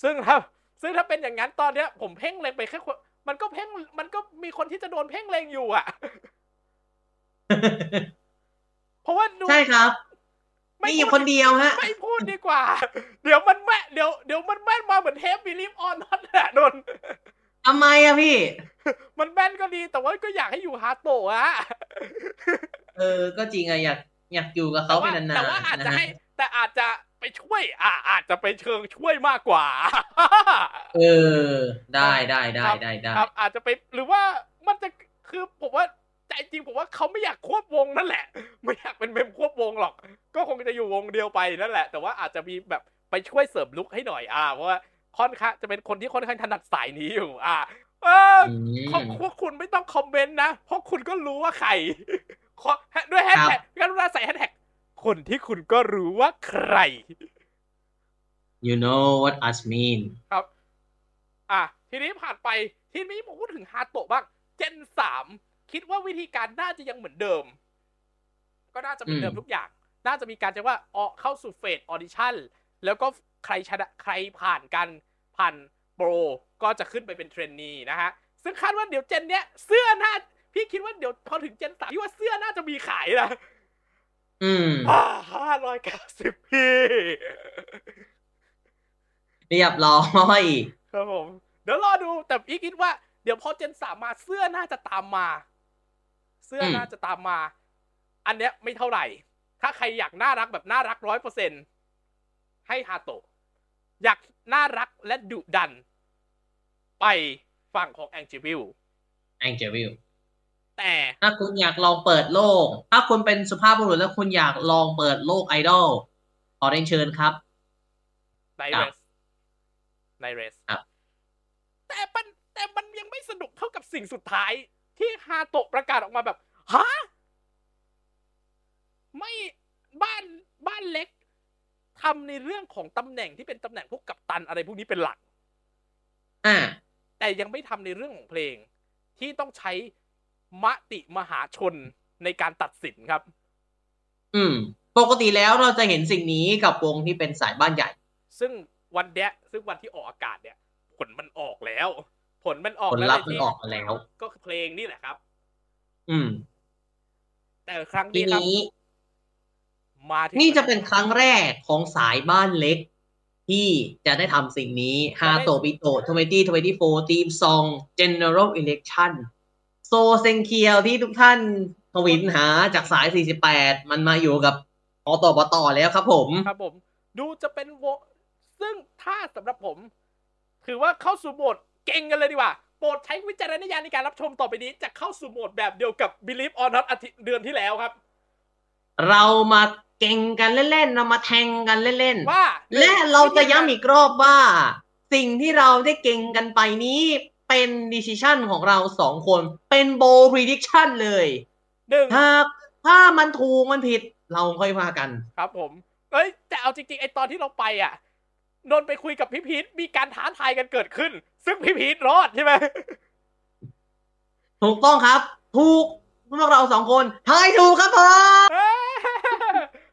ซึ่งถ้าซึ่งถ้าเป็นอย่างนั้นตอนเนี้ย ผมเพ่งเล็งไปแค่คน มันก็เพ่งมันก็มีคนที่จะโดนเพ่งเล็งอยู่อะ เพราะว่าดูใช่ครับไม่มีอยู่พูดคนเดียวฮะ ไม่พูดดีกว่า เดี๋ยวมันแม่นเดี๋ยวเดี๋ยวมันแม่นมาเหมือนเทป believe or not นั่นแหละนนท์ทำไมอะพี่ มันแม่นก็ดีแต่ว่าก็อยากให้อยู่ฮาโตะอะเออ ก็จริงอะอยากอยากอยู่กับเขาไปแต่นานๆแต่ว่าอาจจะนะฮะให้แต่อาจจะ ไปช่วย อ่าอาจจะไปเชิงช่วยมากกว่า เออ ได้ได้ได้ได้ได้ครับ อาจจะไปหรือว่ามันจะคือผมว่าใจจริงผมว่าเขาไม่อยากควบวงนั่นแหละ ไม่อยากเป็นเมมควบวงหรอก ก็คงจะอยู่วงเดียวไปนั่นแหละ แต่ว่าอาจจะมีแบบไปช่วยเสริมลุกให้หน่อยอ่าเพราะว่าค่อนข้างจะเป็นคนที่ค่อนข้างถนัดสายนี้อยู่ อ่าเอออืพวกมพวกคุณไม่ต้องคอมเมนต์นะ เพราะคุณก็รู้ว่าใครขอด้วยแฮชแท็กกรุณาใส่แฮชแท็ก คนที่คุณก็รู้ว่าใคร you know what us mean ครับ อะ ทีนี้ผ่านไป ทีนี้ผมพูดถึงฮาโตะบ้าง gen สามคิดว่าวิธีการน่าจะยังเหมือนเดิม ก็น่าจะเหมือนเดิมอืมทุกอย่าง น่าจะมีการจะว่าออเข้าสู่ phase audition แล้วก็ใครชนะใครผ่านกันผ่านโปร ก็จะขึ้นไปเป็น trainee นะฮะ ซึ่งคาดว่าเดี๋ยวเจนเนี้ยเสื้อน่า พี่คิดว่าเดี๋ยวพอถึงเจนสามพี่ว่าเสื้อน่าจะมีขายนะ อืมห้าร้อยเก้าสิบพี่ เรียบร้อยครับผม เดี๋ยวรอดู แต่พี่คิดว่า เดี๋ยวพอเจนสามมาเสื้อน่าจะตามมา เสื้อน่าจะตามมา อันเนี้ยไม่เท่าไหร่ ถ้าใครอยากน่ารักแบบน่ารักร้อยเปอร์เซ็นให้ฮาโตะ อยากน่ารักและดุดัน ไปฝั่งของแองจิวิลแองเจวิล แต่ถ้าคุณอยากลองเปิดโลก ถ้าคุณเป็นสุภาพบุรุษแล้วคุณอยากลองเปิดโลกไอดอลขอเรียนเชิญครับไนครัเรบสไนเรสครับแต่มันแต่มันยังไม่สนุกเท่ากับสิ่งสุดท้าย ที่ฮาโตะประกาศออกมาแบบฮะไม่บ้านบ้านเล็กทำในเรื่องของตำแหน่งที่เป็นตำแหน่งพวกกัปตันอะไรพวกนี้เป็นหลัก อ่า แต่ยังไม่ทำในเรื่องของเพลงที่ต้องใช้ มติมหาชนในการตัดสินครับ อืม ปกติแล้วเราจะเห็นสิ่งนี้กับวงที่เป็นสายบ้านใหญ่ ซึ่งวันเนี้ยซึ่งวันที่ออกอากาศเนี่ย ผลมันออกแล้ว ผลมันออกผลแล้วลัพธ์ในมันที่ออกมาแล้ว ก็คือเพลงนี่แหละครับ อืม แต่ครั้งทีนี้ครับนี้มาถึงนี่จะเป็นครั้งแรกของสายบ้านเล็ก ที่จะได้ทำสิ่งนี้ฮาโตบิโต2024ทีมซอง General Election โซเซงเคียวที่ทุกท่านทวินหาจากสาย 48 มันมาอยู่กับอตบต่อแล้วครับผม ครับผม ดูจะเป็นวงซึ่งถ้าสำหรับผม ถือว่าเข้าสู่โหมดเก่งกันเลยดีกว่าโปรดใช้วิจารณญาณในการรับชมต่อไปนี้ จะเข้าสู่โหมดแบบเดียวกับ Believe or Not อาทิตย์เดือนที่แล้วครับ เรามาเก่งกันเล่นๆเรามาแทงกันเล่นว่าๆและเราจะย้ำอีกรอบว่า สิ่งที่เราได้เก่งกันไปนี้ เป็นดิส i ชันของเราสองคน เป็นโบ prediction เลยหนึ่งหากถ้ามันถูกมันผิดเราค่อยว่ากัน ครับผมเอ้ยแต่เอาจริงๆไอตอนที่เราไปอะนนท์ไปคุยกับพี่พีทมีการท้าทายกันเกิดขึ้น ซึ่งพี่พีทรอดใช่ไหมถูกต้องครับ ถูกพวกเราสองคนทายถูกครับผม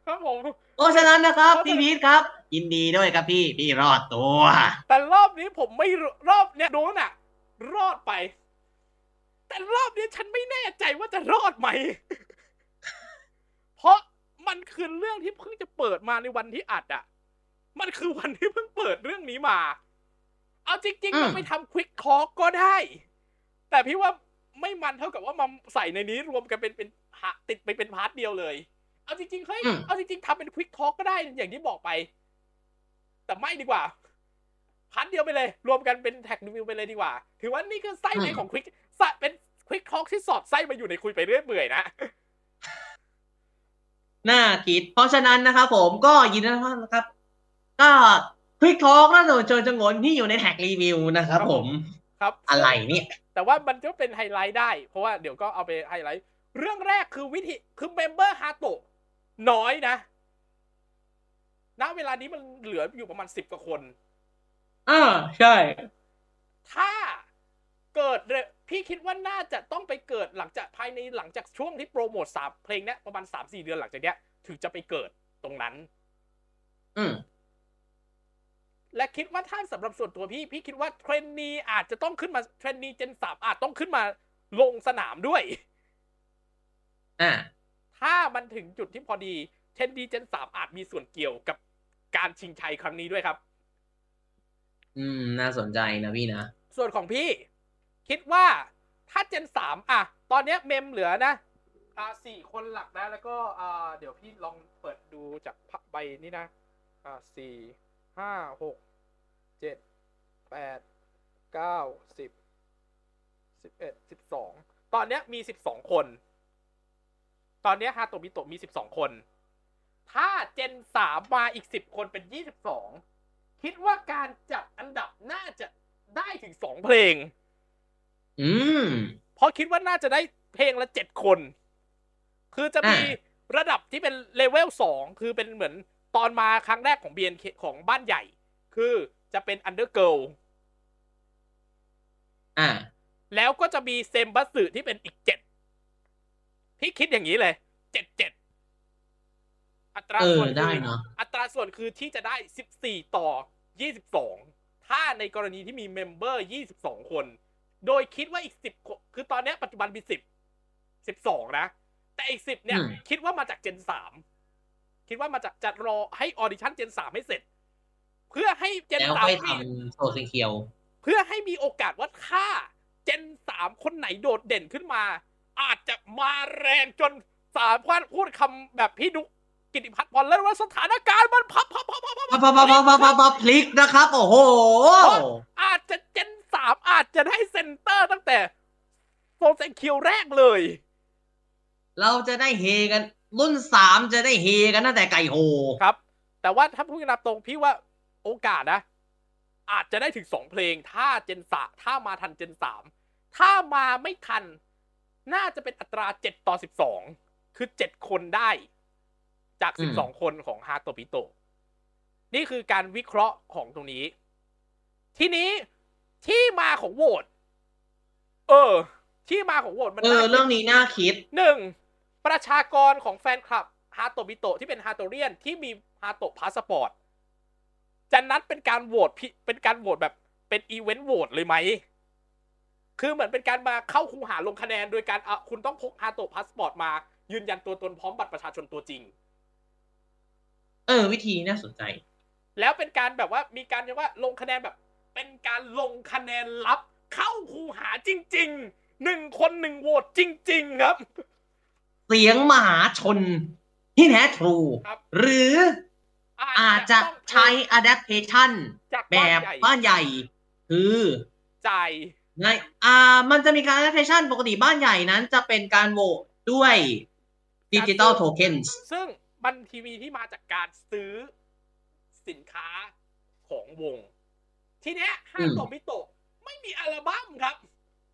ครับผมเพราะฉะนั้นนะครับครับพี่พีทครับ ยินดีด้วยครับพี่พี่รอดตัว แต่รอบนี้ผมไม่รรอบเนี้ยโดนอะ รอดไป แต่รอบนี้ฉันไม่แน่ใจว่าจะรอดไหม เพราะมันคือเรื่องที่เพิ่งจะเปิดมาในวันที่อัดอะ มันคือวันที่เพิ่งเปิดเรื่องนี้มา เอาจริงอืๆมเราไปทำควิกคอก็ได้ แต่พี่ว่าไม่มันเท่ากับว่ามาใส่ในนี้รวมกันเป็นเป็น part ติดไปเป็น part เดียวเลย เอาจริงๆเฮ้ย เอาจริงๆทำเป็น Quick Talk ก็ได้อย่างที่บอกไป แต่ไม่ดีกว่า part เดียวไปเลย รวมกันเป็น Track Review ไปเลยดีกว่า ถือว่านี่คือไส้ในของ Quickเป็นควิกทอที่สอดไส้มาอยู่ในคุยไปเรื่อยเปื่อยนะน่าคิด เพราะฉะนั้นนะครับผมก็ยินดีนะครับ ก็ Quick Talk k น่าจะเจอจงนที่อยู่ใน Track Review นะครับครับผมครับผม อะไรเนี่ย แต่ว่ามันก็เป็นไฮไลท์ได้ เพราะว่าเดี๋ยวก็เอาไปไฮไลท์ เรื่องแรกคือวิธีคือ member ฮาโตะน้อยนะ ณ เวลานี้มันเหลืออยู่ประมาณสิบกว่าคน อ่าใช่ ถ้าเกิดเรพี่คิดว่าน่าจะต้องไปเกิดหลังจากภายในหลังจากช่วงที่โปรโมทสามเพลงเนี้ยประมาณสามสี่เดือนหลังจากเนี้ย ถึงจะไปเกิดตรงนั้น อืมและคิดว่าถ้าสำหรับส่วนตัวพี่ พี่คิดว่าเทรนนีอาจจะต้องขึ้นมาเทรนนีเจนสามอาจต้องขึ้นมาลงสนามด้วย อ่า ถ้ามันถึงจุดที่พอดี เทรนนีเจนสามอาจมีส่วนเกี่ยวกับการชิงชัยครั้งนี้ด้วยครับ อืม น่าสนใจนะพี่นะ ส่วนของพี่ คิดว่าถ้าเจนสามอะ ตอนเนี้ยเมมเหลือนะ อ่าสี่คนหลักนะ แล้วก็อ่าเดี๋ยวพี่ลองเปิดดูจากใบนี้นะ อ่าสี่ห้าหกเจ็ดแปดเก้าสิบสิบเอ็ดสิบสองตอนเนี้ยมีสิบสองคน ตอนเนี้ยฮาโตมิโตะมีสิบสองคน ถ้าเจนสามมาอีกสิบคนเป็นยี่สิบสอง คิดว่าการจัดอันดับน่าจะได้ถึงสองเพลง อืม เพราะคิดว่าน่าจะได้เพลงละเจ็ดคน คือจะมีอ่าระดับที่เป็นเลเวลสองคือเป็นเหมือนตอนมาครั้งแรกของ BNK ของบ้านใหญ่ คือจะเป็น Undergirl อ่า แล้วก็จะมี選抜ที่เป็นอีกเจ็ดพี่คิดอย่างนี้เลยเจ็ดเจ็ด อัตราเออส่วนได้คือเนอะอัตราส่วนคือที่จะได้สิบสี่ต่อยี่สิบสองถ้าในกรณีที่มี member ยี่สิบสองคน โดยคิดว่าอีกสิบคือตอนเนี้ยปัจจุบันมีสิบสิบสองนะ แต่อีกสิบเนี่ยอืมคิดว่ามาจาก gen สามคิดว่ามาจากจะรอให้ audition gen สามให้เสร็จ เพื่อให้เจนแล้วสามค่อยมีทำโซซิเคียว เพื่อให้มีโอกาสว่าถ้า gen สามคนไหนโดดเด่นขึ้นมา อาจจะมาแรงจนสามารถพูดคำแบบพี่นุก กิติพัฒน์พรแล้วว่าสถานการณ์มันพับพับพับพับพับพับพับพับพับพับพับพับพลิกนะครับ โอ้โห อาจจะ gen สามอาจจะได้ center ตั้งแต่総選挙แรกเลย เราจะได้เฮกัน รุ่นสามจะได้เฮกันตั้งแต่ไก่โหครับ แต่ว่าถ้าพูดกันตามตรงพี่ว่าโอกาสนะ อาจจะได้ถึงสองเพลง ถ้าเจนสาถ้ามาทันเจนสามถ้ามาไม่ทัน น่าจะเป็นอัตราเจ็ดต่อสิบสองคือเจ็ดคนได้ จากอืสิมบสองคนของฮาโตปิโตนี่คือการวิเคราะห์ของตรงนี้ ทีนี้ที่มาของโหวตเออ ที่มาของโหวตมันเออน่าคิดเรื่องนี้น่าคิดหนึ่งประชากรของแฟนคลับฮาโตบิโตะที่เป็นฮาโตเรียนที่มีฮาโตพาสปอร์ตจะนัดเป็นการโหวตพิเป็นการโหวตแบบเป็นอีเวนต์โหวตเลยไหม คือเหมือนเป็นการมาเข้าคูหาลงคะแนน โดยการอะคุณต้องพกฮาโตพาสปอร์ตมายืนยันตัวตนพร้อมบัตรประชาชนตัวจริง เออ วิธีน่าสนใจ แล้วเป็นการแบบว่ามีการเรียกว่าลงคะแนนแบบ เป็นการลงคะแนนลับ เข้าคูหาจริงๆหนึ่งคนหนึ่งโหวตจริง ๆ ครับ เสียงมหาชนที่แท้ทรูครับหรืออาจจะต้องใช้ adaptation จากแบบ้านบใหญ่บ้านใหญ่ คือจ่ายในอ่า มันจะมีการ adaptation ปกติบ้านใหญ่นั้น จะเป็นการโหวตด้วยดิจิ t a ลโทเค็นส์ซึ่ง มันทีวีที่มาจากการซื้อสินค้าของวง ทีเนี้ยฮาโตมิโตะไม่มีอัลบั้มครับ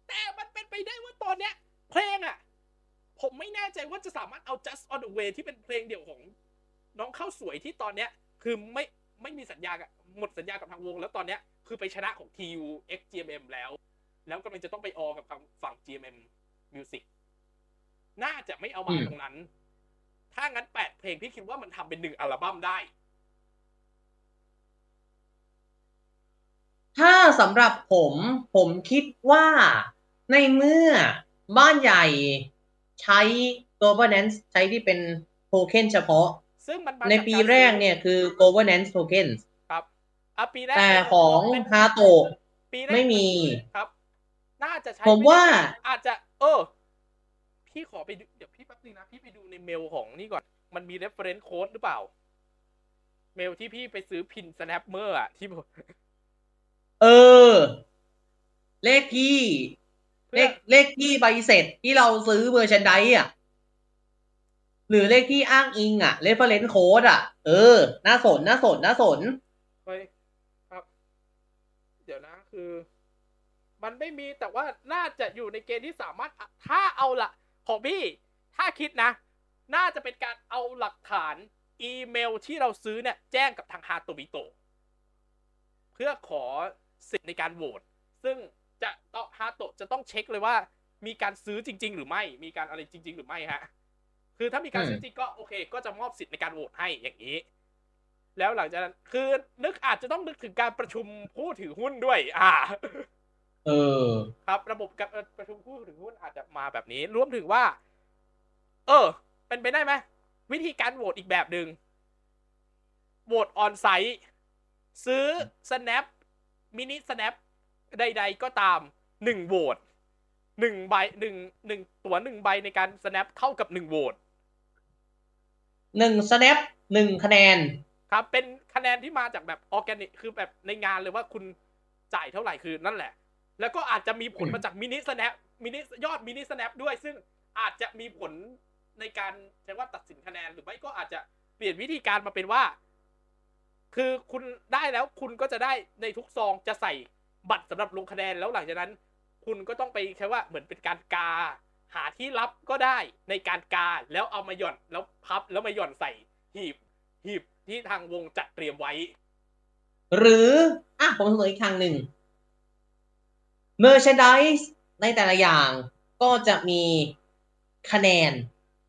แต่มันเป็นไปได้ว่าตอนเนี้ย เพลงอะ ผมไม่แน่ใจว่าจะสามารถเอา just on the way ที่เป็นเพลงเดี่ยวของน้องข้าวสวยที่ตอนเนี้ย คือไม่ไม่มีสัญญากับหมดสัญญากับทางวง แล้วตอนเนี้ยคือไปชนะของ TU X GMM แล้ว แล้วกำลังจะต้องไปออกับทางฝั่ง GMM Music น่าจะไม่เอามาอืมตรงนั้น ถ้างั้นแปดเพลงพี่คิดว่ามันทำเป็นหนึ่งอัลบั้มได้ ถ้าสำหรับผม ผมคิดว่าในเมื่อบ้านใหญ่ใช้ governance ใช้ที่เป็นโทเค็นเฉพาะ ซึ่งมันมาในจากปีการแรกเนี่ยคือ governance tokens ครับอะปีแรกแต่ของเป็นฮาโตะปีแรกไม่มีครับ น่าจะใช้ผมว่าอาจจะ เออ พี่ขอไป นึงนะ พี่ไปดูในเมลของนี่ก่อน มันมี reference code หรือเปล่า เมลที่พี่ไปซื้อพิน snapmer อะที่บอกเออ เลขที่ เลเพื่อขเลขที่ใบเสร็จที่เราซื้อเวอร์ชันไดอะ หรือเลขที่อ้างอิงอะ reference code อะ เออ น่าสน น่าสน น่าสนเฮ้ยครับ เดี๋ยวนะคือมันไม่มีแต่ว่าน่าจะอยู่ในเกณฑ์ที่สามารถอะถ้าเอาละของพี่ ถ้าคิดนะ น่าจะเป็นการเอาหลักฐานอีเมลที่เราซื้อเนี่ยแจ้งกับทางฮาโตบิโตะเพื่อขอสิทธิ์ในการโหวตซึ่งจะต้องฮาโตะจะต้องเช็คเลยว่ามีการซื้อจริง ๆ หรือไม่ มีการอะไรจริง ๆ หรือไม่ฮะ คือถ้ามีการซื้อจริงก็โอเค ก็จะมอบสิทธิ์ในการโหวตให้อย่างนี้ แล้วหลังจากนั้น คือนึกอาจจะต้องนึกถึงการประชุมผู้ถือหุ้นด้วย อ่า เออ ครับ ระบบการประชุมผู้ถือหุ้นอาจจะมาแบบนี้ รวมถึงว่า เออ เป็นไปได้ไหมวิธีการโหวตอีกแบบหนึ่งโหวตออนไซต์ซื้อ snap มินิ snap ใด ๆ ก็ตามหนึ่งโหวตหนึ่งใบหนึ่งหนึ่งตัวหนึ่งใบในการ snap เท่ากับหนึ่งโหวตหนึ่ง snap หนึ่งคะแนน ครับ เป็นคะแนนที่มาจากแบบออร์แกนิกคือแบบในงานเลยว่าคุณจ่ายเท่าไหร่คือนั่นแหละ แล้วก็อาจจะมีผลอืมมาจาก mini snap mini ยอด mini snap ด้วยซึ่งอาจจะมีผล ในการใช้ว่าตัดสินคะแนนหรือไม่ก็อาจจะเปลี่ยนวิธีการมาเป็นว่า คือคุณได้แล้วคุณก็จะได้ในทุกซองจะใส่บัตรสำหรับลงคะแนนแล้วหลังจากนั้น คุณก็ต้องไปใช้ว่าเหมือนเป็นการกา หาที่รับก็ได้ในการกาแล้วเอามาหย่อนแล้วพับแล้วมาหย่อนใส่หีบหีบที่ทางวงจัดเตรียมไว้ หรืออะผมเสนออีกทางหนึ่ง merchandise ในแต่ละอย่างก็จะมีคะแนน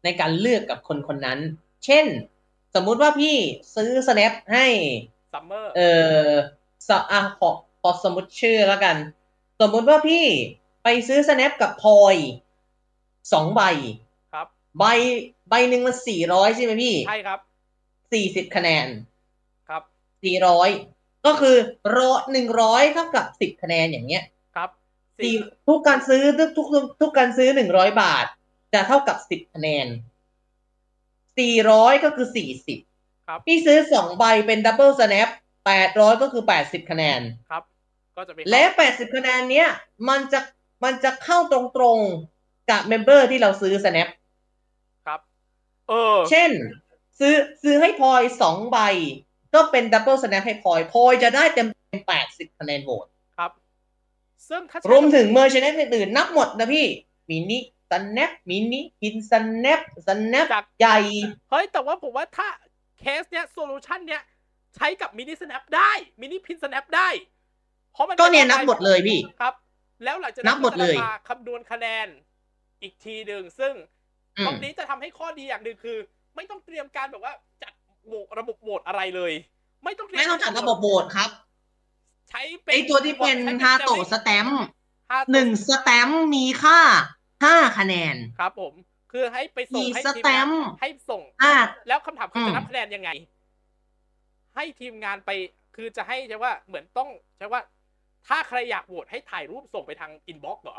ในการเลือกกับคนคนนั้น เช่น สมมุติว่าพี่ซื้อ snap ให้ซัมเมอร์เออสะอะขอขอสมมติชื่อแล้วกัน สมมุติว่าพี่ไปซื้อ snap กับพลอยสองใบครับใบใบหนึ่งมันสี่ร้อยใช่ไหมพี่ ใช่ครับสี่สิบคะแนนครับสี่ร้อยก็คือรอหนึ่งร้อยเท่ากับสิบคะแนนอย่างเงี้ย ครับสี่ทุกการซื้อทุกทุกทุกทุกการซื้อหนึ่งร้อยบาท จะเท่ากับสิบคะแนนสี่ร้อยก็คือสี่สิบครับพี่ซื้อสองใบเป็น double snap แปดร้อยก็คือแปดสิบคะแนนครับ ก็จะไปและแปดสิบคะแนนเนี้ย มันจะมันจะเข้าตรงๆกับ member ที่เราซื้อ snapครับ เออ เช่น ซื้อซื้อให้พลอยสองใบ ก็เป็น double snap ให้พลอยพลอยจะได้เต็มแปดสิบคะแนนโหวตครับ ซึ่งถ้าใช้รวมถึง merch n น c อื่นๆนับหมดนะพี่ mini snap mini pin snap snap จากใหญ่ เฮ้ย แต่ว่าผมว่าถ้าเคสเนี้ย solution เนี้ยใช้กับมินิสแนปได้มินิพินสแนปได้ เพราะมันก็เนี่ยป็นับหมดเลยพี่ครับ แล้วหลังจากนับหมดเลยก็จะมาคำนวณคะแนนอีกทีหนึ่งซึ่งอืตรมงนี้จะทำให้ข้อดีอย่างหนึ่งคือ ไม่ต้องเตรียมการแบบว่าจัดโหวตระบบโหวตอะไรเลย ไม่ต้องเตรียไม่ต้องจัดระบบโหวตครับ ใช้เป็นไอตัวที่เป็นใช้ฮาโตะสแตมป์ฮาโตะหนึ่งสแตมป์มีค่า ห้าคะแนน ครับผม คือให้ไปส่งมีให้สทีมแตงานมป์ให้ส่งอ่าแล้วคำถามคืออืมจะนับคะแนนยังไง ให้ทีมงานไป คือจะให้ใช่ว่าเหมือนต้องใช่ว่า ถ้าใครอยากโหวตให้ถ่ายรูปส่งไปทาง inbox เหรอ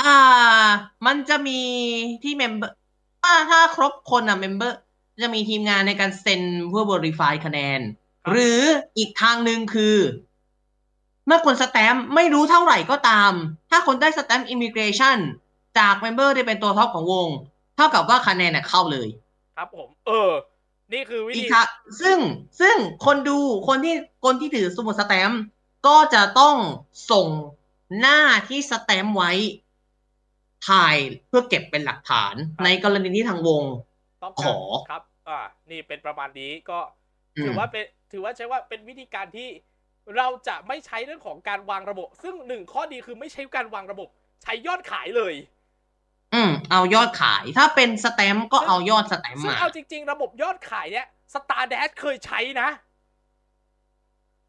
อ่า มันจะมีที่ member ถ้าถ้าครบคนอะ member จะมีทีมงานในการเซ็นเพื่อ verify คะแนนครับหรืออีกทางหนึ่งคือ เมื่อคนสแตมป์ไม่รู้เท่าไหร่ก็ตาม ถ้าคนได้สแตมป์ immigrationจาก member ที่เป็นตัว top ของวง เท่ากับว่าคะแนนน่ะเข้าเลย ครับผม เออ นี่คืออีกวิธีทางซึ่งซึ่งคนดูคนที่คนที่ถือสมุดสแตมป์ก็จะต้องส่งหน้าที่สแตมป์ไว้ ถ่ายเพื่อเก็บเป็นหลักฐาน ในกรณีที่ทางวงต้องขการขอครับ อ่า นี่เป็นประมาณนี้ก็อืมถือว่าเป็นถือว่าใช้ว่าเป็นวิธีการที่ เราจะไม่ใช้เรื่องของการวางระบบ ซึ่งหนึ่งข้อดีคือไม่ใช้การวางระบบ ใช้ยอดขายเลย อืมเอายอดขาย ถ้าเป็นสแตมป์ก็เอายอดสแตมป์ซึ่งมาเอาจริง ๆ ระบบยอดขายเนี่ย Star Dash เคยใช้นะ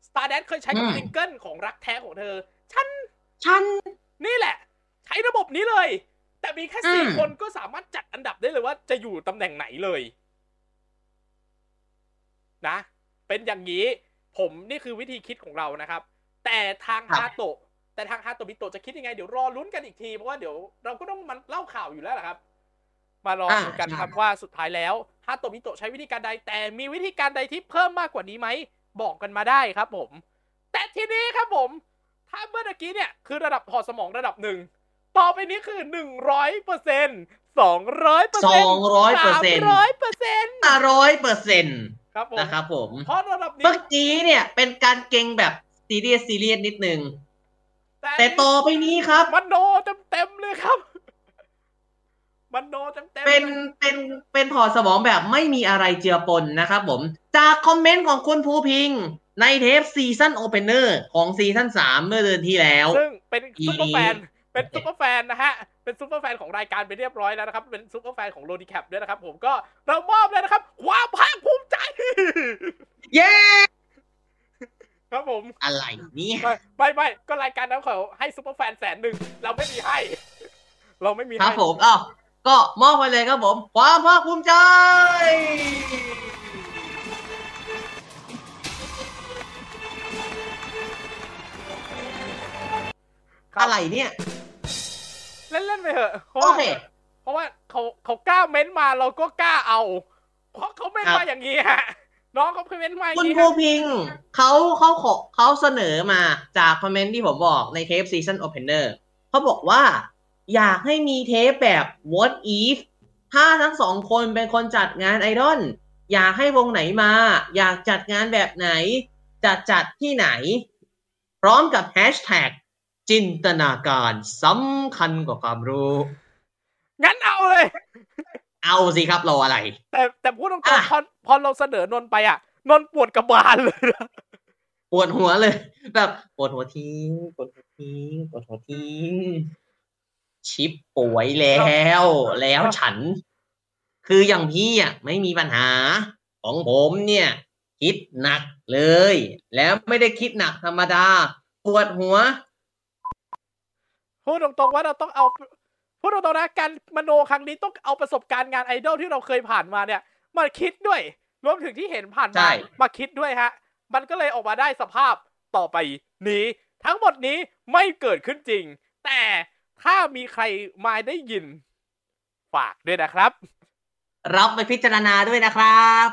Star Dash เคยใช้กับอืมซิงเกิลของรักแท้ของเธอ ฉัน ฉัน นี่แหละ ใช้ระบบนี้เลย แต่มีแค่สี่อืมคนก็สามารถจัดอันดับได้เลยว่าจะอยู่ตำแหน่งไหนเลย นะ เป็นอย่างนี้ ผมนี่คือวิธีคิดของเรานะครับ แต่ทางฮาโตะแต่ทางฮาโตะบิโตะจะคิดยังไงเดี๋ยวรอลุ้นกันอีกทีเพราะว่าเดี๋ยวเราก็ต้องมันเล่าข่าวอยู่แล้วแหละครับ มารออ่าดูกันใช่ครับว่าสุดท้ายแล้วฮาโตะบิโตะใช้วิธีการใด แต่มีวิธีการใดที่เพิ่มมากกว่านี้ไหมบอกกันมาได้ครับ ผม แต่ทีนี้ครับผม ถ้าเมื่อตะกี้เนี่ยคือระดับถอดสมองระดับหนึ่งต่อไปนี้คือหนึ่งร้อยเปอร์เซ็นต์สองร้อยเปอร์เซ็นต์สองร้อยเปอร์เซ็นต์ร้อยเปอร์เซ็นต์ร้อยเปอร์เซ็นต์ ครับผมนะครับผมเพราะระดับนี้เมื่อกี้เนี่ยเป็นการเก่งแบบซีเรียสซีเรียสนิดนึง แต่ต่อไปนี้ครับ มันโนเต็มเต็มๆเลยครับ มันโนเต็มเต็มเป็นเป็นเป็นถอดสมองแบบไม่มีอะไรเจือปนนะครับผม จากคอมเมนต์ของคุณภูพิงในเทป season opener ของ season สามเมื่อเดือนที่แล้ว ซึ่งเป็น super fan อี เป็น super fan นะฮะ เป็น super fan ของรายการไปเรียบร้อยแล้วนะครับ เป็น super fan ของโรดีแคปด้วยนะครับผมก็เรามอบเลยนะครับ ความภาคภูมิใจ เย้ ครับผม อะไรเนี่ย ไม่ไม่ไม่ก็รายการนั้นเขาให้ซุปเปอร์แฟนแสนหนึ่งเราไม่มีให้ เราไม่มีครับให้ ผมอ้าวก็มอบไปเลยครับผม ความภาคภูมิใจ ครับ อะไรเนี่ย เล่นเล่นๆไปเถอะเพราะโอว่าเค เพราะว่าเขาเขากล้าเม้นมาเราก็กล้าเอา เพราะเขาเม้นครับมาอย่างนี้ฮะ น้องเขาเม้นมาอย่าคุงณนี้ภูฮะพิงเขาเขาขอเขาเสนอมาจากคอมเมนต์ที่ผมบอกในเทปซีซั o นโอเพนเนอร์เขาบอกว่า อยากให้มีเทปแบบ what if ถ้าทั้งสองคนเป็นคนจัดงานไอดอลอยากให้วงไหนมา อยากจัดงานแบบไหน จะจัดที่ไหน พร้อมกับแฮชแท็ก จินตนาการสำคัญกว่าความรู้ งั้นเอาเลย เอาสิครับรออะไร แต่แต่พูดตรงอะๆพอพอเราเสนอนนท์ไปอะ นนท์ปวดกระบาลเลยนะปวดหัวเลย แบบปวดหัวทิ้งปวดหัวทิ้งปวดหัวทิ้ง ชิปป่วยแล้ว แล้วฉัน คืออย่างพี่อะไม่มีปัญหา ของผมเนี่ย คิดหนักเลย แล้วไม่ได้คิดหนักธรรมดา ปวดหัว พูดตรงๆว่าเราต้องเอาพูดตรงๆนะการมโนครั้งนี้ต้องเอาประสบการณ์งานไอดอลที่เราเคยผ่านมาเนี่ยมาคิดด้วยรวมถึงที่เห็นผ่านใช่มามาคิดด้วยฮะ มันก็เลยออกมาได้สภาพต่อไปนี้ ทั้งหมดนี้ไม่เกิดขึ้นจริง แต่ถ้ามีใครมาได้ยิน ฝากด้วยนะครับ รับไปพิจารณาด้วยนะครับ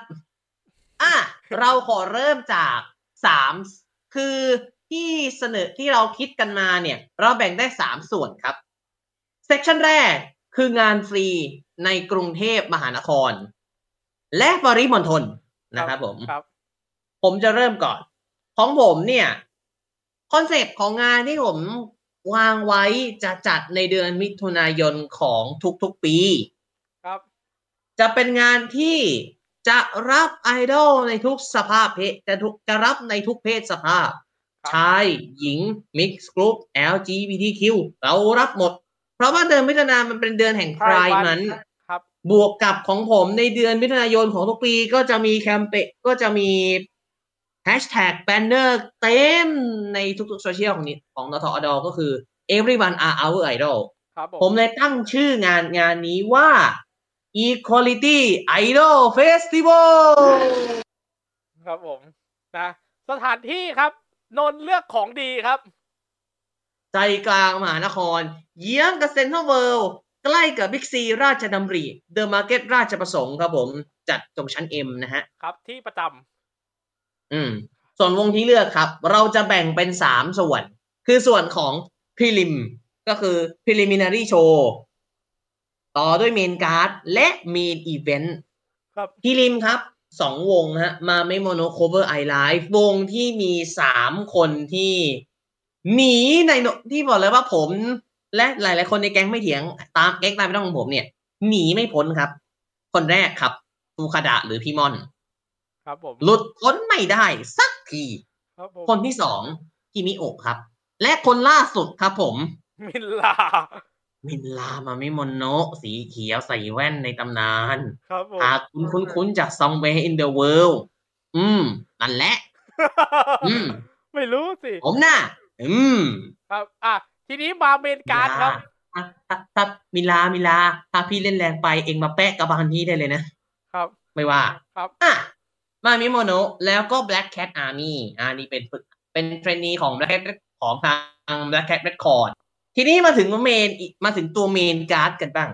อะเราขอเริ่มจากสามคือ ที่เสนอที่เราคิดกันมาเนี่ย เราแบ่งได้สามส่วนครับ section แรกคืองานฟรีในกรุงเทพมหานคร และปริมณฑลนะครับผมครับผมจะเริ่มก่อน ของผมเนี่ยคอนเซปต์ของงานที่ผมวางไว้จะจัดในเดือนมิถุนายนของทุกๆปีครับ จะเป็นงานที่จะรับไอดอลในทุกสภาพเพศจะทุกจะรับในทุกเพศสภาพครับ ชายหญิงมิกซ์กรุ๊ป LGBTQ เรารับหมด เพราะว่าเดือนมิถุนายนมันเป็นเดือนแห่งไพร์ Pride นั้นครับ บวกกับของผมในเดือนมิถุนายนของทุกปีก็จะมีแคมเปญก็จะมีแฮชแท็ก banner เต็มในทุกๆโซเชียลของนี้ของนทอดก็คือ everyone are our idol ครับผมเลยตั้งชื่องานงานนี้ว่า Equality Idol Festival ครับผมนะสถานที่ครับ นนท์เลือกของดีครับ ใจกลางมหานคร เยื้องกับเซ็นทรัลเวิลด์ใกล้กับบิ๊กซีราชดำริ The Market ราชประสงค์ครับผม จัดตรงชั้น M นะฮะ ครับที่ประจำอืม ส่วนวงที่เลือกครับ เราจะแบ่งเป็นสามส่วน คือส่วนของพิลิม ก็คือ preliminary show ต่อด้วยเมนการ์ดและเมนอีเวนต์ครับพิลิมครับ สองวงนะฮะมาไม่โมโนโคเวอร์ไอไลฟ์วงที่มีสามคนที่หนีในโนที่บอกเลยว่าผม และหลายๆคนในแก๊งไม่เถียง ตามแก๊งตามไม่ต้องของผมเนี่ย หนีไม่พ้นครับ คนแรกครับฟูคาดะหรือพี่มอน ครับผมหลุดพ้นไม่ได้สักทีครับผมคนที่สองกิมิโอะครับ และคนล่าสุดครับผม มินลา มินลามามิโมโนะสีเขียวใส่แว่นในตำนานครับผมหากคุณคุ้นๆจาก Somewhere in the World อืม นั่นแหละ อืม ไม่รู้สิ ผมน่ะ อืม ครับ อะ ทีนี้มา main card ครับถ้าถ้าถ้ามิลา มิลา ถ้าพี่เล่นแรงไปเองมาแปะกับบานพี่ได้เลยนะ ครับ ไม่ว่า ครับ อะ มามิโมโนะแล้วก็ Black Cat Army อ่านี่เป็นฝึก เป็น trainee ของ Black Cat ของทาง Black Cat Record ทีนี้มาถึง main อีกมาถึงตัว main card กันบ้าง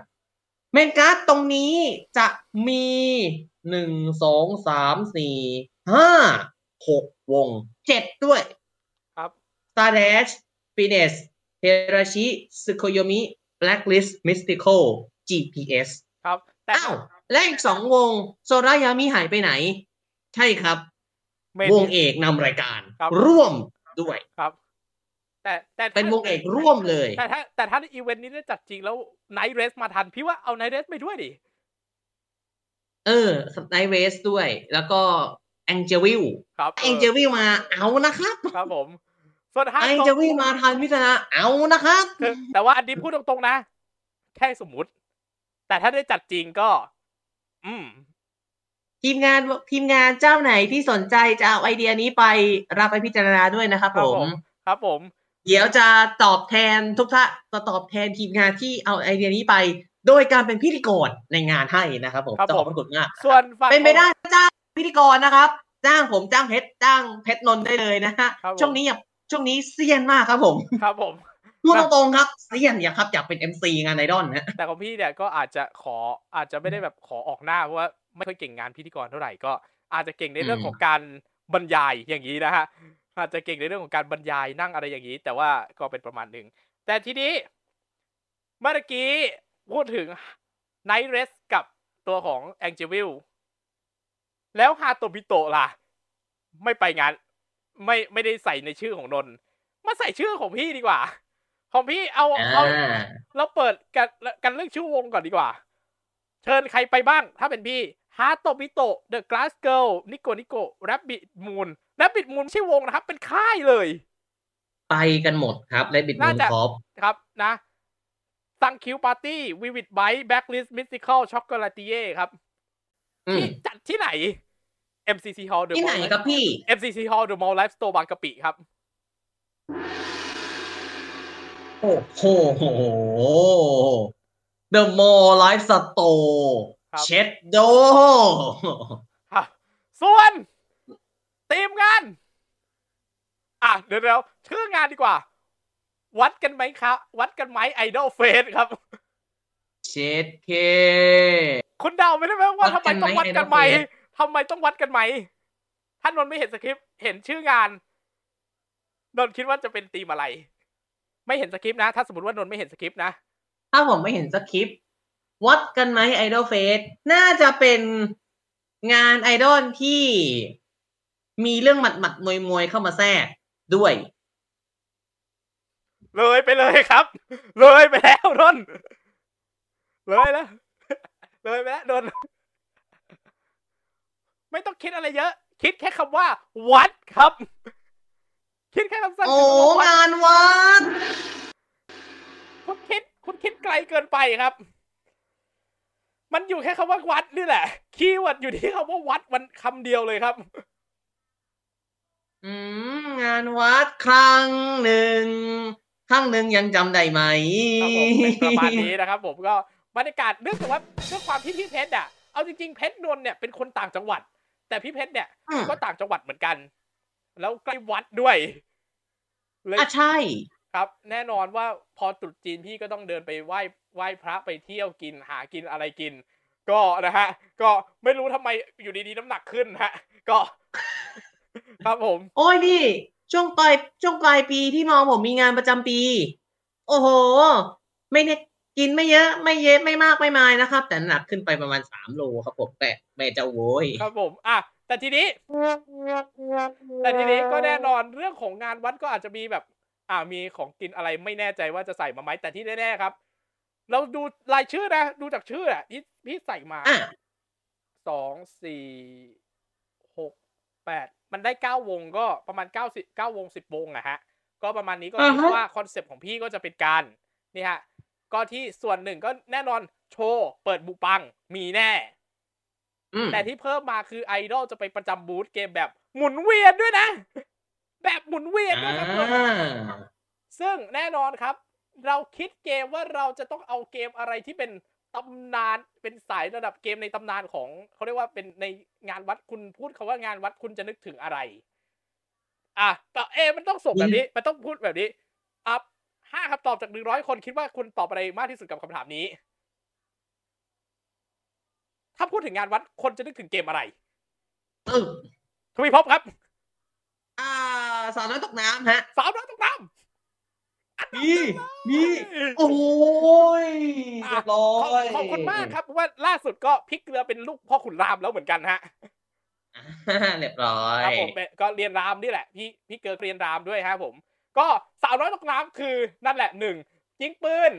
main card ตรงนี้จะมีหนึ่งสองสามสี่ห้าหกวงเจ็ดด้วย ครับ s t a r d a s h Fines Hirashi Tsukuyomi Blacklist Mystical GPS ครับแต่อ้าวและอีกสองวงโซรายามิหายไปไหน ใช่ครับเมนวงเอกนำรายการครับร่วมด้วยครับ แต่แต่ถ้าเป็นวงเอกร่วมเลย แต่ถ้าแต่ถ้าอีเวนต์นี้ได้จัดจริงแล้วไนท์เรสมาทัน พี่ว่าเอาไนท์เรสไปด้วยดิ เออไนเวสด้วย แล้วก็แองเจวิลครับแองเจวิลมาเอานะครับ ครับผมส่วนฮาแองโตเจวิลมาทันพิจารณาเอานะครับคือแต่ว่าอันนี้พูดตรงๆนะ แค่สมมุติ แต่ถ้าได้จัดจริงก็ อืมทีมงานทีมงานเจ้าไหนที่สนใจจะเอาไอเดียนี้ไปรับไปพิจารณาด้วยนะครับครัผบผมมครับผม เดี๋ยวจะตอบแทนทุกท่านจะตอบแทนทีมงานที่เอาไอเดียนี้ไป โดยการเป็นพิธีกรในงานให้นะครับผมครับต้องขอบผมพระคุณมากส่วนฝั่งเป็นไปได้ของจ้างพิธีกรนะครับ จ้างผมจ้างเพชรจ้างเพชรนนท์ได้เลยนะฮะครับผมช่วงนี้อย่าช่วงนี้เซียนมากครับผมครับผมพูดตรงๆครับเซียนอย่าครับอยากเป็น MC งานไอดอลนะแต่ของพี่เนี่ยก็อาจจะขออาจจะไม่ได้แบบขอออกหน้าเพราะว่าไม่ค่อยเก่งงานพิธีกรเท่าไหร่ก็อาจจะเก่งในเรื่องอืมของการบรรยายอย่างนี้นะฮะ อาจจะเก่งในเรื่องของการบรรยายนั่งอะไรอย่างนี้ แต่ว่าก็เป็นประมาณหนึ่ง แต่ทีนี้เมื่อกี้พูดถึงไนท์เรสกับตัวของแองเจวิลแล้วฮาโตบิโตะล่ะ ไม่ไปงาน ไม่ไม่ได้ใส่ในชื่อของนนท์มาใส่ชื่อของพี่ดีกว่า ของพี่เอาเอาอ่าเราเปิดกันกันเรื่องชื่อวงก่อนดีกว่า เชิญใครไปบ้าง ถ้าเป็นพี่ฮาโตบิโตะเดอะกลาสเกิลนิโกนิโกแรบบิ t มูน แรบบิ t มูนไม่ใช่วงนะครับ เป็นค่ายเลย ไปกันหมดครับและบิดมูน่านจะคอปครับนะซังคิวปาร์ตี้วิวิดไบแบ็กลิสมิสติคอลช็อกโกแลตเย่ครับอืมที่จัดที่ไหน MCC Hall The ที่ไหน Mall ครับพี่ MCC Hall The Mall Life Store บางกะปิครับ โอ้โห The Mall Life Store ครับเช็ดโดครับส่วน ทีมงาน อะ เดี๋ยวเดี๋ยวชื่องานดีกว่า วัดกันไหมครับ วัดกันไหมไอดอลเฟสครับ เช็ดเค คุณเดาไม่ได้ไหมว่าวัทำดไมกันไหมต้องวัดกันไหม Idol Fest ทำไมต้องวัดกันไหม ท่านนนท์ไม่เห็นสคริปต์ เห็นชื่องาน นนท์คิดว่าจะเป็นธีมอะไร ไม่เห็นสคริปต์นะ ถ้าสมมติว่านนท์ไม่เห็นสคริปต์นะ ถ้าผมไม่เห็นสคริปต์ วัดกันไหมไอดอลเฟส น่าจะเป็นงานไอดอลที่ มีเรื่องหมัดหมัดมวยมวยๆเข้ามาแทรกด้วย เลยไปเลยครับ เลยไปแล้วนนท์เลยแล้วเลยไปแล้วนนท์ไม่ต้องคิดอะไรเยอะ คิดแค่คำว่า วัดครับ คิดแค่คำสั้นโอ้คือคำว่าวัดงานวัดคุณคิด คุณคิดไกลเกินไปครับ มันอยู่แค่คำว่าวัดนี่แหละ keyword อยู่ที่คำว่าวัดมันคำเดียวเลยครับ อืมงานวัดครั้งหนึ่งครั้งหนึ่งยังจำได้ไหมครับผมเป็นประมาณนี้นะครับ ผมก็บรรยากาศเนื่องจากว่าด้วยความที่พี่เพชรอะเอาจริงๆเพชรนนท์เนี่ยเป็นคนต่างจังหวัด แต่พี่เพชรเนี่ยอืมก็ต่างจังหวัดเหมือนกัน แล้วใกล้วัดด้วยเลย อะใช่ ครับแน่นอนว่าพอตรุษจีนพี่ก็ต้องเดินไปไหว้ไหว้พระไปเที่ยวกินหากินอะไรกิน ก็นะฮะ ก็ไม่รู้ทำไมอยู่ดีๆน้ำหนักขึ้นฮะ ก็ ครับผม โอ้ยนี่ ช่วงปลายช่วงปลายปีที่มองผมมีงานประจำปี โอ้โห ไม่เนี่ยกินไม่เยอะ ไม่เยอะไม่มากไม่มายนะครับ แต่น้ำหนักขึ้นไปประมาณสามโลครับผมแต่แม่เจ้าโว้ยครับผมอะแต่ทีนี้ แต่ทีนี้ก็แน่นอนเรื่องของงานวัดก็อาจจะมีแบบ อ่ามีของกินอะไรไม่แน่ใจว่าจะใส่มาไหมแต่ที่แน่ๆครับ เราดูรายชื่อนะดูจากชื่ออะที่พี่ใส่มาอะสองสี่หกแปด มันได้เก้าวงก็ประมาณเก้าสิบเก้าวงสิบวงอะฮะ ก็ประมาณนี้ก็อ่าคิดฮะว่าคอนเซปต์ของพี่ก็จะเป็นการนี่ฮะก็ที่ส่วนหนึ่งก็แน่นอนโชว์เปิดบุปังมีแน่อืมแต่ที่เพิ่มมาคือไอดอลจะไปประจำบูธเกมแบบหมุนเวียนด้วยนะ แบบหมุนเวียนด้วยครับผมอ่าซึ่งแน่นอนครับ เราคิดเกมว่าเราจะต้องเอาเกมอะไรที่เป็น ตำนานเป็นสายระดับเกมในตำนานของเขาเรียกว่าเป็นในงานวัดคุณพูดคาว่างานวัดคุณจะนึกถึงอะไร อะแต่เอะมันต้องส่งแบบนี้ มันต้องพูดแบบนี้อะห้าคำตอบจากหนึ่งร้อยคนคิดว่าคุณตอบอะไรมากที่สุดกับคำถามนี้ ถ้าพูดถึงงานวัดคนจะนึกถึงเกมอะไรเออทวีภพครับ อ่าสาวน้อยตกน้ำฮะสามร้อยตกน้ำ มีมีโอ้ยเรียบร้อขอยขอบคุณมากครับเพราะว่าล่าสุดก็พลิกเรือเป็นลูกพ่อขุนรามแล้วเหมือนกันฮะอ่าเรียบร้อยครับผมเป็นก็เรียนรามนี่แหละ พี่พี่เกิร์กเรียนรามด้วยครับผม ก็สาวน้อยตกน้ำคือนั่นแหละหนึ่งยิงปืน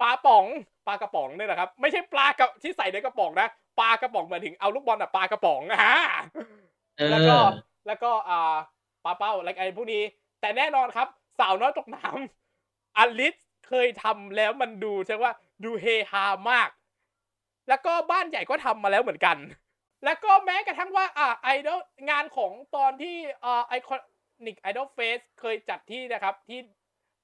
ปลาป๋องปลากระป๋องเนี่ยนะครับ ไม่ใช่ปลากระที่ใส่ในกระป๋องนะปลากระป๋องหมายถึงเอาลูกบอลอะปลากระป๋องอะฮะเออแล้วก็แล้วก็อ่าปลาเป้าอะไรไอ้พวกนี้ แต่แน่นอนครับ สาวน้อยตกน้ำ อลิสเคยทำแล้วมันดูใช่ว่าดูเฮฮามาก แล้วก็บ้านใหญ่ก็ทำมาแล้วเหมือนกัน แล้วก็แม้กระทั่งว่าอ่าไอดอลงานของตอนที่อ่า Iconic Idol Fest เคยจัดที่นะครับที่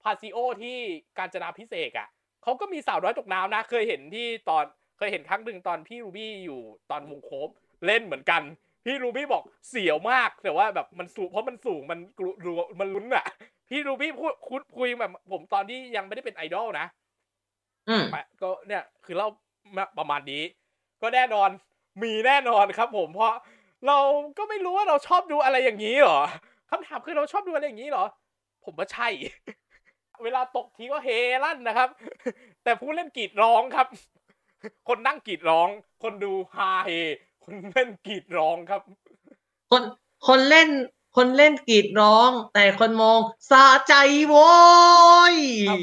พาซิโอที่กาญจนาพิเศษกอะเขาก็มีสาวน้อยตกน้ำนะ เคยเห็นที่ตอนเคยเห็นครั้งหนึ่งตอนพี่รูบี้อยู่ตอนวงโคบเล่นเหมือนกัน พี่รูบี้บอกเสียวมากแต่ว่าแบบมันสูงเพราะมันสูงมันกลัวรัวมันลุ้นอะ พี่รูบี้พูดคุยคุยแบบผมตอนที่ยังไม่ได้เป็นไอดอลนะอืมไปก็เนี่ย คือเล่ามาประมาณนี้ ก็แน่นอนมีแน่นอนครับ ผมเพราะเราก็ไม่รู้ว่าเราชอบดูอะไรอย่างนี้เหรอคำถามคือเราชอบดูอะไรอย่างนี้เหรอ ผมว่าใช่ เวลาตกทีก็เฮลั่นนะครับ แต่ผู้เล่นกรีดร้องครับ คนนั่งกรีดร้อง คนดูฮาเฮคนเล่นกรีดร้องครับ คนคนเล่น คนเล่นกรีดร้อง แต่คนมองสะใจโว้ยครับ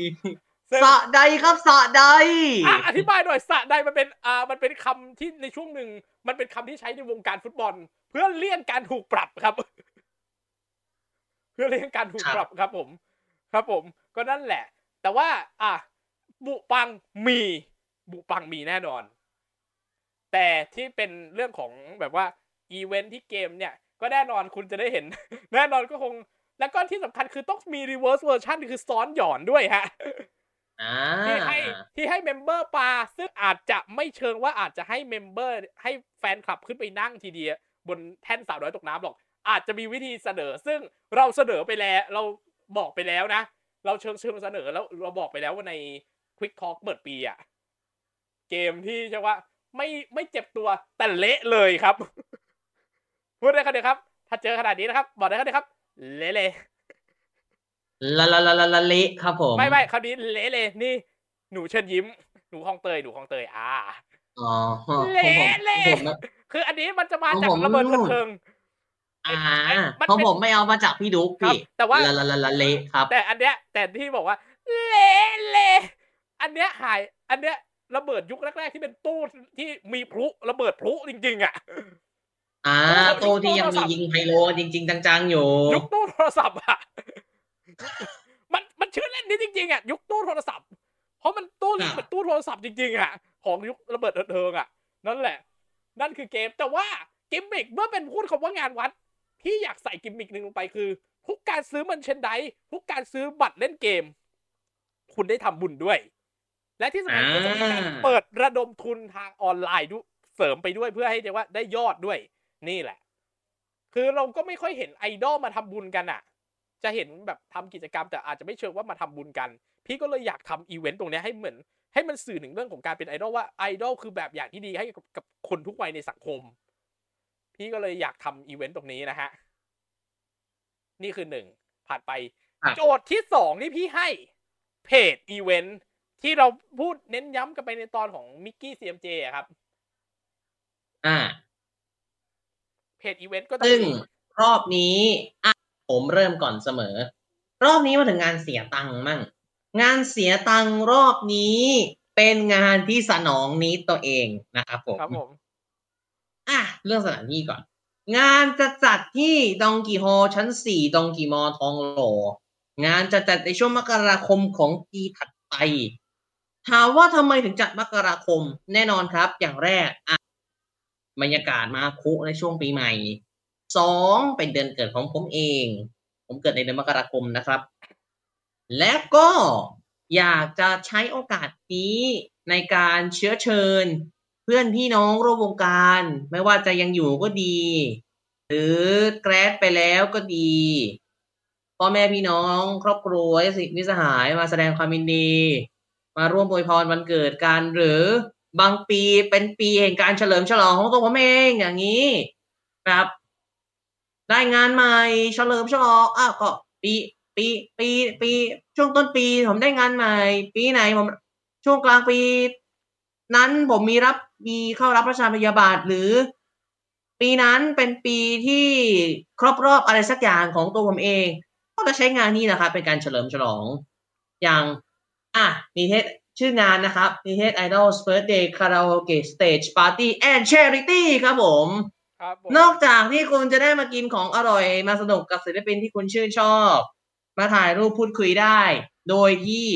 ซึ่งสะใดครับสะใดอะอธิบายหน่อยสะใดมันเป็นอ่ามันเป็นคำที่ในช่วงหนึ่ง มันเป็นคำที่ใช้ในวงการฟุตบอล เพื่อเลี่ยงการถูกปรับครับ เพื่อเลี่ยงการถูกครับปรับครับผม ครับผม ก็นั่นแหละ แต่ว่า อะบุปังมี บุปังมีแน่นอน แต่ที่เป็นเรื่องของแบบว่าอีเวนท์ที่เกมเนี่ย ก็แน่นอนคุณจะได้เห็น แน่นอนก็คง แล้วก็ที่สำคัญคือต้องมี reverse version คือซ้อนหย่อนด้วยฮะอ่าที่ให้ที่ให้ member ปลาซึ่งอาจจะไม่เชิงว่าอาจจะให้ member ให้แฟนคลับขึ้นไปนั่งทีเดียวบนแท่นสาวน้อยตกน้ำหรอก อาจจะมีวิธีเสนอ ซึ่งเราเสนอไปแล้ว เราบอกไปแล้วนะ เราเชิงเชิงเสนอแล้วเราบอกไปแล้วว่าใน Quick Talk เปิดปีอะเกมที่ใช่ว่าไม่ไม่เจ็บตัวแต่เละเลยครับ พูดได้ครับเดียวครับ ถ้าเจอขนาดนี้นะครับ บอกได้ครับเดียวครับ เละเลยละละละละละเละครับผม ไม่ไม่คราวนี้เละเลยนี่ หนูเชิญยิ้ม หนูคลองเตยหนูคลองเตยอ่าอ๋อเละเละคืออันนี้มันจะมาจากระเบิดเพลิงอ่าเป็นของผมไม่เอามาจากพี่ดุ๊กพี่แต่ว่าละละละละเละครับ แต่อันเนี้ยแต่ที่บอกว่าเละเละอันเนี้ยหาย อันเนี้ยระเบิดยุคแรกๆที่เป็นตู้ที่มีพลุระเบิดพลุจริง ๆ อะ อ่าตู้ที่ยังมียิงไฮโลจริง ๆ จังๆอยู่ยุคตู้โทรศัพท์อะมันมันชื่อเล่นนี้จริงๆอะยุคตู้โทรศัพท์ เพราะมันตู้ครับเหมือนตู้โทรศัพท์จริงๆอะของยุคระเบิดเทิงอะ นั่นแหละ นั่นคือเกมแต่ว่ากิมมิกเมื่อเป็นพูดคำว่างานวัดพี่อยากใส่กิมมิกหนึ่งลงไปคือ ทุกการซื้อมันเชนไดทุกการซื้อบัตรเล่นเกม คุณได้ทำบุญด้วย และที่สำคัญคือจะมีการอ่าเปิดระดมทุนทางออนไลน์ด้วยเสริมไปด้วยเพื่อให้เรียกว่าได้ยอดด้วย นี่แหละ คือเราก็ไม่ค่อยเห็นไอดอลมาทำบุญกันอะจะเห็นแบบทำกิจกรรมแต่อาจจะไม่เชิงว่ามาทำบุญกัน พี่ก็เลยอยากทำอีเวนต์ตรงเนี้ยให้เหมือน ให้มันสื่อถึงเรื่องของการเป็นไอดอลว่าไอดอลคือแบบอย่างที่ดีให้กับกับคนทุกวัยในสังคม พี่ก็เลยอยากทำอีเวนต์ตรงนี้นะฮะ นี่คือหนึ่งผ่านไปครับโจทย์ที่สองที่พี่ให้เพจอีเวนต์ที่เราพูดเน้นย้ำกันไปในตอนของมิกกี้ซีเอ็มเจอะครับ อ่า เพจอีเวนต์ก็ต้องซึ่งมีรอบนี้อะผมเริ่มก่อนเสมอ รอบนี้มาถึงงานเสียตังค์มั่ง งานเสียตังค์รอบนี้เป็นงานที่สนองนี้ตัวเองนะครับผมครับผมอะเรื่องสถานที่ก่อน งานจะจัดที่ดองกีฮอชั้นสี่ดองกีมอทองหล่องานจะจัดในช่วงมกราคมของปีถัดไปถามว่าทำไมถึงจัดมกราคมแน่นอนครับ อย่างแรกอะ บรรยากาศมาคุในช่วงปีใหม่สองเป็นเดือนเกิดของผมเอง ผมเกิดในเดือนมกราคมนะครับ และก็อยากจะใช้โอกาสนี้ในการเชื้อเชิญ เพื่อนพี่น้องร่วมวงการ ไม่ว่าจะยังอยู่ก็ดี หรือแกรดไปแล้วก็ดีพ่อแม่พี่น้อง ครอบครัวญาติมิสหายมาแสดงความยินดี มาร่วมอวยพรวันเกิดกันหรือ บางปีเป็นปีแห่งการเฉลิมฉลองของตัวผมเองอย่างนี้ครับได้งานใหม่เฉลิมฉลองอ้าวก็ปีปีปีปีช่วงต้นปีผมได้งานใหม่ ปีไหนผมช่วงกลางปี นั้นผมมีรับมีเข้ารับประชาพยาบาทหรือ ปีนั้นเป็นปีที่ครบรอบอะไรสักอย่างของตัวผมเอง ก็จะใช้งานนี้นะครับเป็นการเฉลิมฉลองอย่าง อะมีเทศ ชื่องานนะครับมีเทศ Idols Birthday Karaoke Stage Party and Charity ครับผมครับผมนอกจากที่คุณจะได้มากินของอร่อยมาสนุกกับศิลปินที่คุณชื่นชอบ มาถ่ายรูปพูดคุยได้ โดยที่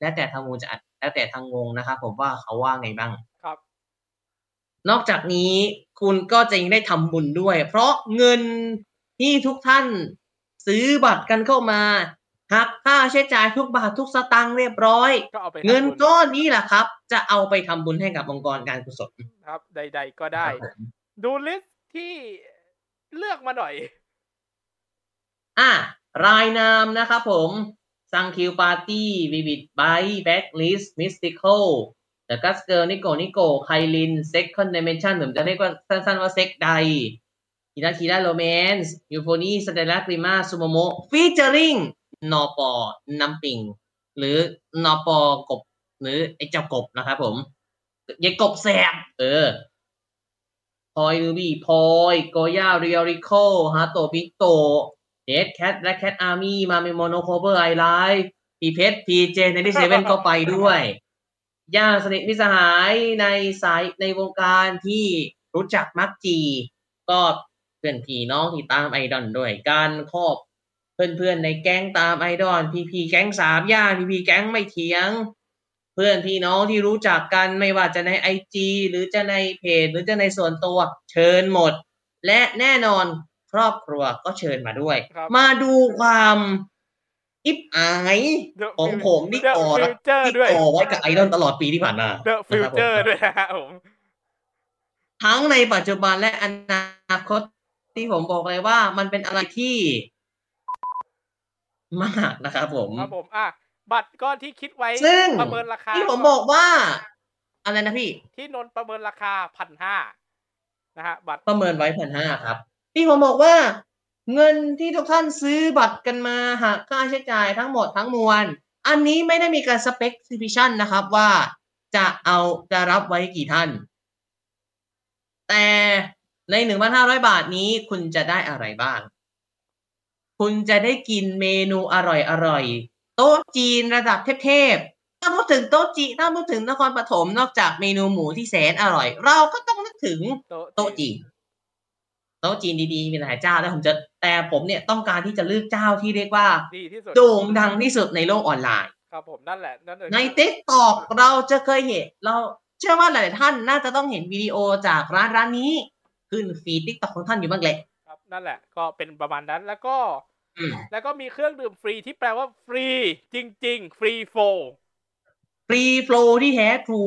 แล้วแต่ทางวงจะอัดแล้วแต่ทางวงนะครับผมว่าเขาว่าไงบ้างครับ นอกจากนี้คุณก็จะยังได้ทำบุญด้วย เพราะเงินที่ทุกท่านซื้อบัตรกันเข้ามา หักค่าใช้จ่ายทุกบาททุกสตางค์เรียบร้อย ก็เอาไปเงินทำบุญก้อนนี้แหละครับ จะเอาไปทำบุญให้กับองค์กรการกุศลครับ ใด ๆ ก็ได้ครับผมดูลิสต์ที่เลือกมาหน่อย อะรายนามนะครับผมซังคิวปาร์ตี้วิวิดไบแบ็กลิสมิสติคอลเดอะกัสเกิร์นิโกนิโกไคลินเซ็กคอนเดเมชันผมจะเรียกว่าสั้นๆว่าเซ็กไดทีนาทีได้โรแมนส์ยูโฟนีสเตลลากริมาซูโมโมฟีเจอริง นอปอน้ำปิง หรือนอปอกบ หรือไอ้เจ้ากบนะครับผมยายกบแสบเออพอยลูบี้พอยโกย่าเรียริโคฮาโตปิโตเดดแคทและแคทอาร์มี่มาเมโมโนโคเวอร์ไอไลท์พีเพชพีเจในที่เซเว่นก็ไปด้วยญาสนิทมิสหายในสายในวงการที่รู้จักมักจี ก็เพื่อนพี่น้องที่ตามไอดอลด้วยการครอบ เพื่อนๆในแก๊งตามไอดอลพีพีแก๊งสามย่านพีพีแก๊งไม่เถียง เพื่อนพี่น้องที่รู้จักกันไม่ว่าจะในไอจีหรือจะในเพจหรือจะในส่วนตัวเชิญหมด และแน่นอนครอบครัวก็เชิญมาด้วยครับมาดูความอิบอาย The ของ Fut- ผมที่ The ก่อรัก Future ที่ด้วยก่อไว้กับไอดอลตลอดปีที่ผ่านมา The นะครับผม Future ด้วยนะฮะผมทั้งในปัจจุบันและอนาคตที่ผมบอกเลยว่ามันเป็นอะไรที่ มากนะครับผมครับผมอะบัตรก็ที่คิดไว้ซึ่งประเมินราคาที่ผมบอกว่า อะไรนะพี่ ที่นนท์ประเมินราคาพันห้านะฮะบัตรประเมินไว้พันห้าครับ ที่ผมบอกว่า เงินที่ทุกท่านซื้อบัตรกันมาหักค่าใช้จ่ายทั้งหมดทั้งมวล อันนี้ไม่ได้มีการสเปคซิฟิชันนะครับว่าจะเอาจะรับไว้กี่ท่าน แต่ในหนึ่งพันห้าร้อยบาทนี้คุณจะได้อะไรบ้าง คุณจะได้กินเมนูอร่อยอร่อยๆโต๊ะจีนระดับเทพๆถ้าพูดถึงโต๊ะจีนถ้าพูดถึงนครปฐมนอกจากเมนูหมูที่แสนอร่อย เราก็ต้องนึกถึงโต๊ะโต๊ะจีนโต๊ะจีนดีๆมีหลายเจ้าแล้วผมจะแต่ผมเนี่ยต้องการที่จะเลือกเจ้าที่เรียกว่าดีที่สุดโด่งดังที่สุดในโลกออนไลน์ครับผมนั่นแหละนั่นเลยใน Tik Tok เราจะเคยเห็นเราเชื่อว่าหลายๆท่านน่าจะต้องเห็นวิดีโอจากร้านร้านนี้ ขึ้นฟีด t ิ k t o k ของท่านอยู่บ้างแหละครับนั่นแหละก็เป็นประมาณนั้นแล้วก็อืม แล้วก็มีเครื่องดื่มฟรีที่แปลว่าฟรีจริง ๆ free flow free flow ที่แท้ true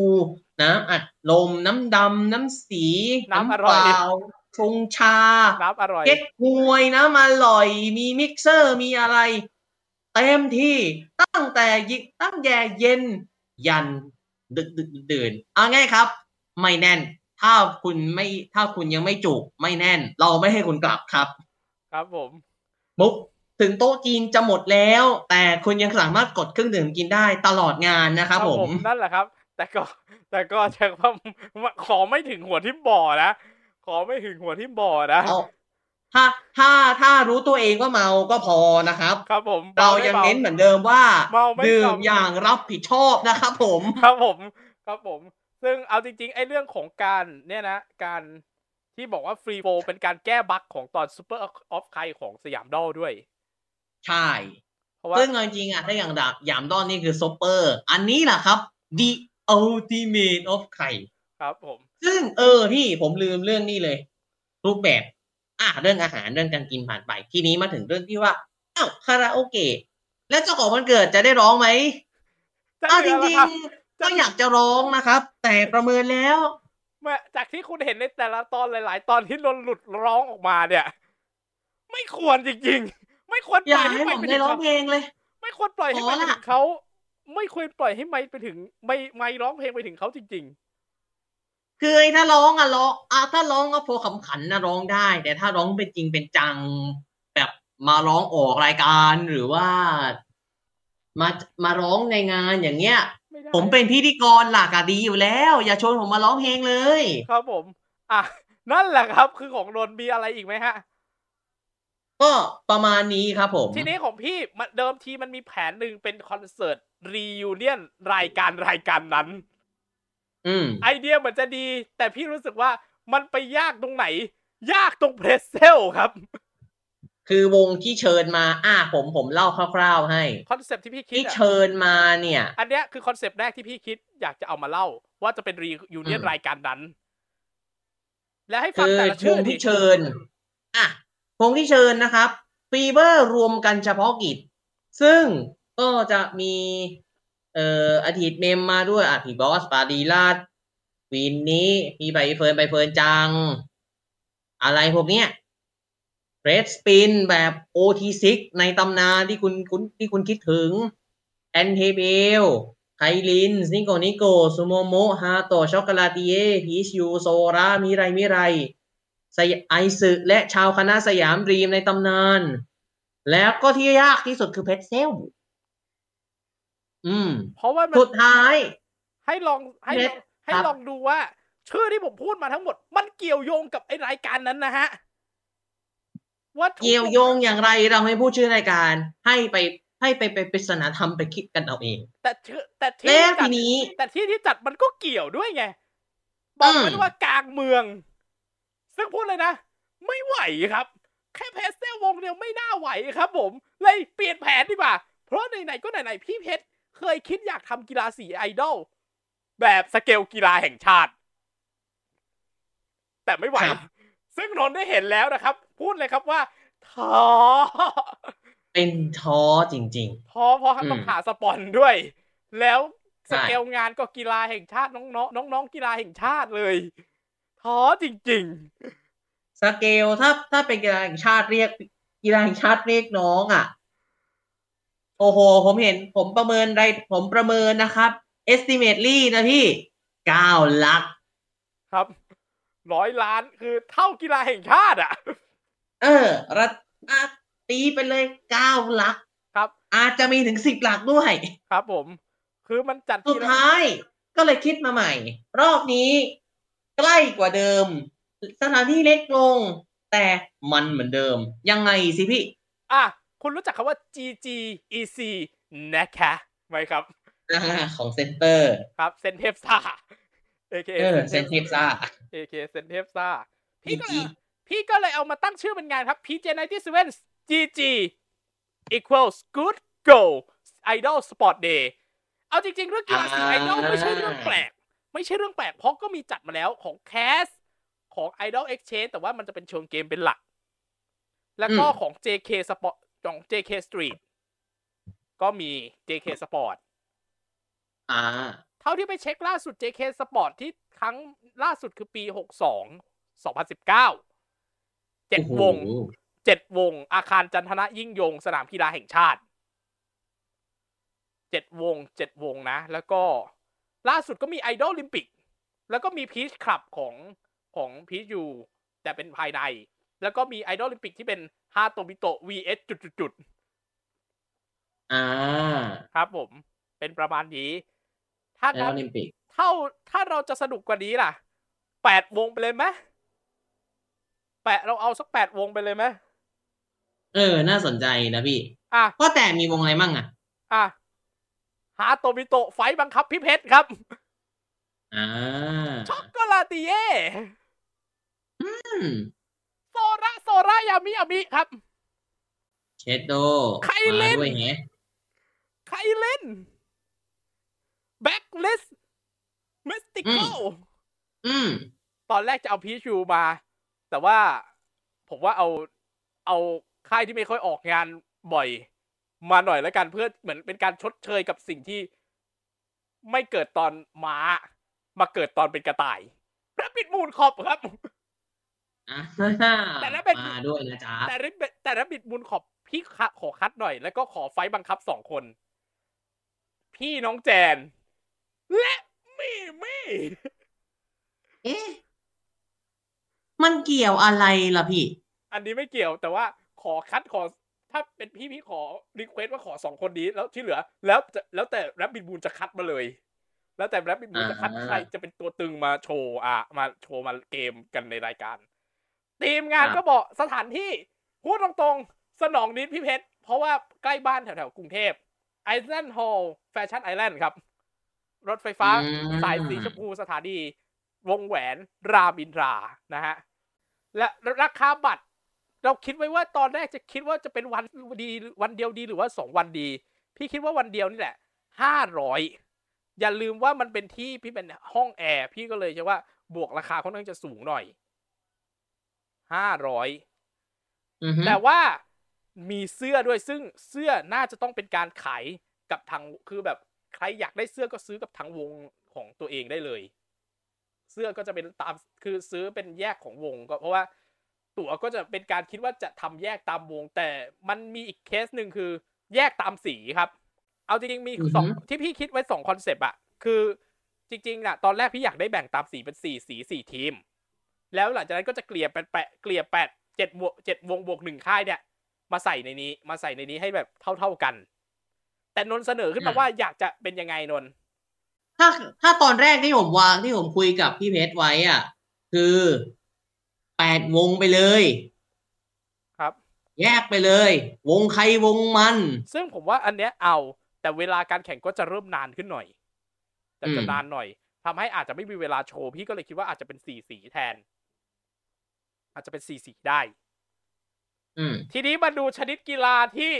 น้ำอัดลมน้ำดำน้ำสี น้ำอเปร่อยล่าชงชา น้ำอร่อยเก๊กฮวยน้ำอร่อย มีมิกเซอร์มีอะไร เต็มที่ตั้งแต่ยิตั้งแต่เย็น ยันดึกดึกๆดื่นๆเอาง่ายครับ ไม่แน่น ถ้าคุณไม่ถ้าคุณยังไม่จุกไม่แน่น เราไม่ให้คุณกลับครับ ครับผม มุก ถึงโต๊ะจีนจะหมดแล้ว แต่คุณยังสามารถกดเครื่องดื่มกินได้ตลอดงานนะครับผมนั่นแหละครับ แต่ก็แต่ก็ใช้ว่าขอไม่ถึงหัวทิ่มบ่อนะขอไม่ถึงหัวทิ่มบ่อนะเอาถ้าถ้าถ้ารู้ตัวเองว่าเมาก็พอนะครับ ครับผมเราไม่ยังบเน้นเหมือนเดิมว่าเมาไม่ดื่มขับอย่างรับผิดชอบนะครับผมครับผมครับผม ซึ่งเอาจริง ๆ ไอ้เรื่องของการเนี่ยนะ การที่บอกว่า free flow เป็นการแก้ bug ของตอน super of ไข่ของสยามดอลด้วย ใช่ เพราะว่าซึ่งเอาจริงๆอะถ้าอย่างดาบยามดอนนี่คือซปเปอร์ อันนี้แหละครับ the ultimate of ไข่ครับผม ซึ่งเออพี่ผมลืมเรื่องนี้เลย รูปแบบ อะเรื่องอาหารเรื่องการกินผ่านไปทีนี้มาถึงเรื่องที่ว่าอ้าวคาราโอเกะแล้วเจ้าของวันเกิดจะได้ร้องไหมจะอ้าวเหจลือริงแล้วครับๆก็อยากจะร้องนะครับ แต่ประเมินแล้วเมื่อจากที่คุณเห็นในแต่ละตอนหลาย ๆ ตอนที่นนหลุดร้องออกมาเนี่ย ไม่ควรจริงๆ ไม่ควรอปล่ย่าอยให้ให้ไมผมค์ไปได้ถึงร้องเขาเพลงเลย ไม่ควรปล่อยให้ขไมอค์ไปละถึงเขาไม่ควรปล่อยให้ไมค์ไปถึง ไม่ไม่ร้องเพลงไปถึงเขาจริงคือไอ้ถ้าร้องอะร้องอะถ้าร้องก็พอขำขันนะร้องได้ แต่ถ้าร้องเป็นจริงเป็นจัง แบบมาร้องออกรายการหรือว่า มามาร้องในงานอย่างเงี้ยๆไม่ได้ผมเป็นพิธีกรหลักอะดีอยู่แล้ว อย่าชวนผมมาร้องเพลงเลย ครับผม อะนั่นแหละครับ คือของนนท์มีอะไรอีกไหมฮะ ก็ประมาณนี้ครับผม ทีนี้ของพี่มันเดิมทีมันมีแผนหนึ่งเป็นคอนเสิร์ต reunion รายการรายการนั้น อืม ไอเดียเหมือนจะดี แต่พี่รู้สึกว่ามันไปยากตรงไหน ยากตรง presale ครับ คือวงที่เชิญมา อะผมผมเล่าคร่าวๆให้คอนเซปต์ที่พี่คิดที่อะเชิญมาเนี่ย อันเนี้ยคือคอนเซปต์แรกที่พี่คิดอยากจะเอามาเล่า ว่าจะเป็นรียูเนียนอืมรายการนั้น และให้ฟังคือแต่ละวชื่องดิที่เชิญ อะ วงที่เชิญนะครับฟีเบอร์รวมกันเฉพาะกิจ ซึ่งก็จะมีเอ่ออาทิตเมมมาด้วยอะพี่บอสปาดีลาดวินนี้มีใบเฟิร์นใบเฟิร์นจัง อะไรพวกเนี้ยเรดสปินแบบ OT6 ในตำนานที่คุณคุณที่คุณคิดถึงแอนเทเบลไคลินนิโกนิโกซูโมโมฮาโตช็อกโกลาติเอพีชยูโซรามิไรมิไร ไซไอซึและชาวคณะสยามดรีมในตำนาน แล้วก็ที่ยากที่สุดคือเพชรเซลอืม เพราะว่ามันสุดท้าย ให้ลองให้ลองให้ครับลองดูว่า ชื่อที่ผมพูดมาทั้งหมด มันเกี่ยวโยงกับไอรายการนั้นนะฮะว่าทุเกี่ยวโยงอย่างไรเราไม่พูดชื่อรายการ ให้ไปให้ไปไปปริศนาธรรมไปคิดกันเอาเอง แต่ชื่อแต่ที่แล้วจัทีดนี้ แต่ที่ที่จัดมันก็เกี่ยวด้วยไงบอกอืมไว้ว่ากลางเมือง ซึ่งพูดเลยนะ ไม่ไหวครับ แค่เพชรเซลวงเดียวไม่น่าไหวครับ ผมเลยเปลี่ยนแผนดีกว่า เพราะไหนๆก็ไหนๆพี่เพชรเคยคิดอยากทำกีฬาสีไอดอลแบบสเกลกีฬาแห่งชาติ แต่ไม่ไหวครับซึ่งนนท์ได้เห็นแล้วนะครับ พูดเลยครับว่าท้อเป็นท้อจริงท้อเพราะอืมต้องหาสปอนด้วย แล้วสใช่เกลงานก็กีฬาแห่งชาติน้องๆน้องๆกีฬาแห่งชาติเลย ท้อจริง ๆ สเกลถ้าถ้าเป็นกีฬาแห่งชาติเรียกกีฬาแห่งชาติเรียกน้องอะ โอ้โห ผมเห็นผมประเมินได้ผมประเมินนะครับ estimately นะพี่เก้าลักๆครับร้อยล้านคือเท่ากีฬาแห่งชาติอะ เออรัฐอะตีไปเลยเก้าลัก ครับ อาจจะมีถึงสิบหลักด้วย ครับผม คือมันจัดสุดกีฬาท้ายก็เลยคิดมาใหม่ รอบนี้ ใกล้กว่าเดิม สถานที่เล็กลง แต่มันเหมือนเดิม ยังไงสิพี่ อะ คุณรู้จักคำว่า GGEC นะคะไหมครับอ่าของเซนเตอร์ครับเซนเทปซ่า AKA เออเซนเทปซ่า AK เซนเทปซ่าพี่ก็เลย PG พี่ก็เลยเอามาตั้งชื่อเป็นงานครับ PJ97 GG equals good go idol sport day เอาจริงๆ เรื่องกีฬาสีอ่าไอดอลไม่ใช่เรื่องแปลก ไม่ใช่เรื่องแปลกเพราะก็มีจัดมาแล้วของ CAS ของ Idol Exchange แต่ว่ามันจะเป็นเชิงเกมเป็นหลัก แล้วก็ของ JK Sport ของ JK Street ก็มี JK Sport อ่า เท่าที่ไปเช็คล่าสุด JK Sport ที่ครั้งล่าสุดคือปี 62 2019 เจ็ดโอ้โหวง เจ็ดวง อาคารจันทนะยิ่งยง สนามกีฬาแห่งชาติ เจ็ดวง เจ็ดวงนะ แล้วก็ ล่าสุดก็มีไอดอลลิมปิก แล้วก็มีพีชคลับของของพีชยูแต่เป็นภายใน แล้วก็มีไอดอลลิมปิกที่เป็นฮาโตบิโต vs จุดจุดจุดๆอ่าๆครับผม เป็นประมาณนี้ ถ้าแองั้โอนลิมปิกเท่าถ้าเราจะสนุกกว่านี้ล่ะแปดวงไปเลยไหมแปะเราเอาสักแปดวงไปเลยไหมเออ น่าสนใจนะพี่ อะก็แต่มีวงอะไรมั่งอะ อะ หาโตมิโตะไฟท์บังคับพี่เพชรครับอ่าช็อกโกลาติเย่อืมโซระโซระยามิอามิครับเชดโดใครเล่นมาด้วยแฮะใครเล่นแบ็กลิสมิสติคอลอืมตอนแรกจะเอาพีชูมา แต่ว่าผมว่าเอาเอาค่ายที่ไม่ค่อยออกงานบ่อย มาหน่อยแล้วกันเพื่อเหมือนเป็นการชดเชยกับสิ่งที่ไม่เกิดตอนม้า มาเกิดตอนเป็นกระต่ายแรปปิดมูนคอปครับอ่าแต่ถ้าเป็นมาด้วยนะจ๊ะแต่รับแต่รับบิดมูลขอบพี่ขะขอคัดหน่อย แล้วก็ขอไฟท์บังคับสองคน พี่น้องแจน และมี่มี่เอ๊ะมันเกี่ยวอะไรล่ะพี่ อันนี้ไม่เกี่ยวแต่ว่าขอคัดขอ ถ้าเป็นพี่พี่ขอrequest ว่าขอสองคนนี้แล้วที่เหลือ แล้วจะแล้วแต่ Rabbit Moon จะคัดมาเลย แล้วแต่ Rabbit Moon จะคัดอ่าใครจะเป็นตัวตึงมาโชว์อะมาโชว์มาเกมกันในรายการทีมงานครับก็บอกสถานที่พูดตรงๆ สนอง need พี่เพชร เพราะว่าใกล้บ้านแถวๆกรุงเทพ Island Hall Fashion Island ครับ รถไฟฟ้าอืมสายสีชมพูสถานี วงแหวนรามอินทรานะฮะและราคาบัตร เราคิดไว้ว่าตอนแรกจะคิดว่าจะเป็นวันดีวันเดียวดีหรือว่าสองวันดี พี่คิดว่าวันเดียวนี่แหละห้าร้อยอย่าลืมว่ามันเป็นที่พี่เป็นห้องแอร์พี่ก็เลยจะว่าบวกราคาค่อนข้างจะสูงหน่อยห้าร้อยอือฮึแต่ว่ามีเสื้อด้วยซึ่งเสื้อน่าจะต้องเป็นการขายกับทางคือแบบใครอยากได้เสื้อก็ซื้อกับทางวงของตัวเองได้เลย เสื้อก็จะเป็นตามคือซื้อเป็นแยกของวงก็เพราะว่า ตั๋วก็จะเป็นการคิดว่าจะทำแยกตามวง แต่มันมีอีกเคสหนึ่งคือ แยกตามสีครับ เอาจริงๆมีสองที่พี่คิดไว้สองคอนเซปต์อะคือจริงๆอะตอนแรกพี่อยากได้แบ่งตามสีเป็นสี่สีสี่ทีม แล้วหลังจากนั้นก็จะเกลี่ยแปดแปดเกลี่ยแปดเจ็ดบวกเจ็ดวงบวกหนึ่งค่ายเนี่ยมาใส่ในนี้มาใส่ในนี้ให้แบบเท่าๆกัน แต่นนท์เสนอขึ้นมาว่าอยากจะเป็นยังไงนนท์ถ้าถ้าตอนแรกที่ผมวางที่ผมคุยกับพี่เพชรไว้อะ คือ แปดวงไปเลย ครับ แยกไปเลย วงใครวงมัน ซึ่งผมว่าอันเนี้ยเอา แต่เวลาการแข่งก็จะเริ่มนานขึ้นหน่อย แต่จะอืมนานหน่อยทำให้อาจจะไม่มีเวลาโชว์พี่ก็เลยคิดว่าอาจจะเป็นสี่สีแทน อาจจะเป็นสี่สีได้อืมทีนี้มาดูชนิดกีฬาที่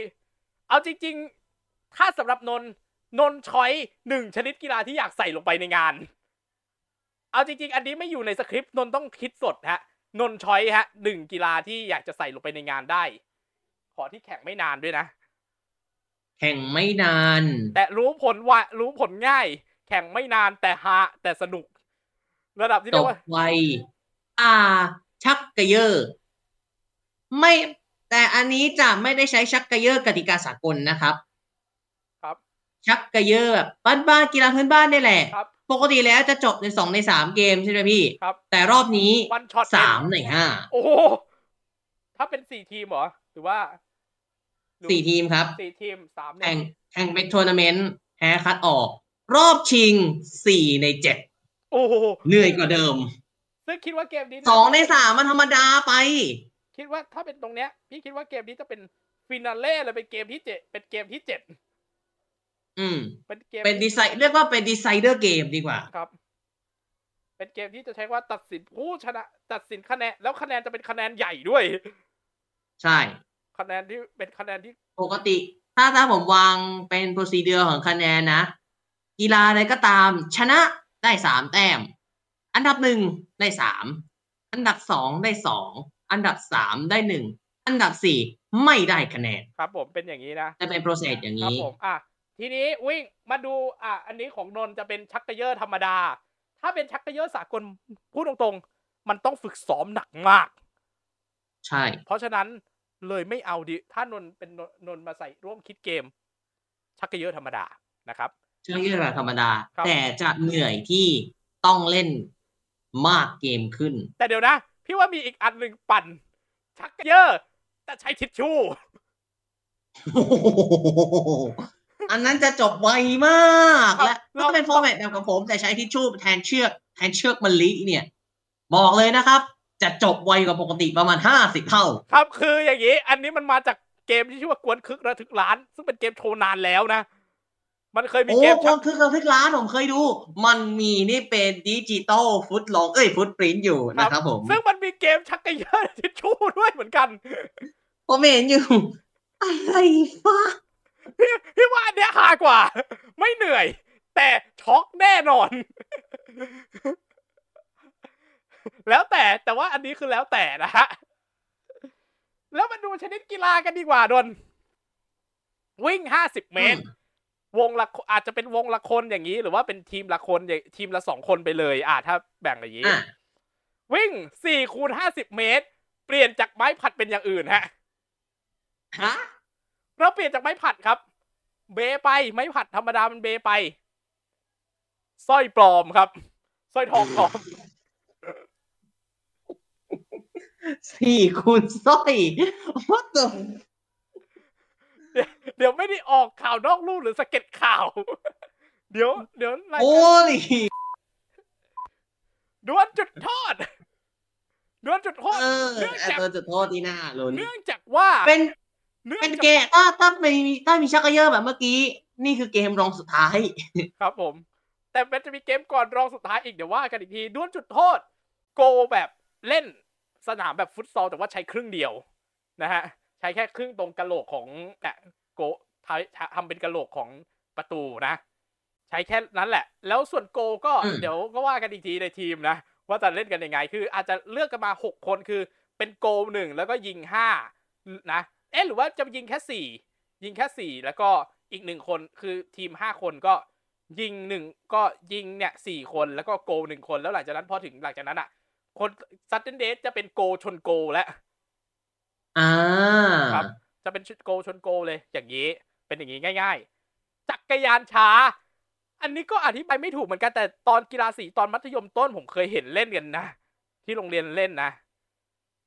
เอาจริง ๆ ถ้าสำหรับนนท์นนท์ช้อยหนึ่งชนิดกีฬาที่อยากใส่ลงไปในงาน เอาจริง ๆ อันนี้ไม่อยู่ในสคริปต์นนท์ต้องคิดสดฮะ นนท์ช้อยฮะหนึ่งกีฬาที่อยากจะใส่ลงไปในงานได้ ขอที่แข่งไม่นานด้วยนะ แข่งไม่นาน แต่รู้ผลว่ารู้ผลง่าย แข่งไม่นานแต่ฮาแต่สนุก ระดับที่จเรียบกว่าไวอ่า ชักกระเยอร์ไม่ แต่อันนี้จะไม่ได้ใช้ชักกระเยอร์กติกาสากลนะครับ ครับ ชักกระเยอร์แบบบ้านๆกีฬาพื้นบ้านนี่แหละครับ ปกติแล้วจะจบในสองในสามเกมใช่ไหมพี่ ครับ แต่รอบนี้ one shot สามในห้าโอ้โหถ้าเป็นสี่ทีมเหรอหรือว่าหรือสี่ทีมครับสี่ทีมสามในแข่งแข่งเป็นทัวร์นาเมนต์แพ้คัดออก รอบชิงสี่ในเจ็ดโอ้โหเหนื่อยกว่าเดิม ซึ่งคิดว่าเกมนี้สองในสามมันธรรมดาไป คิดว่าถ้าเป็นตรงเนี้ย พี่คิดว่าเกมนี้จะเป็นฟินาเล่เลยเป็นเกมที่เจ็ดเป็นเกมที่เจ็ด อืม เป็นเกมเป็นดีไซน์เรียกว่าเป็นดีไซเดอร์เกมดีกว่า ครับ เป็นเกมที่จะใช้ว่าตัดสินผู้ชนะ ตัดสินคะแนน แล้วคะแนนจะเป็นคะแนนใหญ่ด้วย ใช่ คะแนนที่เป็นคะแนนที่ปกติ ถ้าถ้าผมวางเป็น procedure ของคะแนนนะ กีฬาอะไรก็ตาม ชนะได้สามแต้ม อันดับหนึ่งได้สาม อันดับสองได้สอง อันดับสามได้หนึ่ง อันดับสี่ไม่ได้คะแนน ครับ ผมเป็นอย่างนี้นะ จะเป็น process อย่างครับนี้ผม อะ ทีนี้วิ่งมาดูอะอันนี้ของนนท์จะเป็นชักเกยอร์ธรรมดา ถ้าเป็นชักเกยอร์สากลพูดตรงๆ มันต้องฝึกซ้อมหนักมาก ใช่ เพราะฉะนั้นเลยไม่เอาดิ ถ้านนท์เป็นนนนนท์มาใส่ร่วมคิดเกม ชักกะเย่อธรรมดานะครับเชื่อยื่นธรรมดาครับแต่จะเหนื่อยที่ต้องเล่นมากเกมขึ้น แต่เดี๋ยวนะ พี่ว่ามีอีกอันหนึ่งปั่น ชักกะเย่อแต่ใช้ทิชชู่โอ้โหอันนั้นจะจบไวมากครับและเราถ้าเป็น format เดียวกับผม แต่ใช้ทิชชู่แทนเชือกแทนเชือกมะนิลาเนี่ย บอกเลยนะครับ จะจบไวกว่าปกติประมาณห้าสิบเท่า ครับคืออย่างนี้ อันนี้มันมาจากเกมที่ชื่อว่ากวนคึกระทึกล้าน ซึ่งเป็นเกมโชว์นานแล้วนะ มันเคยมีโอ้เกมคชัวากมคึกเราทึกร้านผมเคยดู มันมีนี่เป็นดิจิตอลฟุตลองเอ้ยฟุตปรินต์อยู่นะครับผมซึ่งมันมีเกมชักกระยานทิชชู่ด้วยเหมือนกันผมเห็นอยู่อะไรฟะ พี่พี่ว่าอันเนี้ยฮากว่า ไม่เหนื่อย แต่ช็อกแน่นอน แล้วแต่แต่ว่าอันนี้คือแล้วแต่นะฮะแล้วมาดูชนิดกีฬากันดีกว่าดน วิ่งห้าสิบเมตร วงละคนอาจจะเป็นวงละคนอย่างนี้ หรือว่าเป็นทีมละคนอย่างทีมละสองคนไปเลยอ่าถ้าแบ่งอย่างนี้อะวิ่งสี่คูณห้าสิบเมตร เปลี่ยนจากไม้ผัดเป็นอย่างอื่นฮะฮะ เราเปลี่ยนจากไม้ผัดครับ เบไปไม้ผัดธรรมดามันเบไปสร้อยปลอมครับสร้อยทองปลอมสี่คูณสร้อย what the เดี๋ยวไม่ได้ออกข่าวนอกลู่หรือสะเก็ดข่าว เดี๋ยว เดี๋ยวรายโอ้การยดวลจุดโทษดวลจุดโทษเออเนื่องไอจากตัวจุดโทษที่น่าลุ้นเนื่องจากว่าเป็น เนื่องเป็นจากเกมถ้าถ้าไม่มีถ้ามีชักเกยอร์แบบเมื่อกี้ นี่คือเกมรองสุดท้าย ครับผม แต่มันจะมีเกมก่อนรองสุดท้ายอีกเดี๋ยวว่ากันอีกทีดวลจุดโทษ โกแบบเล่นสนามแบบฟุตซอลแต่ว่าใช้ครึ่งเดียวนะฮะใช้แค่ครึ่งตรงกะโหลกของเนี่ยโกทำทำเป็นกะโหลกของประตูนะ ใช้แค่นั้นแหละ แล้วส่วนโกก็อืมเดี๋ยวก็ว่ากันอีกทีในทีมนะว่าจะเล่นกันยังไง คืออาจจะเลือกกันมาหกคนคือเป็นโกหนึ่งแล้วก็ยิงห้านะ เอ๊ะหรือว่าจะยิงแค่สี่ยิงแค่สี่แล้วก็อีกหนึ่งคนคือทีมห้าคนก็ยิงหนึ่งก็ยิงเนี่ยสี่คนแล้วก็โกลหนึ่งคนแล้วหลังจากนั้นพอถึงหลังจากนั้นอะ คน sudden death จะเป็นโกลชนโกลแล้วอ่าครับ จะเป็นชุดโกลชนโกลเลย อย่างนี้ เป็นอย่างนี้ง่าย ๆ จักรยานช้า อันนี้ก็อธิบายไม่ถูกเหมือนกันแต่ตอนกีฬาสีตอนมัธยมต้นผมเคยเห็นเล่นกันนะที่โรงเรียนเล่นนะ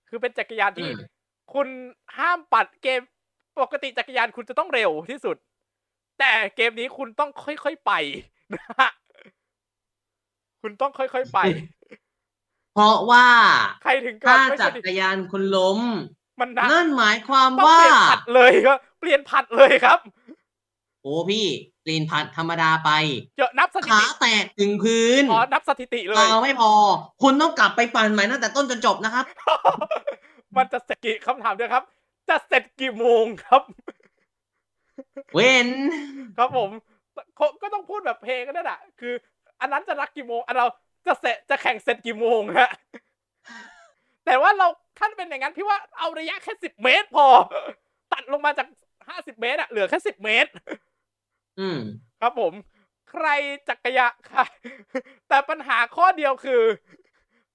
คือเป็นจักรยานที่อืม คุณห้ามปัดเกมปกติจักรยานคุณจะต้องเร็วที่สุด แต่เกมนี้คุณต้องค่อยๆไปนะฮะคุณต้องค่อยๆไป เพราะว่าใครถึงกัถ้านไม่จัใช่กรยานคุณล้ม มันนะนั่นหมายความต้องว่าเปลี่ยนผัดเลยครับเปลี่ยนผัดเลยครับ โอ้พี่เปลี่ยนผัดธรรมดาไปเจอะนับสถิขาติแตกถึงพื้นอ๋อนับสถิติเลยเราไม่พอ คุณต้องกลับไปปั่นใหม่ตั้งแต่ต้นจนจบนะครับ มันจะเสร็จกี่คำถามเดียวครับ จะเสร็จกี่โมงครับ เว้น ครับผม ก็ก็ต้องพูดแบบเพลงกันนั่นแหะคือ อันนั้นจะรักกี่โมง อันเราจะเสร็จจะแข่งเสร็จกี่โมงฮะแต่ว่าเราท่านเป็นอย่างนั้นพี่ว่าเอาระยะแค่สิบเมตรพอ ตัดลงมาจากห้าสิบเมตรอะเหลือแค่สิบเมตร อืม ครับผม ใครจักรยานค่ะ แต่ปัญหาข้อเดียวคือ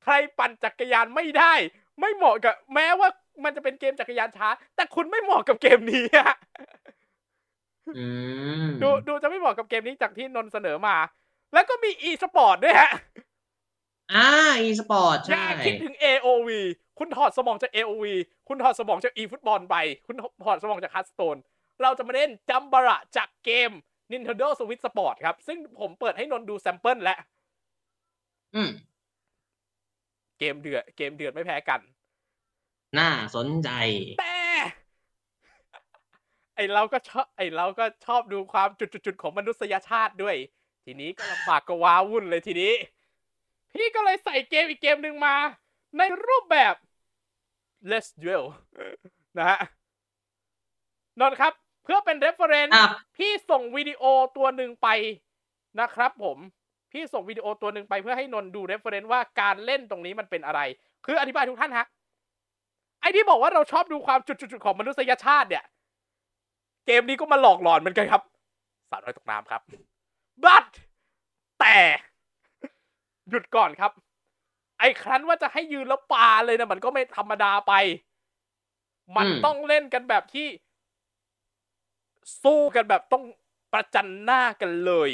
ใครปั่นจักรยานไม่ได้ ไม่เหมาะกับ แม้ว่ามันจะเป็นเกมจักรยานช้า แต่คุณไม่เหมาะกับเกมนี้อะอืมดูดูจะไม่เหมาะกับเกมนี้จากที่นนท์เสนอมา แล้วก็มี e สปอร์ตด้วยฮะอ่า e สปอร์ตอย่าใช่ คิดถึง AOV คุณถอดสมองจาก AOV คุณถอดสมองจาก e ฟุตบอลไป คุณถอดสมองจาก Hearthstone เราจะมาเล่น Chambara จากเกม Nintendo Switch Sport ครับ ซึ่งผมเปิดให้นนท์ดู sample แล้ว อืม เกมเดือดเกมเดือดไม่แพ้กัน น่าสนใจแต่ ไอเราก็ชอบไอเราก็ชอบดูความจุดๆๆของมนุษยชาติด้วย ทีนี้ก็ลำบากก็ว้าวุ่นเลยทีนี้ พี่ก็เลยใส่เกมอีกเกมหนึ่งมา ในรูปแบบ Let's Duel นะฮะนนท์ครับ เพื่อเป็น reference ครับพี่ส่งวิดีโอตัวหนึ่งไปนะครับผม พี่ส่งวิดีโอตัวหนึ่งไปเพื่อให้นนท์ดู reference ว่าการเล่นตรงนี้มันเป็นอะไร คืออธิบายทุกท่านฮะ ไอ้ที่บอกว่าเราชอบดูความจุดๆของมนุษยชาติเนี่ย เกมนี้ก็มาหลอกหลอนเหมือนกันครับ สาวน้อยตกน้ำครับ but แต่หยุดก่อนครับ ไอ้ครั้นว่าจะให้ยืนแล้วปาเลยนะมันก็ไม่ธรรมดาไป มันต้องเล่นกันแบบที่ สู้กันแบบต้องประจันหน้ากันเลย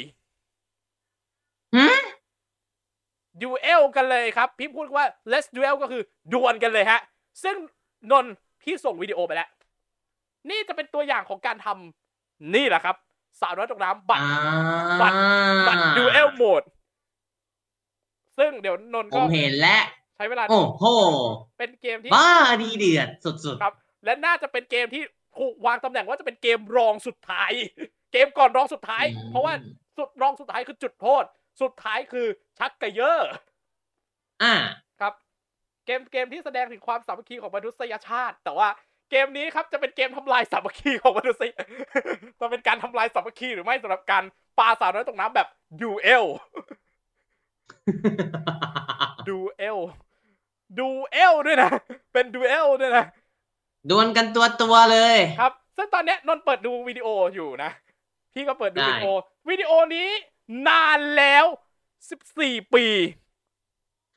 หืม ดูเอลกันเลยครับ พี่พูดว่า let's duel ก็คือดวลกันเลยฮะ ซึ่งนนท์พี่ส่งวิดีโอไปแล้ว นี่จะเป็นตัวอย่างของการทำนี่แหละครับสาวน้อยตกน้ำบัตรอ่าบัตรบัตรดูเอลโหมด ซึ่งเดี๋ยวนนท์ผก็มเห็นแล้วใช้เวลา โอ้โห เป็นเกมที่บ้าดีเดือดสุดครับ และน่าจะเป็นเกมที่ถูกวางตำแหน่งว่าจะเป็นเกมรองสุดท้าย เกมก่อนรองสุดท้ายอืมเพราะว่าสุดรองสุดท้ายคือจุดโทษ สุดท้ายคือชักกระเยอะๆอ่าครับ เกมเกมที่แสดงถึงความสามัคคีของมนุษยชาติ แต่ว่าเกมนี้ครับจะเป็นเกมทำลายสามัคคีของมนุษยจะเป็นการทำลายสามัคคีหรือไม่สำหรับการปาสาวน้อยตกน้ำแบบดูเอลดูเอลดูเอลด้วยนะ เป็นดูเอลด้วยนะ ดวลกันตัวตัวๆเลย ครับ ซึ่งตอนเนี้ยนนท์เปิดดูวิดีโออยู่นะ พี่ก็เปิดดูได้วิดีโอ วิดีโอนี้ นานแล้ว14ปี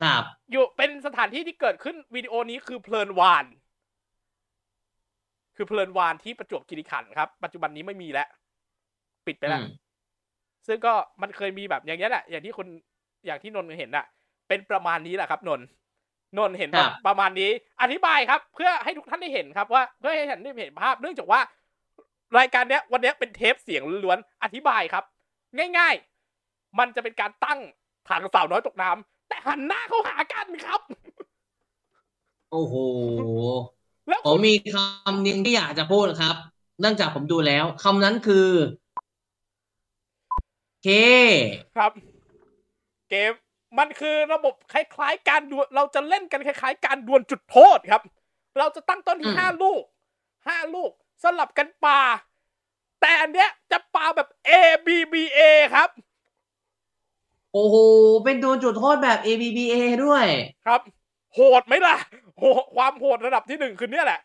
ครับ อยู่เป็นสถานที่ที่เกิดขึ้นวิดีโอนี้คือเพลินวาน คือเพลินวานที่ประจวบคีรีขันธ์ครับ ปัจจุบันนี้ไม่มีแล้ว ปิดไปแล้วอืมซึ่งก็มันเคยมีแบบอย่างนี้ยแหละ อย่างที่คนอย่างที่นนท์เห็นน่ะเป็นประมาณนี้แหละครับ นนท์นนท์เห็นครับประมาณนี้ อธิบายครับ เพื่อให้ทุกท่านได้เห็นครับว่าเพื่อให้ท่านได้เห็นภาพ เนื่องจากว่า รายการเนี้ย วันเนี้ยเป็นเทปเสียงล้วนๆอธิบายครับ ง่ายๆ มันจะเป็นการตั้งถังสาวน้อยตกน้ำแต่หันหน้าเข้าหากันครับ โอ้โหแล้วผมมีคำหนึ่งที่อยากจะพูดครับ เนื่องจากผมดูแล้วคำนั้นคือเคครับ เกมมันคือระบบคล้ายๆ การดวลเราจะเล่นกันคล้าย ๆ การดวลจุดโทษครับ เราจะตั้งต้นอืที่มห้าลูกห้าลูก สลับกันปาแต่อันเนี้ยจะปาแบบ A B B A ครับ โอ้โห เป็นดวลจุดโทษแบบ ABBA ด้วย ครับ โหดไหมล่ะ โหความโหดระดับที่หนึ่งคือเนี่ยแหละ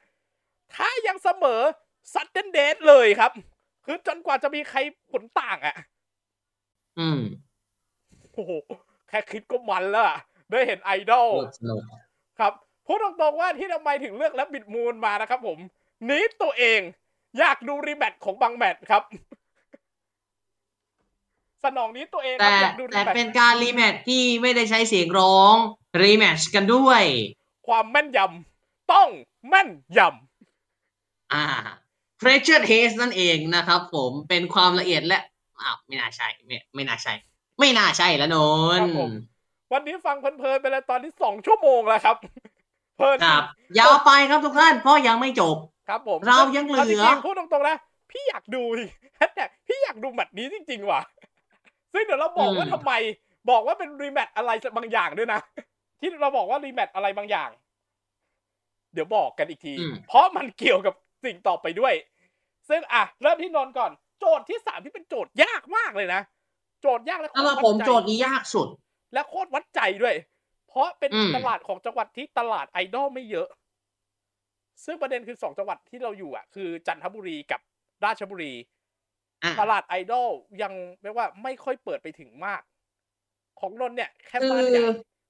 ถ้ายังเสมอซัดเดนเดทเลยครับ คือจนกว่าจะมีใครผลต่างอะ่ะ อืม โอ้โห แค่คิดก็มันแล้วอะได้เห็นไอดอลโคตรสนุกครับ พูดตรงๆว่าที่ทำไมถึงเลือกและบิดมูลมานะครับผมหนี้ตัวเองอยากดูรีแมตช์ของบางแมตช์ครับ สนองนี้ตัวเองคแต่รับอยากดูรีแต่แมตช์เป็นการรีแมทที่ไม่ได้ใช้เสียงร้องรีแมทช์กันด้วย ความแม่นยำต้องแม่นยอ่า pressure test นั่นเองนะครับผมเป็นความละเอียดและอ้าวไม่น่าใช่ไม่ไม่น่าใช่ ไม่น่าใช่แล้วนำครันบผมวันนี้ฟังเพลินๆไปแล้วตอนที่สองชั่วโมงแล้วครับ เพลินครับยาวไปครับทุกท่านเพราะยังไม่จบครับผมเรายังเหลือาจริงๆพูดตรงๆนะพี่อยากดูแฮชแท็กพี่อยากดูแมตช์นี้จริงๆว่ะ ซึ่งเดี๋ยวเราบอกว่าอืมทำไม บอกว่าเป็นรีแมตช์อะไรบางอย่างด้วยนะ ที่เราบอกว่ารีแมตช์อะไรบางอย่าง เดี๋ยวบอกกันอีกทีอืมเพราะมันเกี่ยวกับสิ่งต่อไปด้วย ซึ่งอะเริ่มที่นนท์ก่อน โจทย์ที่สามที่เป็นโจทย์ยากมากเลยนะ โจทย์ยากและโคตสำหรรับวัดผมใจโจทย์นี้ยากสุด และโคตรวัดใจด้วย เพราะเป็นอืมตลาดของจังหวัดที่ตลาดไอดอลไม่เยอะ ซึ่งประเด็นคือสองจังหวัดที่เราอยู่อะ คือจันทบุรีกับราชบุรีอะ ตลาดไอดอลยังเรียกว่าไม่ค่อยเปิดไปถึงมาก ของนนท์เนี่ยแค่คืบ้านอใหญ่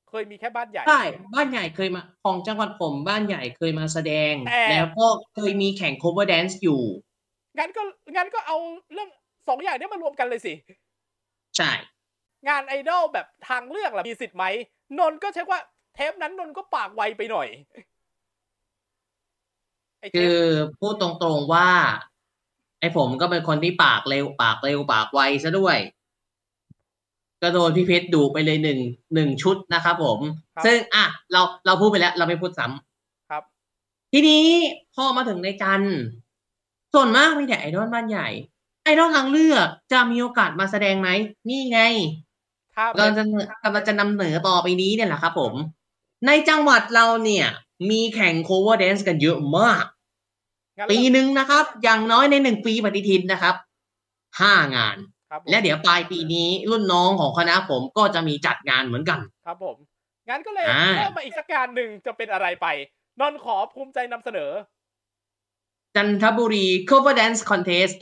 เคยมีแค่บ้านใหญ่ใช่บ้านใหญ่เคยมา ของจังหวัดผมบ้านใหญ่เคยมาแสดงแต่แล้วก็เคยมีแข่ง cover dance อยู่ งั้นก็งั้นก็เอาเรื่องสองอย่างเนี้มารวมกันเลยสิ ใช่ งานไอดอลแบบทางเลือกล่ะมีสิทธิ์ไหม นนท์ก็ใช้ว่าเทปนั้นนนท์ก็ปากไวไปหน่อยไอเทคืปอพูดตรงๆว่าไอ้ ผมก็เป็นคนที่ปากเร็วปากเร็วปากไวซะด้วย ก็โดนพี่เพชรดูไปเลยหนึ่งหนึ่งชุดนะครับผมครับซึ่งอะเราเราพูดไปแล้ว เราไม่พูดซ้ำครับ ทีนี้พอมาถึงในจันทร์ส่วนมากมีแต่ไอดอลบ้านใหญ่ ไอดอลทางเลือกจะมีโอกาสมาแสดงไหมนี่ไงถ้าเป็เรานจะกำลังจะนำเหนือต่อไปนี้เนี่ยแหละครับผม ในจังหวัดเราเนี่ย มีแข่ง cover dance กันเยอะมากงั้น ปีหนึ่งนะครับ อย่างน้อยในหนึ่งปีปฏิทินนะครับห้างานครับผมและเดี๋ยวปลายปีนี้รุ่นน้องของคณะผมก็จะมีจัดงานเหมือนกัน ครับผม งั้นก็เลยอ่าเพิ่มมาอีกสักการหนึ่งจะเป็นอะไรไปนนท์ขอภูมิใจนำเสนอ จันทบุรี cover dance contest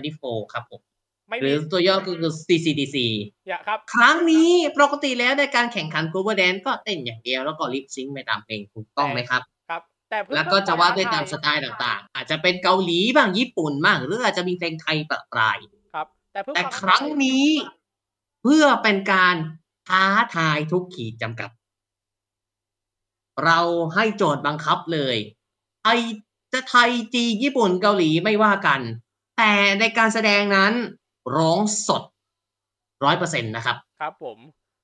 2024 ครับผมไม่หรืมีอตัวย่อก็คือ CCDC อย่าครับ ครั้งนี้ปกติแล้วในการแข่งขัน cover dance ก็เต้นอย่างเดียวแล้วก็ลิปซิงค์ไปตามเพลงถูกต้องไหมครับครับ แต่เพื่อแล้วก็จะว่าดด้วยเพิ่ตามควสไตล์ต่างๆ อาจจะเป็นเกาหลีบ้างญี่ปุ่นบ้างหรืออาจจะมีเพลงไทยประปรายครับ แต่เพื่อแต่วามครั้งนี้เพื่อเป็นการท้าทายทุกขีดจำกัด เราให้โจทย์บังคับเลยไทยจะไทยจีนญี่ปุ่นเกาหลีไม่ว่ากัน แต่ในการแสดงนั้นร้องสดร้อยเปอร์เซ็นต์นะครับ ครับผม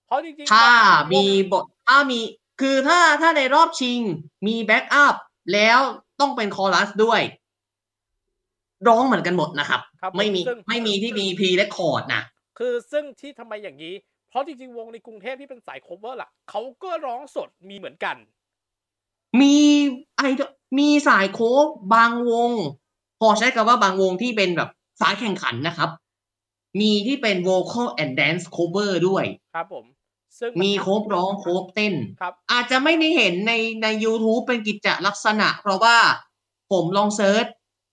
เพราะจริงๆ ถ้าบางวงมีบทถ้ามี คือถ้าถ้าในรอบชิงมีแบ็กอัพแล้วต้องเป็นคอรัสด้วย ร้องเหมือนกันหมดนะครับครับผไม่มีซึ่งไม่มีที่มีพีและคอร์ดนะคือซึ่งที่ทำไมอย่างนี้ เพราะจริงๆ วงในกรุงเทพที่เป็นสาย cover ล่ะเขาก็ร้องสดมีเหมือนกัน มีไอดอลมีสายโค้กบางวง พอใช้คำว่าบางวงที่เป็นแบบสายแข่งขันนะครับ มีที่เป็น vocal and dance cover ด้วย ครับผม ซึ่งนมีโค้กร้องโค้กเต้นครับ อาจจะไม่ได้เห็นในใน YouTube เป็นกิจลักษณะ เพราะว่าผมลอง search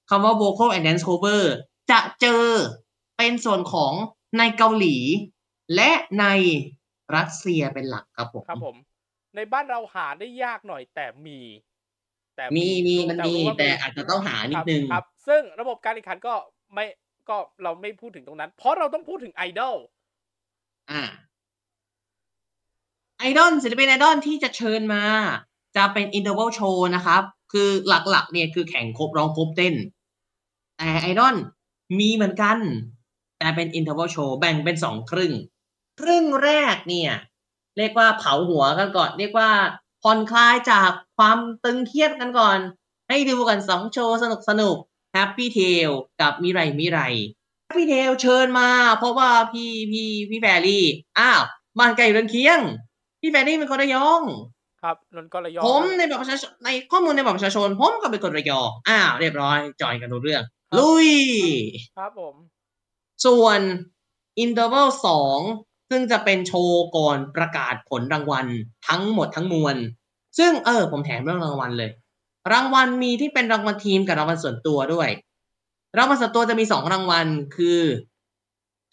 คำว่า vocal and dance cover จะเจอเป็นส่วนของในเกาหลี และในรัสเซียเป็นหลักครับผมครับผม ในบ้านเราหาได้ยากหน่อยแต่มี แต่มีมีมันแต่มีรู้ว่าแต่อาจจะต้องหานิดนึงครับครับ ซึ่งระบบการแข่งขันก็ไม่ก็เราไม่พูดถึงตรงนั้น เพราะเราต้องพูดถึงไอดอลอ่า ไอดอลศิลปินไอดอลที่จะเชิญมา จะเป็นอินเ r อร์ l โชว์นะครับ คือหลักๆ เนี่ยคือแข่งครบร้องครบเต้น แต่ไอดอลมีเหมือนกัน แต่เป็นอินเ r อร์ l โชว์แบ่งเป็นสองครึ่ง ครึ่งแรกเนี่ย เรียกว่าเผาหัวกันก่อน เรียกว่าผ่อนคลายจากความตึงเครียดกันก่อน ให้ดูกันสองโชว์สนุกสนุก Happy Tail กับมิไรมิไร Happy Tail เชิญมา เพราะว่าพี่พี่พี่แฟรี่อ้าวบ้านไกลเรือนเคียง พี่แฟรี่เป็นคนระยองครับนนท์ก็ระยองผมในบัตรประชาชนในข้อมูลในบัตรประชาชน ผมก็เป็นคนระยองอ้าวเรียบร้อยจอยกันรู้เรื่อง ลุย ครับผม ส่วน Interval สองซึ่งจะเป็นโชว์ก่อนประกาศผลรางวัลทั้งหมดทั้งมวล ซึ่งเออ ผมแถมเรื่องรางวัลเลย รางวัลมีที่เป็นรางวัลทีมกับรางวัลส่วนตัวด้วย รางวัลส่วนตัวจะมีสองรางวัลคือ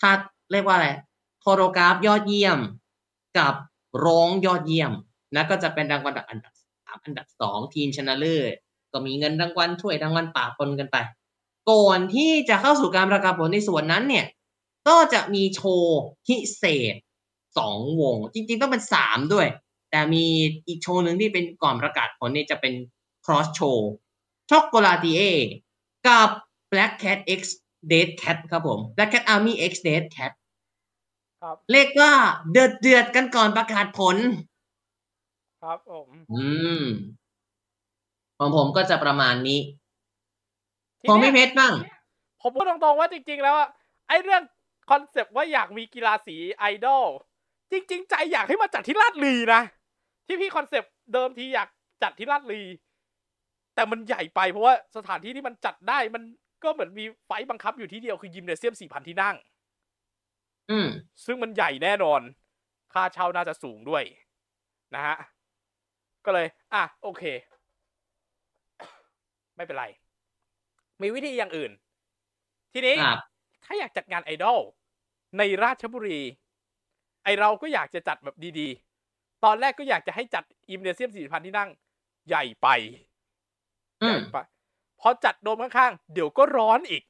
ถ้าเรียกว่าอะไรโคโรกราฟยอดเยี่ยมกับ ร้องยอดเยี่ยมนะก็จะเป็นรางวัลอันดับสามอันดับสองทีมชนะเลิศก็มีเงินรางวัลถ้วยรางวัลป่าปนกันไป ก่อนที่จะเข้าสู่การประกาศผลในส่วนนั้นเนี่ย ก็จะมีโชว์พิเศษสองวง จริงๆต้องเป็นสามด้วย แต่มีอีกโชว์หนึ่งที่เป็นก่อนประกาศผลเนี่ยจะเป็น cross show ช็อกโกลาติเย่กับ Black Cat X Dead Cat ครับผม Black Cat Army X Dead Cat ครับ เรียกว่าเดือดเดือดๆกันก่อนประกาศผล ครับผม อืมของผมก็จะประมาณนี้ทีของเนี้พี่เพชรเนี่ยบ้าง ผมพูดตรงๆว่าจริง ๆ แล้วอะไอเรื่อง concept ว่าอยากมีกีฬาสีไอดอลจริง ๆ ใจอยากให้มาจัดที่ลาดลีนะที่พี่ concept เดิมทีอยากจัดที่ลาดลีแต่มันใหญ่ไปเพราะว่าสถานที่ที่มันจัดได้มันก็เหมือนมี fight บังคับอยู่ที่เดียวคือยิมเนเซียมสี่พันที่นั่ง อืมซึ่งมันใหญ่แน่นอน ค่าเช่าน่าจะสูงด้วย นะฮะ ก็เลย อะ โอเค ไม่เป็นไร มีวิธีอย่างอื่น ทีนี้ครับถ้าอยากจัดงานไอดอลในราชบุรี ไอเราก็อยากจะจัดแบบดีๆ ตอนแรกก็อยากจะให้จัดอิมเนเซียมสี่พันที่นั่ง ใหญ่ไปอืใหญ่มไปพอจัดโดมข้างๆ เดี๋ยวก็ร้อนอีก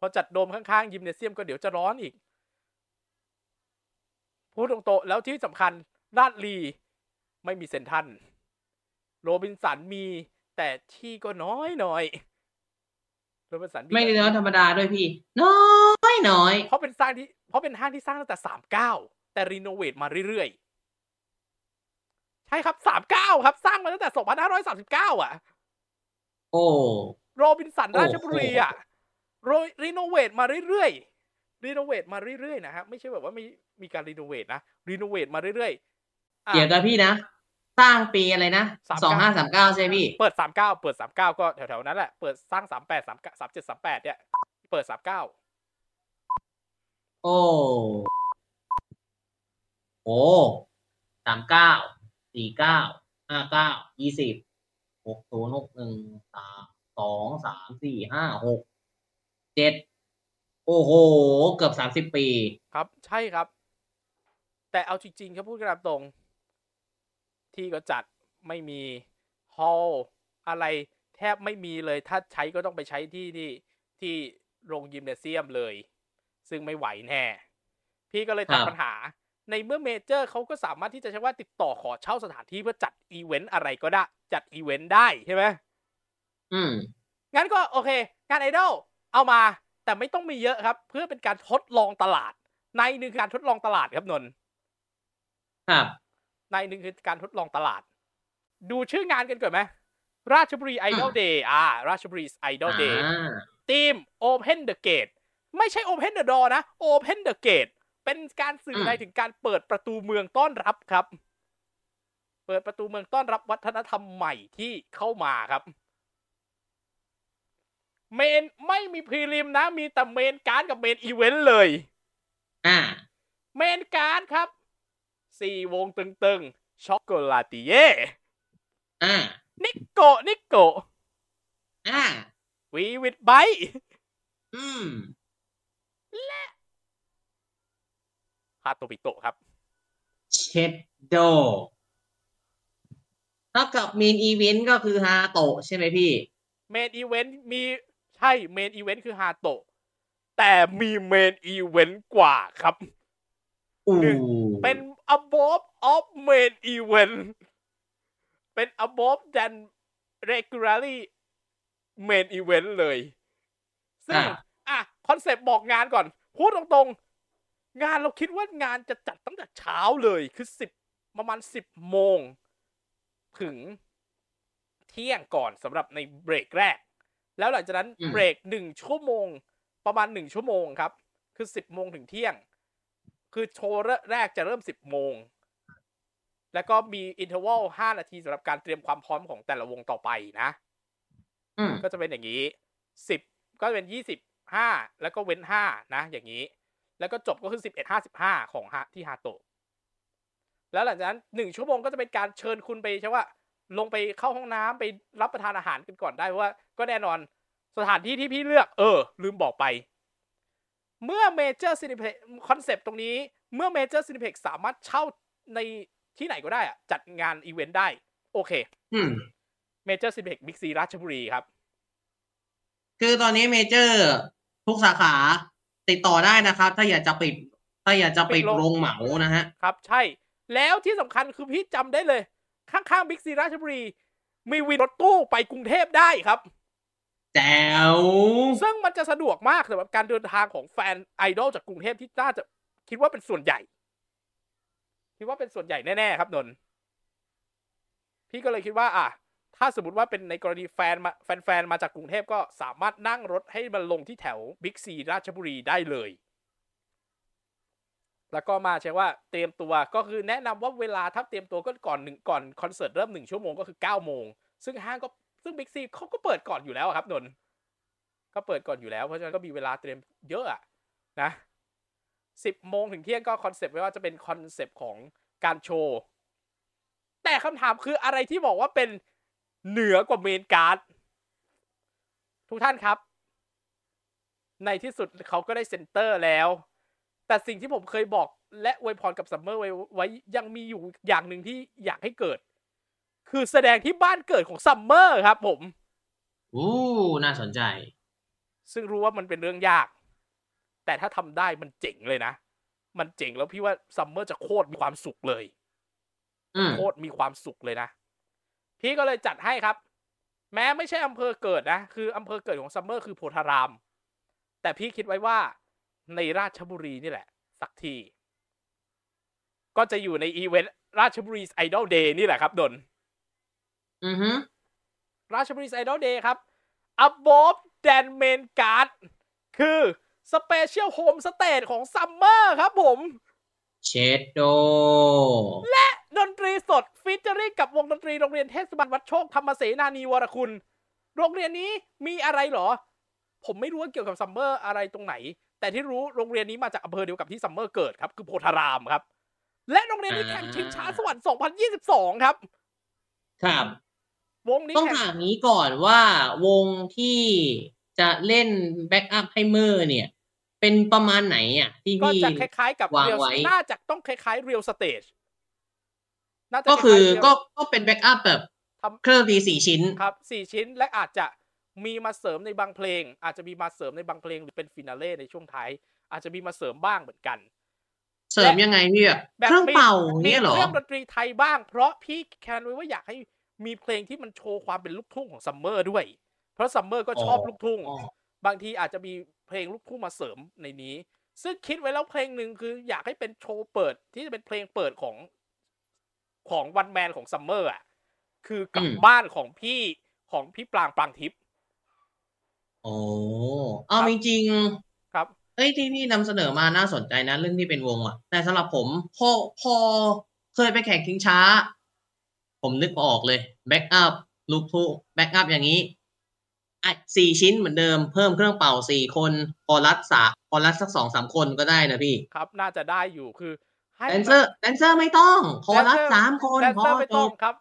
พอจัดโดมข้างๆยิมเนเซียมก็เดี๋ยวจะร้อนอีก พูดตรงๆแล้วที่สำคัญลาดลีไม่มีเซนทรันโรบินสันมีแต่ที่ก็น้อยหน่อยโรบินสันไม่ได้น้อยธรรมดาด้วยพี่ น้อยน้อยเพราะเป็นสร้างที่เพราะเป็นห้างที่สร้างตั้งแต่สามเก้าแต่รีโนเวทมาเรื่อยๆ ใช่ครับสามเก้าครับ สร้างมาตั้งแต่สองพันห้าร้อยสามสิบเก้าอะ โอ้โรบินสันโอ้ราชบุรีอะโร renovate มาเรื่อยๆ renovate มาเรื่อยๆนะฮะไม่ใช่แบบว่าไม่มีการ renovate นะ renovate มาเรื่อยๆอะเดี๋ยวกับพี่นะสร้างปีอะไรนะ39สองห้าสามเก้าใช่ไหมพี่ เปิดสามเก้าเปิดสามเก้าก็แถวๆนั้นแหละเปิดสร้างสามแปดสามสามเจ็ดสามแปดเนี่ยเปิดสามเก้าโอ้โอ้สามเก้าสี่เก้าห้าเก้ายี่สิบหกศูนย์หกหนึ่งสามสองสามสี่ห้าหก เจ็ดโอ้โห เกือบสามสิบปี ครับ ใช่ครับ แต่เอาจริงๆครับพูดกันตามตรง ที่ก็จัดไม่มี hall อะไรแทบไม่มีเลย ถ้าใช้ก็ต้องไปใช้ที่ที่ที่โรงยิมเนเซียมเลย ซึ่งไม่ไหวแน่ พี่ก็เลยตัดครับปัญหา ในเมื่อเมเจอร์เขาก็สามารถที่จะใช้ว่าติดต่อขอเช่าสถานที่เพื่อจัดอีเวนต์อะไรก็ได้ จัดอีเวนต์ได้ใช่ไหมอืม งั้นก็โอเค งานไอดอล เอามาแต่ไม่ต้องมีเยอะครับ เพื่อเป็นการทดลองตลาด ในหนึ่งการทดลองตลาดครับนนท์ครับในหนึ่งคือการทดลองตลาด ดูชื่องานกันก่อนไหมราชบุรีไอดอลอะเดย์อ่า ราชบุรีไอดอลเดย์อ่าทีม Open the Gate ไม่ใช่ Open the Door นะ Open the Gate เป็นการสื่ออืมในถึงการเปิดประตูเมืองต้อนรับครับ เปิดประตูเมืองต้อนรับวัฒนธรรมใหม่ที่เข้ามาครับ main ไม่มี prelim นะ มีแต่ main card กับ main event เลย อ่า main card ครับ สี่วงตึงๆ ช็อกโกลาติเย่อ่า นิโกะนิโกะอ่าวีวิดไบอืมฮาโตบิโตะครับ เชดโดเท่ากับมีนอีเวนต์ก็คือฮาโตะใช่ไหมพี่ เมนอีเวนต์มี ใช่เมนอีเวนต์คือฮาโตะแต่มีเมนอีเวนต์กว่าครับอูหนึ่งเป็น above of main event เป็น above than regularly main event เลย ซึ่งอะอะ คอนเซปต์บอกงานก่อน พูดตรงๆ งานเราคิดว่างานจะจัดตั้งแต่เช้าเลยคือสิบประมาณสิบโมง ถึงเที่ยงก่อนสำหรับในเบรกแรก แล้วหลังจากนั้นอืมเบรกหนึ่งชั่วโมง ประมาณหนึ่งชั่วโมงครับ คือสิบโมงถึงเที่ยง คือโชว์แรกจะเริ่มสิบโมง แล้วก็มีอินเทอร์วัลห้านาทีสำหรับการเตรียมความพร้อมของแต่ละวงต่อไปนะอืมก็จะเป็นอย่างนี้สิบก็จะเป็นยี่สิบห้าแล้วก็เว้นห้านะ อย่างนี้ แล้วก็จบก็คือสิบเอ็ดห้าสิบห้าของฮะที่ฮาโตะแล้วหลังจากนั้นหนึ่งชั่วโมงก็จะเป็นการเชิญคุณไปใช่ว่า ลงไปเข้าห้องน้ำไปรับประทานอาหารกันก่อนได้เพราะว่า ก็แน่นอนสถานที่ที่พี่เลือก เออ ลืมบอกไป เมื่อเมเจอร์ซีนีเพล็กซ์ concept ตรงนี้ เมื่อเมเจอร์ซีนีเพล็กซ์สามารถเช่าในที่ไหนก็ได้อะจัดงานอีเวนต์ได้ โอเคอืมเมเจอร์ซีนีเพล็กซ์บิ๊กซีราชบุรีครับ คือตอนนี้เมเจอร์ทุกสาขาติดต่อได้นะครับ ถ้าอยากจะปิด ถ้าอยากจะปิดปิดโรงโรงเหมานะฮะ ครับ ใช่ แล้วที่สำคัญคือพี่จำได้เลย ข้างๆบิ๊กซีราชบุรี มีวินรถตู้ไปกรุงเทพได้ครับแจ๋วซึ่งมันจะสะดวกมากสำหรับการเดินทางของแฟนไอดอลจากกรุงเทพที่น่าจะคิดว่าเป็นส่วนใหญ่ คิดว่าเป็นส่วนใหญ่แน่ๆครับนนท์พี่ก็เลยคิดว่า อะถ้าสมมติว่าเป็นในกรณีแฟนมาแฟนๆมาจากกรุงเทพก็สามารถนั่งรถให้มันลงที่แถวบิ๊กซีราชบุรีได้เลย แล้วก็มาใช่ว่าเตรียมตัวก็คือแนะนำว่าเวลาถ้าเตรียมตัวก็ก่อนหนึ่งก่อนคอนเสิร์ตเริ่มหนึ่งชั่วโมงก็คือเก้าโมงซึ่งห้างก็ซึ่งบิ๊กซีเขาก็เปิดก่อนอยู่แล้วครับนนท์ก็เปิดก่อนอยู่แล้วเพราะฉะนั้นก็มีเวลาเตรียมเยอะอะนะสิบโมงถึงเที่ยงก็ concept ไว้ว่าจะเป็น concept ของการโชว์ แต่คำถามคืออะไรที่บอกว่าเป็นเหนือกว่า main card ทุกท่านครับ ในที่สุดเขาก็ได้ center แล้ว แต่สิ่งที่ผมเคยบอกและอวยพรกับซัมเมอร์ไว้ไว้ยังมีอยู่อย่างหนึ่งที่อยากให้เกิด คือแสดงที่บ้านเกิดของซัมเมอร์ครับผมอู้น่าสนใจ ซึ่งรู้ว่ามันเป็นเรื่องยาก แต่ถ้าทำได้มันเจ๋งเลยนะ มันเจ๋งแล้วพี่ว่าซัมเมอร์จะโคตรมีความสุขเลยอืมโคตรมีความสุขเลยนะ พี่ก็เลยจัดให้ครับ แม้ไม่ใช่อำเภอเกิดนะ คืออำเภอเกิดของซัมเมอร์คือโพธาราม แต่พี่คิดไว้ว่า ในราชบุรีนี่แหละ สักที ก็จะอยู่ในอีเวนต์ราชบุรีไอดอลเดย์นี่แหละครับนนท์อือฮึราชบุรีไอดอลเดย์ครับ above than main guard คือ Special Home Stage ของ Summer ครับผม เชดโด้ดนตรีสด featuring กับวงดนตรีโรงเรียนเทศบาลวัดโชคธรรมเสนานีวรคุณ โรงเรียนนี้มีอะไรเหรอ ผมไม่รู้ว่าเกี่ยวกับซัมเมอร์อะไรตรงไหน แต่ที่รู้โรงเรียนนี้มาจากอำเภอเดียวกับที่ซัมเมอร์เกิดครับคือโพธารามครับ และโรงเรียนนี้แข่งชิงช้าสวรรค์ 2022 ครับ ครับ วงนี้ต้องแข่งถามนี้ก่อนว่าวงที่จะเล่นแบ็กอัพให้เมอร์เนี่ย เป็นประมาณไหนอะที่ก็พี่จะคล้ายๆกับวางเรียลไว้น่าจะต้องคล้ายๆเรียลสเตจน่าจะก็คือล้ายๆ Real ก็ก็เป็นแบ็กอัพแบบทำเครื่องดนตรีสี่ชิ้นครับสี่ชิ้นและอาจจะ มีมาเสริมในบางเพลง อาจจะมีมาเสริมในบางเพลงหรือเป็นฟินาเล่ในช่วงท้าย อาจจะมีมาเสริมบ้างเหมือนกัน เสริมยังไงพี่แบบแบบเครื่องมีเป่ามีเนี่ยเหรอเครื่องดนตรีไทยบ้าง เพราะพี่แคนไว้ว่าอยากให้มีเพลงที่มันโชว์ความเป็นลูกทุ่งของซัมเมอร์ด้วย เพราะซัมเมอร์ก็ชอบอ๋อลูกทุ่งอ๋อบางทีอาจจะมีเพลงลูกทุ่งมาเสริมในนี้ ซึ่งคิดไว้แล้วเพลงหนึ่งคืออยากให้เป็นโชว์เปิดที่จะเป็นเพลงเปิดของของ one man ของซัมเมอร์อะ คือกับอืมบ้านของพี่ของพี่ปรางปรางทิพย์ โอ้เอาครับ จริงครับ ๆเอ้ยที่พี่นำเสนอมาน่าสนใจนะ เรื่องที่เป็นวงอะ แต่สำหรับผมพอพอเคยไปแข่งชิงช้า ผมนึกออกเลย backup ลูกทุ่ง backup อย่างนี้อะสี่ชิ้นเหมือนเดิมเพิ่มเครื่องเป่าสี่คนคอรัสสามคอรัสสักสองสามคนก็ได้นะพี่ครับน่าจะได้อยู่คือให้แดนเซอร์แดนเซอร์ไม่ต้อง คอรัสแดนเซอร์สามคนแดนพอเซอร์ไม่จต้องบ ครับ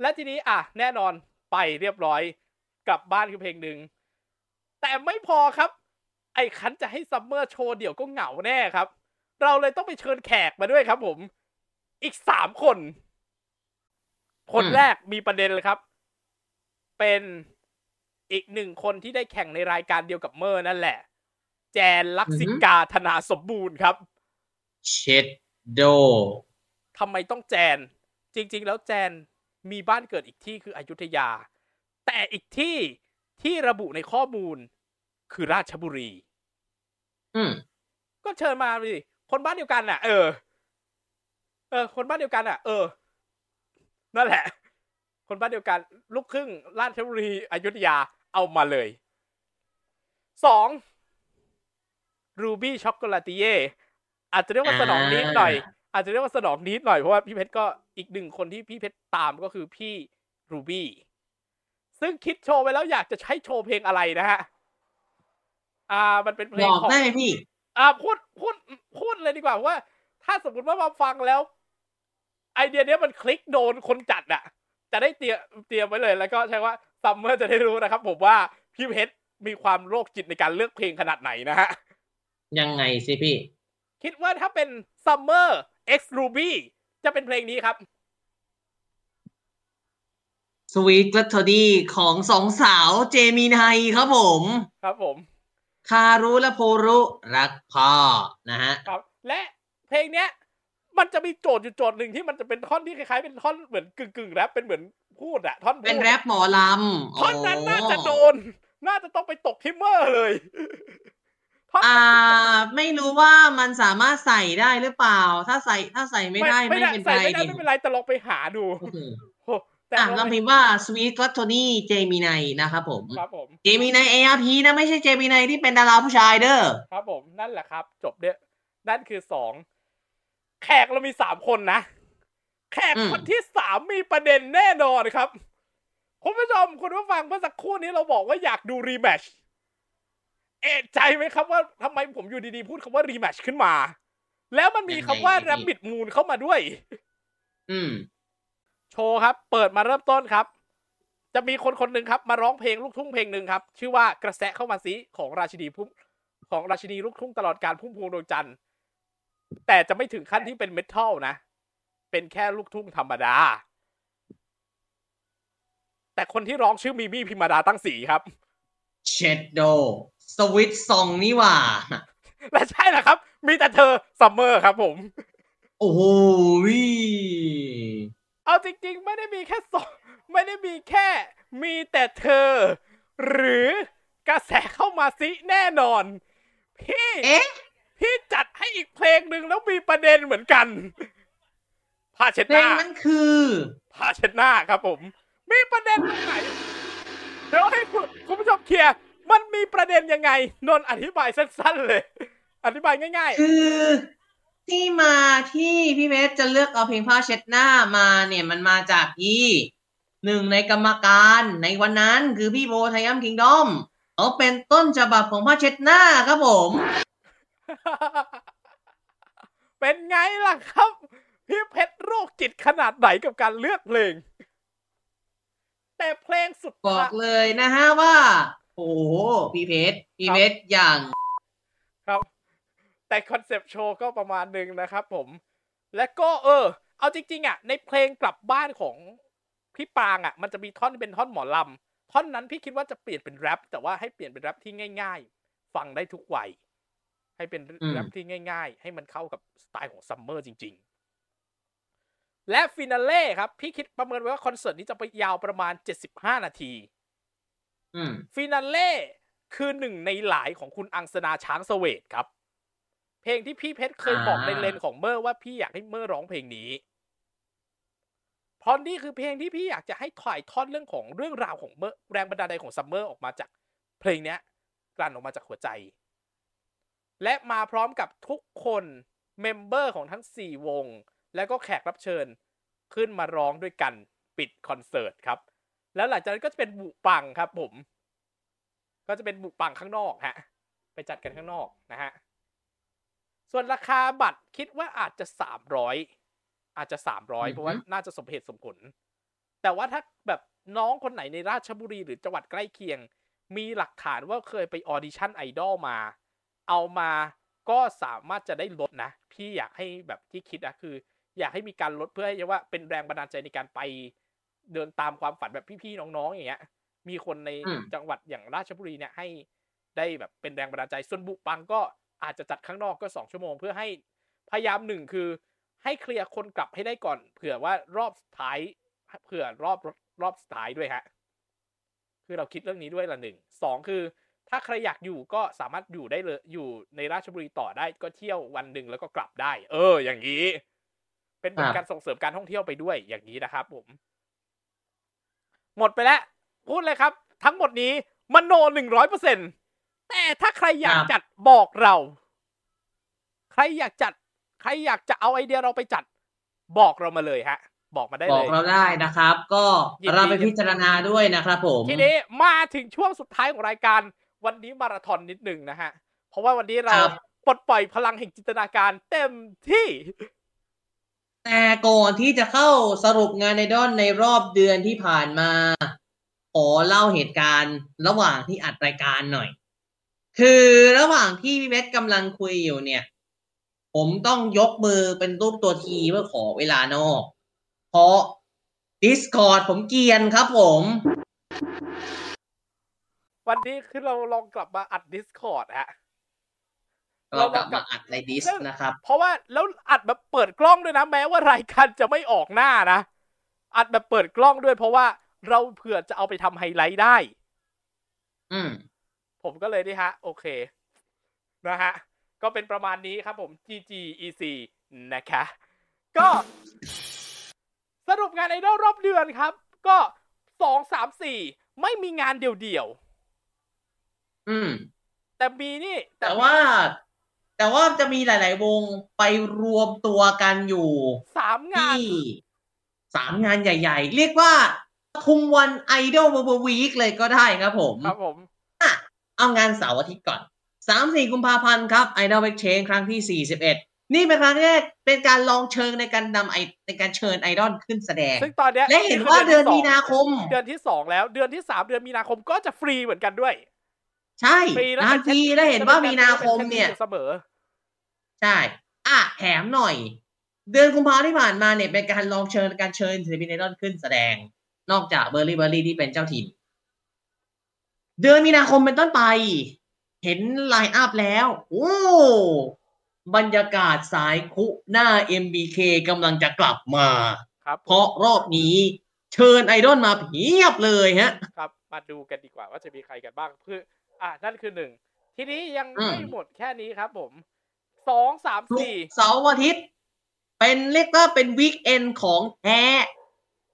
และทีนี้อะแน่นอนไปเรียบร้อยกลับบ้านคือเพลงหนึ่ง แต่ไม่พอครับ ไอ้ครั้นจะให้ซัมเมอร์โชว์เดี่ยวก็เหงาแน่ครับ เราเลยต้องไปเชิญแขกมาด้วยครับผม อีกสามคน คนอืมแรกมีประเด็นเลยครับ เป็นอีกหนึ่งคนที่ได้แข่งในรายการเดียวกับเมอร์นั่นแหละ แจนลักษิกาธนาสมบูรณ์ครับเช็ดโดทำไมต้องแจน จริง ๆ แล้วแจนมีบ้านเกิดอีกที่คืออยุธยา แต่อีกที่ที่ระบุในข้อมูล คือราชบุรี อืมก็เชิญมาดิคนบ้านเดียวกันน่ะ เออ เออ คนบ้านเดียวกันอะ เออ นั่นแหละ คนบ้านเดียวกัน ลูกครึ่งราชบุรีอยุธยาเอามาเลยสองรูบี้ช็อกโกแลตเย่อาจจะเรียกว่าสนองนิดหน่อย อาจจะเรียกว่าสนองนิดหน่อยเพราะว่าพี่เพชรก็อีกหนึ่งคนที่พี่เพชรตามก็คือพี่รูบี้ซึ่งคิดโชว์ไปแล้วอยากจะใช้โชว์เพลงอะไรนะฮะ อ่า มันเป็นเพลบงอกของได้ไหมพี่ อ่าพูดพูดพูดเลยดีกว่าว่า ถ้าสมมติว่ามาฟังแล้ว ไอเดียเนี้ยมันคลิกโดนคนจัดอะจะได้เตรียมเตรียมไว้เลยแล้วก็ใช้ว่าซัมเมอร์จะได้รู้นะครับ ผมว่าพี่เพชรมีความโรคจิตในการเลือกเพลงขนาดไหนนะฮะ ยังไงสิพี่ คิดว่าถ้าเป็น Summer X Ruby จะเป็นเพลงนี้ครับสวีทก t ต r ดี้ของสองสาวเจมินายครับผม ครับผม คารุและโพรุรักพ่อนะฮะครับ และเพลงเนี้ย มันจะมีโจทย์อยู่โจทย์หนึ่งที่มันจะเป็นท่อนที่คล้ายๆเป็นท่อนเหมือนกึ่งกึ่งๆแรปเป็นเหมือนพูดอะท่อนพูดเป็นแรปหมอลำท่อนนั้นโน่าจะโดน น่าจะต้องไปตกทิมเมอร์เลยท่อนอ่านั้นไม่รู้ว่ามันสามารถใส่ได้หรือเปล่า ถ้าใส่ถ้าใส่ไม่ได้ไม่เป็นไรใส่ไม่ได้ดิไม่เป็นไรแต่ลองไปหาดู อืมโอ้แต่อะลองเราไปพิมพ์ว่าสวีทก t ต r ดี้เจมินายนะครับผม ครับผมเจมินาย ARP นะไม่ใช่เจมินายที่เป็นดาราผู้ชายเด้อ ครับผมนั่นแหละครับ จบเนี่ยนั่นคือสองแขกเรามีสามคนนะ แขกอืมคนที่สามมีประเด็นแน่นอนครับ คุณผู้ชมคุณผู้ฟังเมื่อสักครู่นี้เราบอกว่าอยากดู rematchเอะใจไหมครับว่าทำไมผมอยู่ดีๆ พูดคำว่ารีแมชขึ้นมา แล้วมันมีคำว่ายังไงแรบบิดมูนเข้ามาด้วย อืม โชว์ครับ เปิดมาเริ่มต้นครับ จะมีคนคนหนึ่งครับ มาร้องเพลงลูกทุ่งเพลงหนึ่งครับ ชื่อว่ากระแสเข้ามาซิของราชินีพุ่มของราชินีลูกทุ่งตลอดการพุ่มพวงดวงจันทร์แต่จะไม่ถึงขั้นที่เป็นเมทัลนะ เป็นแค่ลูกทุ่งธรรมดา แต่คนที่ร้องชื่อมีมี่พิมดาตั้งสีครับ เชดโดสวิตซองนี่หว่า และใช่แหละครับ มีแต่เธอซัมเมอร์ครับผม โอ้โหวิ เอาจริงๆ ไม่ได้มีแค่สองไม่ได้มีแค่มีแต่เธอ หรือกระแสเข้ามาซิแน่นอน พี่เอ๊ะพี่จัดให้อีกเพลงหนึ่งแล้วมีประเด็นเหมือนกันผ้าเช็ดเพหลน้างนั้นคือผ้าเช็ดหน้าครับผม มีประเด็นตรงไหนเดี๋ยวให้คุณคุณผู้ชมเคลียร์มันมีประเด็นยังไง นนท์อธิบายสั้นๆเลย อธิบายง่ายคือ ที่มาที่พี่เพชรจะเลือกเอาเพลงผ้าเช็ดหน้ามาเนี่ยมันมาจากที่หนึ่งในกรรมการในวันนั้นคือพี่โบไทยัมคิงดอมเขาเป็นต้นฉบับของผ้าเช็ดหน้าครับผมๆเป็นไงล่ะครับ พี่เพชรโรคจิตขนาดไหนกับการเลือกเพลง แต่เพลงสุดบอกท้ายเลยนะฮะว่า โอ้โหพี่เพชรพี่เพชรอย่าง ครับ แต่คอนเซปต์โชว์ก็ประมาณหนึ่งนะครับผม และก็เออ เอาจริงๆอะในเพลงกลับบ้านของพี่ปางอะ มันจะมีท่อนที่เป็นท่อนหมอลำท่อนนั้นพี่คิดว่าจะเปลี่ยนเป็นแรปแต่ว่าให้เปลี่ยนเป็นแรปที่ง่าย ๆ ฟังได้ทุกวัยให้เป็นอืมแรปที่ง่าย ๆ ให้มันเข้ากับสไตล์ของซัมเมอร์จริง ๆ และ finale ครับ พี่คิดประเมินไว้ว่าคอนเสิร์ตนี้จะไปยาวประมาณ 75 นาทีอืม finale คือหนึ่งในหลายของคุณอังสนาช้างเสวตครับ เพลงที่พี่เพชรเคยบอกอ่าในเลนของเมอร์ว่าพี่อยากให้เมอร์ร้องเพลงนี้เพราะนี่คือเพลงที่พี่อยากจะให้ถ่ายทอดเรื่องของเรื่องราวของเมอร์แรงบันดาลใจของซัมเมอร์ออกมาจากเพลงเนี้ยกลั่นออกมาจากหัวใจ และมาพร้อมกับทุกคนเมมเบอร์ของทั้ง 4 วง แล้วก็แขกรับเชิญขึ้นมาร้องด้วยกันปิดคอนเสิร์ตครับ แล้วหลังจากนั้นก็จะเป็นบุปังครับผม ก็จะเป็นบุปังข้างนอกฮะ ไปจัดกันข้างนอกนะฮะ ส่วนราคาบัตรคิดว่าอาจจะสามร้อยอาจจะสามร้อยอือฮึเพราะว่าน่าจะสมเหตุสมผล แต่ว่าถ้าแบบน้องคนไหนในราชบุรีหรือจังหวัดใกล้เคียง มีหลักฐานว่าเคยไปออดิชั่นไอดอลมา เอามาก็สามารถจะได้ลดนะ พี่อยากให้แบบที่คิดนะคือ อยากให้มีการลดเพื่อให้ว่าเป็นแรงบันดาลใจในการไปเดินตามความฝันแบบพี่ๆน้องๆอย่างเงี้ย มีคนในอืมจังหวัดอย่างราชบุรีเนี่ยให้ได้แบบเป็นแรงบันดาลใจส่วนบุปังก็ อาจจะจัดข้างนอกก็สองชั่วโมง เพื่อให้พยายามหนึ่งคือ ให้เคลียร์คนกลับให้ได้ก่อน เผื่อว่ารอบสุดท้ายเผื่อรอบรอบสุดท้ายด้วยฮะคือเราคิดเรื่องนี้ด้วยละหนึ่งสองคือ ถ้าใครอยากอยู่ก็สามารถอยู่ได้เลยอยู่ในราชบุรีต่อได้ก็เที่ยววันหนึ่งแล้วก็กลับได้ เออ อย่างนี้ เป็นเหมือนการส่งเสริมการท่องเที่ยวไปด้วยอย่างนี้นะครับ ผม หมดไปแล้วพูดเลยครับ ทั้งหมดนี้มโนหนึ่งร้อยเปอร์เซ็นต์ แต่ถ้าใครอยากครับจัดบอกเรา ใครอยากจัด ใครอยากจะเอาไอเดียเราไปจัด บอกเรามาเลยฮะ บอกมาได้บเลอกยเราได้นะครับ ก็ยินดีเราไปพิจารณาด้วยนะครับผมทีนี้มาถึงช่วงสุดท้ายของรายการ วันนี้มาราธอนนิดหนึ่งนะฮะ เพราะว่าวันนี้เราครับปลดปล่อยพลังแห่งจินตนาการเต็มที่แต่ก่อนที่จะเข้าสรุปงานในดอนในรอบเดือนที่ผ่านมา ขอเล่าเหตุการณ์ระหว่างที่อัดรายการหน่อย คือระหว่างที่พี่เวทกำลังคุยอยู่เนี่ย ผมต้องยกมือเป็นรูปตัวทีเพื่อขอเวลานอก เพราะ Discord ผมเกรียนครับผม วันนี้คือเราลองกลับมาอัด Discord ฮะเรากลับมาอัดในดิสนะครับ เพราะว่าแล้วอัดแบบเปิดกล้องด้วยนะ แม้ว่ารายการจะไม่ออกหน้านะ อัดแบบเปิดกล้องด้วยเพราะว่าเราเผื่อจะเอาไปทำไฮไลท์ได้ อืม ผมก็เลยนี่ฮะ โอเค นะฮะ ก็เป็นประมาณนี้ครับผม GG EC นะคะ ก็สรุปงานไอดอลรอบเดือนครับ ก็สองสามสี่ไม่มีงานเดี่ยวอืมๆแต่มีนี่ แต่ว่า แต่ว่าจะมีหลาย ๆ วงไปรวมตัวกันอยู่สามงานที่สามงานใหญ่ ๆ เรียกว่าคุมวันไอดอลเวอร์วีคเลยก็ได้ครับผม ครับผมอะ เอางานเสาร์อาทิตย์ก่อนสามสี่กุมภาพันธ์ครับไอดอลเ c ก a นครั้งที่สี่สิบเอ็ดนี่เป็นครั้งแรกเป็นการลองเชิงในการนำไอในการเชิญไอดอลขึ้นแสดง ซึ่งตอนเนี้ยและเห็นว่าเดือนมีนาคม เดือนที่สองแล้วเดือนที่สามเดือนมีนาคมก็จะฟรีเหมือนกันด้วย ใช่ฟรีแล้วนานทีได้เห็นว่ามีนาคมเนี่ยเสมอ ใช่อะแถมหน่อย เดือนกุมภาที่ผ่านมาเนี่ยเป็นการลองเชิญการเชิญศิลปินไอดอลขึ้นแสดง นอกจากเบอร์รี่เบอร์รี่ที่เป็นเจ้าถิ่น เดือนมีนาคมเป็นต้นไป เห็น lineup แล้ว โอ้บรรยากาศสายคุหน้า MBK กำลังจะกลับมา ครับ เพราะรอบนี้เชิญไอดอลมาเพียบเลยฮะ ครับ มาดูกันดีกว่าว่าจะมีใครกันบ้างคืออะนั่นคือหนึ่ง ทีนี้ยังอืมไม่หมดแค่นี้ครับผมสองสามทุกสี่เสาร์อาทิตย์ เป็นเรียกว่าเป็นวีคเอนของแท้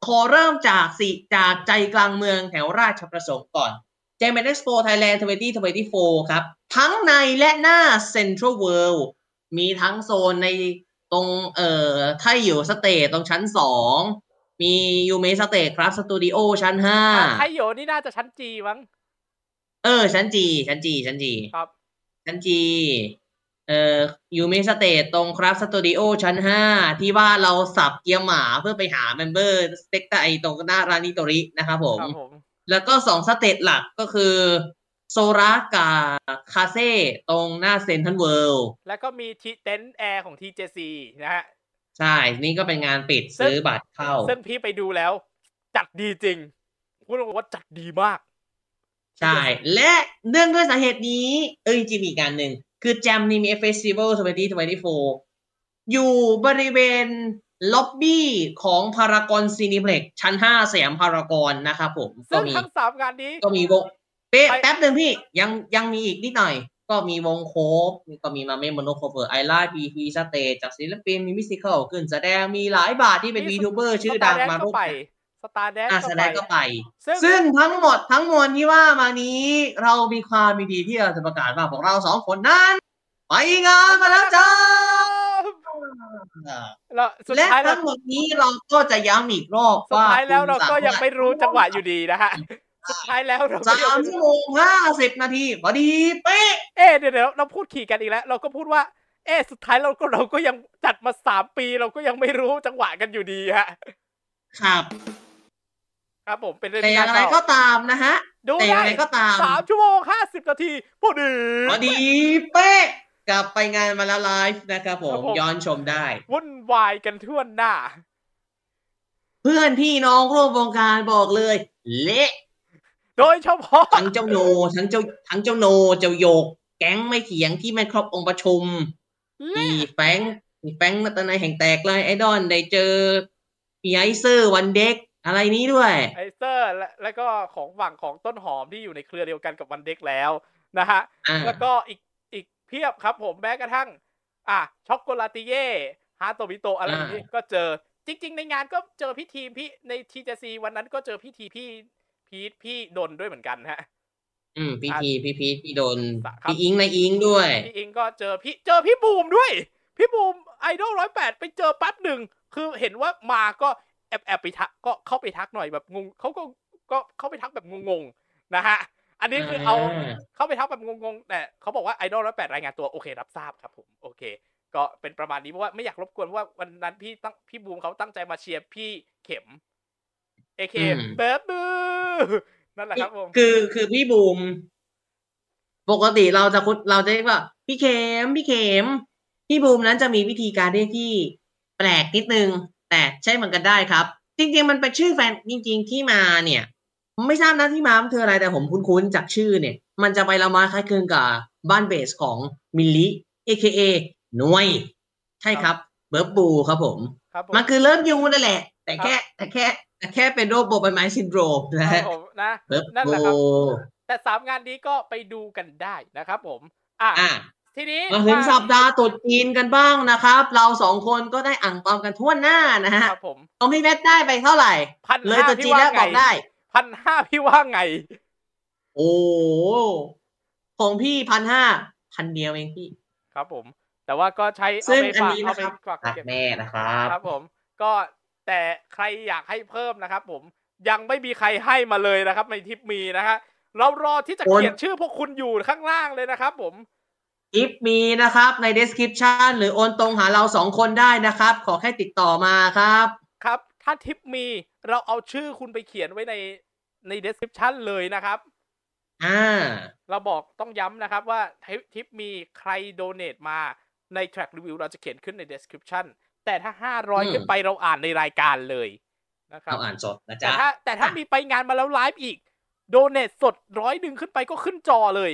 ขอเริ่มจากสิจากใจกลางเมืองแถวราชประสงค์ก่อน j m e x p o Thailand 2024 ครับ ทั้งในและหน้า Central World มีทั้งโซนในตรงเอ่อไทยอยู่สเตทตรงชั้นสองมียูเมสเตทครับสตูดิโอชั้นห้าอะไทยโยนี่น่าจะชั้นจีมั้ง เออ ชั้นจีชั้นจีชั้นจีครับ ชั้นจีเอ่อยูเมสเตทตรงครับสตูดิโอชั้นห้าที่ว่าเราสับเกียร์หมาเพื่อไปหาเมมเบอร์สเต็กไตตรงหน้าร้านนิโตรินะครับผมครับผม แล้วก็สองสเตทหลักก็คือโซรากับคาเซ่ตรงหน้าเซนทันเวิลด์แล้วก็มีทีเต็นท์แอร์ของ TJC นะฮะ ใช่ นี่ก็เป็นงานปิดซึ่งซื้อบัตรเข้า ซึ่งพี่ไปดูแล้ว จัดดีจริงพูดตรงๆว่าจัดดีมาก ใช่ และเนื่องด้วยสาเหตุนี้ เออจริงๆมีอีกงานหนึ่ง คือ Japanime Festival 2024 อยู่บริเวณ ล็อบบี้ของ Paragon Cineplex ชั้น5สยามพารากอนนะครับผมก็ซึ่งมีทั้งสามงานนี้ ก็มีวงเป๊ะไปแป๊บหนึ่งพี่ยังยังมีอีกนิดหน่อย ก็มีวงโคฟก็มีมาเมโมโนโคเวอร์ไอไลฟ์พีพีสเตจจากศิลปินมีมิสซิคอลขึ้นแสดงมีหลายบาทที่เป็นวีทูเบอร์ชื่อดังมาก็ร่วมไปกันสตาร์แดนอะแสดงก็ไปซึ่งซึ่งทั้งหมดทั้งมวลที่ว่ามานี้ เรามีความมีดีที่เราจะประกาศว่าพวกเราสองคนนั้น ไปงานมาแล้วจ้า แล้วสุดและท้ายแล้วทั้งหมดนี้เราก็จะย้ำอีกรอบสุดว่าท้ายแล้วเราก็ยังไม่รู้จังหวะออยู่ดีนะฮะสุดท้ายแล้วเราก็สายังมไม่ชั่วรู้โมงห้าสิบนาทีพอดีเป๊ะ เอ๊ะเดี๋ยวเดี๋ยวเราพูดขี่กันอีกแล้ว เราก็พูดว่า เอ๊ะสุดท้ายเราก็เราก็ยังจัดมาสามปีเราก็ยังไม่รู้จังหวะกันอยู่ดีฮะครับ ครับ ผมเป็นเรื่องแต่ที่อย่างน่าไรเศร้าก็ตามนะฮะ ดูแต่อย่างได้ไรก็ตาม สามชั่วโมงห้าสิบนาทีพอดี พอดีเป๊ะ กลับไปงานมาแล้วไลฟ์นะครับผครัมบผม ย้อนชมได้ วุ่นวายกันทั่วหน้า เพื่อนพี่น้องร่วมวงการบอกเลย เละโดยเฉพาะทั้งเจ้าโนทั้งเจ้าทั้งเจ้าโนเจ้าโยก แก๊งไม่เถียงที่ไม่ครบองค์ประชุมมีแฟรงค์มีแฟรงค์นัตนายแห่งแตกเลยไอดอนได้เจอมีไอเซอร์วันเด็กอะไรนี้ด้วยไอเซอร์และแล้วก็ของฝั่งของต้นหอมที่อยู่ในเครือเดียวกันกับวันเด็กแล้วนะฮะอ่าแล้วก็อีกอีก เพียบครับผมแม้กระทั่ง อะช็อกโกลาติเย่ฮาโตบิโตะอะไรแบบนี้ก็เจอจริง ๆ ในงานก็เจอพี่ทีมพี่ในทีเจซีวันนั้นก็เจอพี่ทีพี่พีทพี่ดนด้วยเหมือนกันฮะ อืมพี่พีพี่พีทพี่โดนครับพี่อิงในอิงด้วยพี่อิงก็เจอพี่เจอพี่บูมด้วย พี่บูมไอดอลร้อยแปดไปเจอแป๊บหนึ่งคือเห็นว่ามาก็แอบแอบไปทักก็เข้าไปทักหน่อยแบบงงเขาก็ก็เข้าไปทักแบบงงๆนะฮะ อันนี้คือเอาอ่าเข้าไปทักแบบงงๆ แต่เขาบอกว่าไอดอลร้อยแปดรายงานตัวโอเค รับทราบครับผมโอเค ก็เป็นประมาณนี้เพราะว่าไม่อยากรบกวนเพราะว่าวันนั้นพี่ตั้งพี่บูมเขาตั้งใจมาเชียร์พี่เข็มเอเคอืมเบิร์ดบูนั่นแหละครับผมคือคือพี่บูม ปกติเราจะคุดเราจะเรียกว่า พี่เข็มพี่เข็มพี่บูมนั้นจะมีวิธีการเรียกที่แปลกนิดนึง แต่ใช้เหมือนกันได้ครับ จริง ๆ มันเป็นชื่อแฟนจริง ๆ ที่มาเนี่ยผม ไม่ทราบนะที่มามันคืออะไรแต่ผมคุ้นๆจากชื่อเนี่ย มันจะไปละไมาคล้ายคลึงกับบ้านเบสของมิลลิ AKA หน่วย ใช่ครับ เบิร์บบูครับผมครับผมมันคือเริ่มยูนั่นแหละ แต่แค่แต่แค่แต่แค่เป็นโรคโบใบไม้ซินโดรมนะครัฮะบผมนะเบิร์บนั่นแหบูละครับแต่สามงานนี้ก็ไปดูกันได้นะครับผม อะอะทีนี้มาถึงสัปดาห์ตรุษจีนกันบ้างนะครับ เราสองคนก็ได้อ่างเปากันทั่วหน้านะฮะครับผมของพี่เวทได้ไปเท่าไหร่พันเลยห้าตรุษพี่จีนว่าแล้วไงบอกได้ พันห้าพี่ว่าไง โอ้โหของพี่พันห้าพันเดียวเองพี่ ครับผม แต่ว่าก็ใช้เอาซึ่งไปอันฝากนี้เอานะไปครับฝากรักเก็บแม่นะครับ ครับผม ก็แต่ใครอยากให้เพิ่มนะครับ ผมยังไม่มีใครให้มาเลยนะครับ ในทิปมีนะฮะเรารอที่จะเขียนชื่อพวกคุณอยู่ข้างล่างเลยนะครับ ผมอิฟมีนะครับใน description หรือโอนตรงหาเราสองคนได้นะครับ ขอแค่ติดต่อมาครับ ครับ ถ้าทิปมีเราเอาชื่อคุณไปเขียนไว้ในใน description เลยนะครับ อ่า เราบอกต้องย้ำนะครับว่าทิปทิปมีใครโดเน a มาใน track review เราจะเขียนขึ้นใน description แต่ถ้าอืม500ขึ้นไปเราอ่านในรายการเลยนะครับเราอ่านสดนะแต่จ๊ะถ้าแต่ถ้ามีไปงานมาแล้วไลฟ์อีก โดเน a สดร้อยหนึ่งขึ้นไปก็ขึ้นจอเลย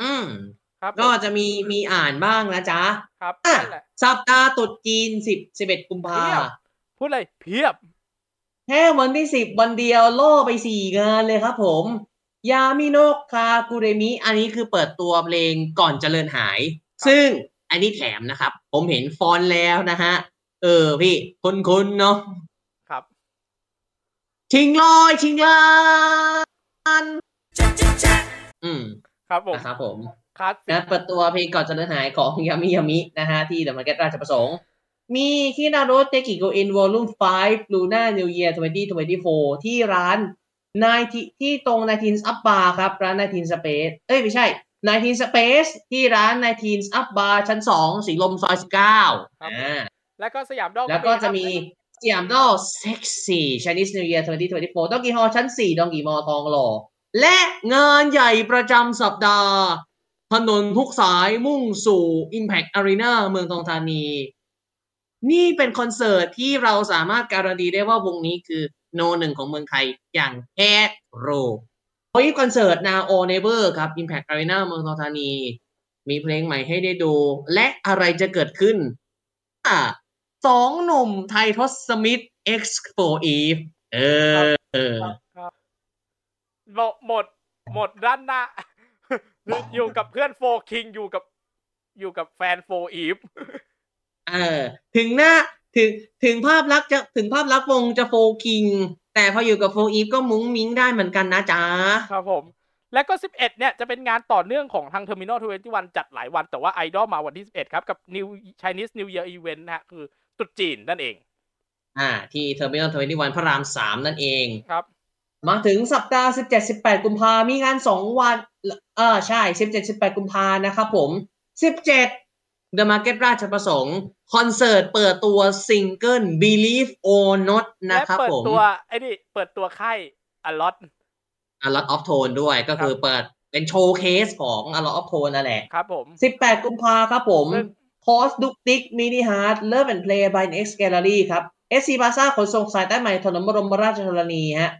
อืมครับ ก็ผมจะมีมีอ่านบ้างนะจ๊ะ ครับอะนั่นแหละสัปดาห์ตรุษจีนสิบสิบเอ็ดกุมภาเพียบพูดเลยเพียบ แค่วันที่สิบวันเดียวล่อไปสี่งานเลยครับผมยามิโนะคากุเรมิ อันนี้คือเปิดตัวเพลงก่อนเจริญหาย ซึ่งอันนี้แถมนะครับ ผมเห็นฟอนต์แล้วนะฮะ เออพี่คุณคุณเนาะครับ ชิงลอยชิงลานอืม ครับผมนะครับผมคลาสสินะกเปิดตัวเพลงก่อนเจริญหายของยามิยามินะฮะที่เดอะมาร์เก็ตราชประสงค์ มีคินาโรเตกิโกอินวอลลุ่ม5 Luna New Year 2024 ที่ร้านนายที่ที่ตรงนายทีนส์อัพบาร์ครับ ร้านนายทีนสเปซเอ้ย ไม่ใช่นายทีนสเปซที่ร้านนายทีนส์อัพบาร์ชั้น 2 สีลมซอย 19อ่าแล้วก็สยามดอกแล้วก็จะครับมีสยามดอลเซ็กซี่ Chinese New Year 2024ดองกีฮอลชั้น 4ดองกีมอทองหล่อและงานใหญ่ประจำสัปดาห์ ถนนทุกสายมุ่งสู่ Impact Arena เมืองทองธานี นี่เป็นคอนเสิร์ตที่เราสามารถการันตีได้ว่าวงนี้คือโนหนึ่งของเมืองไทยอย่างแท้โรโอ้ยคอนเสิร์ต Now or Never ครับ Impact Arena เมืองทองธานี มีเพลงใหม่ให้ได้ดู และอะไรจะเกิดขึ้นอ่าสองหนุ่มไทยทศมิตร X 4 Eve เออเออหมดหมดหมดด้านหน้า อยู่กับเพื่อนโฟคิงอยู่กับอยู่กับแฟนโฟอีฟ เออถึงหน้าถึงถึงภาพลักษณ์จะถึงภาพลักษณ์วงจะโฟคิง แต่พออยู่กับโฟอีฟก็มุ้งมิ้งได้เหมือนกันนะจ๊ะ ครับผม และก็ 11 เนี่ยจะเป็นงานต่อเนื่องของทาง Terminal 21 จัดหลายวัน แต่ว่าไอดอลมาวันที่ 11 ครับ กับ New Chinese New Year Event นะฮะคือตรุษจีนนั่นเอง อ่า ที่ Terminal Twenty One พระรามสามนั่นเองครับ มาถึงสัปดาห์ 17 18 กุมภามีงาน 2 วัน เออใช่ 17 18 กุมภานะครับผม 17 The Market ราชประสงค์ คอนเสิร์ตเปิดตัว single Believe or Not นะและครับเปิดผมตัวไอ้นี่เปิดตัวค่ายอลอต A lot of Tone ด้วยก็คือเปิดเป็น showcase ของ A lot of Tone นั่นแหละครับผม 18 กุมภาครับผมซึ่งคอสดุกดิกมินิฮาร์ดเลิฟแอนด์เพลย์บายเอ็กซ์แกลเลอรี่ครับเอสซีบาซ่าขนส่งสายใต้ใหม่ถนนบรมราชชนนีฮะ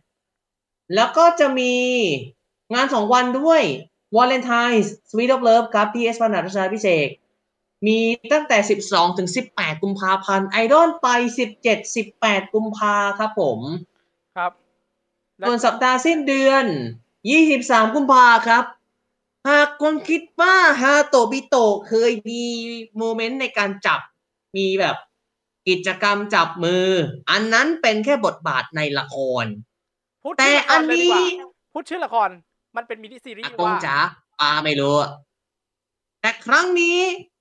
แล้วก็จะมีงานสองวันด้วยวาเลนไทน์สวีทออฟเลิฟครับที่เอสพานาดประชาพิเศษก มีตั้งแต่ 12 ถึง 18 กุมภาพันธ์ไอดอลไป 17 18 กุมภาครับผม ครับและส่วนสัปดาห์สิ้นเดือน 23 กุมภาครับ หากคนคิดว่าฮาโตบิโตะเคยมี moment ในการจับมีแบบกิจกรรมจับมือ อันนั้นเป็นแค่บทบาทในละครพูดแต่ชื่อละครกันเลยดีกว่านี้ พูดชื่อละคร มันเป็น mini series กงว่าจ๋าปาไม่รู้ แต่ครั้งนี้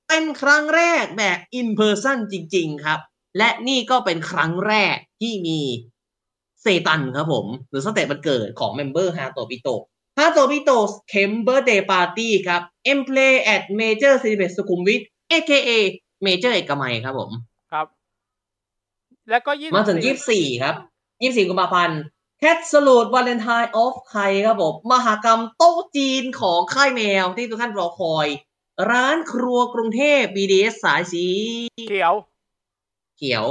เป็นครั้งแรกแบบ in person จริง ๆ ครับ และนี่ก็เป็นครั้งแรกที่มีเซตันครับผม หรือสเตจมันเกิดของเมมเบอร์ฮาโตบิโตฮาโตบิโตเคมเบอร์เดย์ปาร์ตี้ครับ M Play at Major c i n e p l e x สุขุมวิท AKA Major เอกมัยครับผมครับ แล้วก็ยี่มาถึง24ครับ24กุมภาพันธ์แคทสลูดวาเลนไทน์ออฟไคครับผม มหากรรมโต๊ะจีนของค่ายแมวที่ทุกท่านรอคอย ร้านครัวกรุงเทพ BDS สายสีเขียว เขียว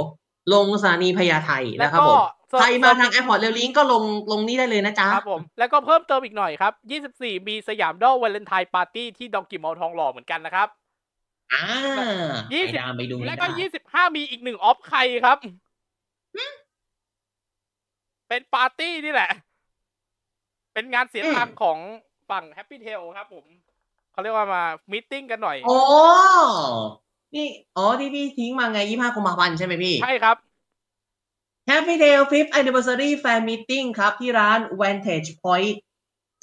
ลงสถานีพญาไทแล้วนะครับก็ผมเสริมใครมาเสริมทางแอร์พอร์ตเรลลิงก็ลงลงนี้ได้เลยนะจ๊ะ ครับผม แล้วก็เพิ่มเติมอีกหน่อยครับ 24 มีสยามดอลวาเลนไทน์ปาร์ตี้ที่ดองกิมอลทองหล่อเหมือนกันนะครับอ่ายี่ไปสิบดามไปดูแล้วก็ได้25 มีอีกหนึ่งออฟใครครับ เป็นปาร์ตี้นี่แหละ เป็นงานเสียตังค์ของฝั่งแฮปปี้เทลครับผม เขาเรียกว่ามามีตติ้งกันหน่อยอ๋อนี่อ๋อที่พี่ทิ้งมาไง25กุมภาพันธ์ใช่ไหมพี่ใช่ครับ Happy Day 5th Anniversary Fan Meeting ครับ ที่ร้าน Vantage Point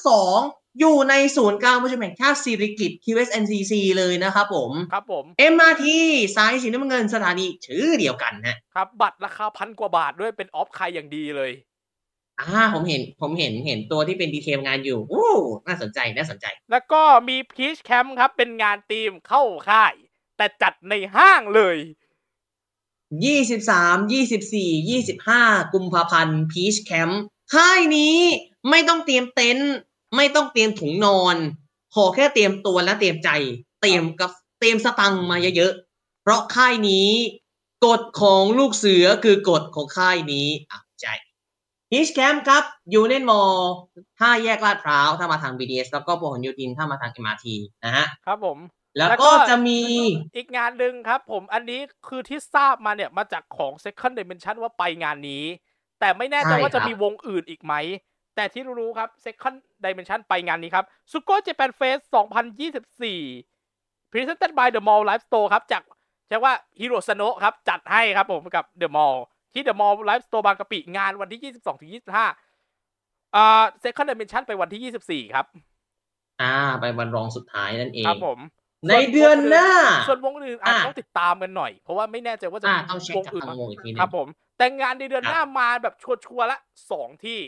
2 อยู่ในศูนย์กลางประชุมแห่งชาติสิริกิติ์ QSNCC เลยนะครับผม ครับผม MRT สายสีน้ำเงินสถานีชื่อเดียวกันฮะ ครับ บัตรราคาพันกว่าบาทด้วยเป็นออฟใครอย่างดีเลย อ่าผมเห็นผมเห็นเห็นตัวที่เป็นดีเทลงานอยู่โอ้น่าสนใจน่าสนใจ แล้วก็มีพีชแคมป์ครับ เป็นงานทีมเข้าค่าย แต่จัดในห้างเลย23 24 25กุมภาพันธ์ Peach Camp ค่ายนี้ไม่ต้องเตรียมเต็นท์ไม่ต้องเตรียมถุงนอน ขอแค่เตรียมตัวและเตรียมใจ เตรียมกับเตรียมสตังค์มาเยอะๆเพราะค่ายนี้กฎของลูกเสือคือกฎของค่ายนี้ อะใจ Peach Camp ครับยูเน n มอลถ้าแยกลาดพร้าว ถ้ามาทาง BDS แล้วก็พหลโยธินถ้ามาทาง MRT นะฮะ ครับผม แล้วแล้วก็ก็จะมีอีกงานหนึ่งครับผมอันนี้คือที่ทราบมาเนี่ย มาจากของ Second Dimension ว่าไปงานนี้ แต่ไม่แน่ใจใช่ว่าจะครับมีวงอื่นอีกไหม แต่ที่รู้ๆครับ Second Dimension ไปงานนี้ครับ s u k o Japan Fest 2024 Presented by The Mall Live Store ครับจากใช้ว่า Hiro Sano ครับ จัดให้ครับผมกับ The Mall ที่ The Mall Live Store บางกะปิ งานวันที่ 22ถึง25อ่า Second Dimension ไปวันที่ 24 ครับ อ่า ไปวันรองสุดท้ายนั่นเองครับผม ในเดือนหน้า ส่วนวงอื่นอาจอะจะต้องติดตามกันหน่อย เพราะว่าไม่แน่ใจว่าจะอ่ามีต้องเช็ควงจากอื่นทางมาวงอีกทีหนึครังบผม แต่งานในเดือนครับหน้ามาแบบชัวร์ๆละสองที่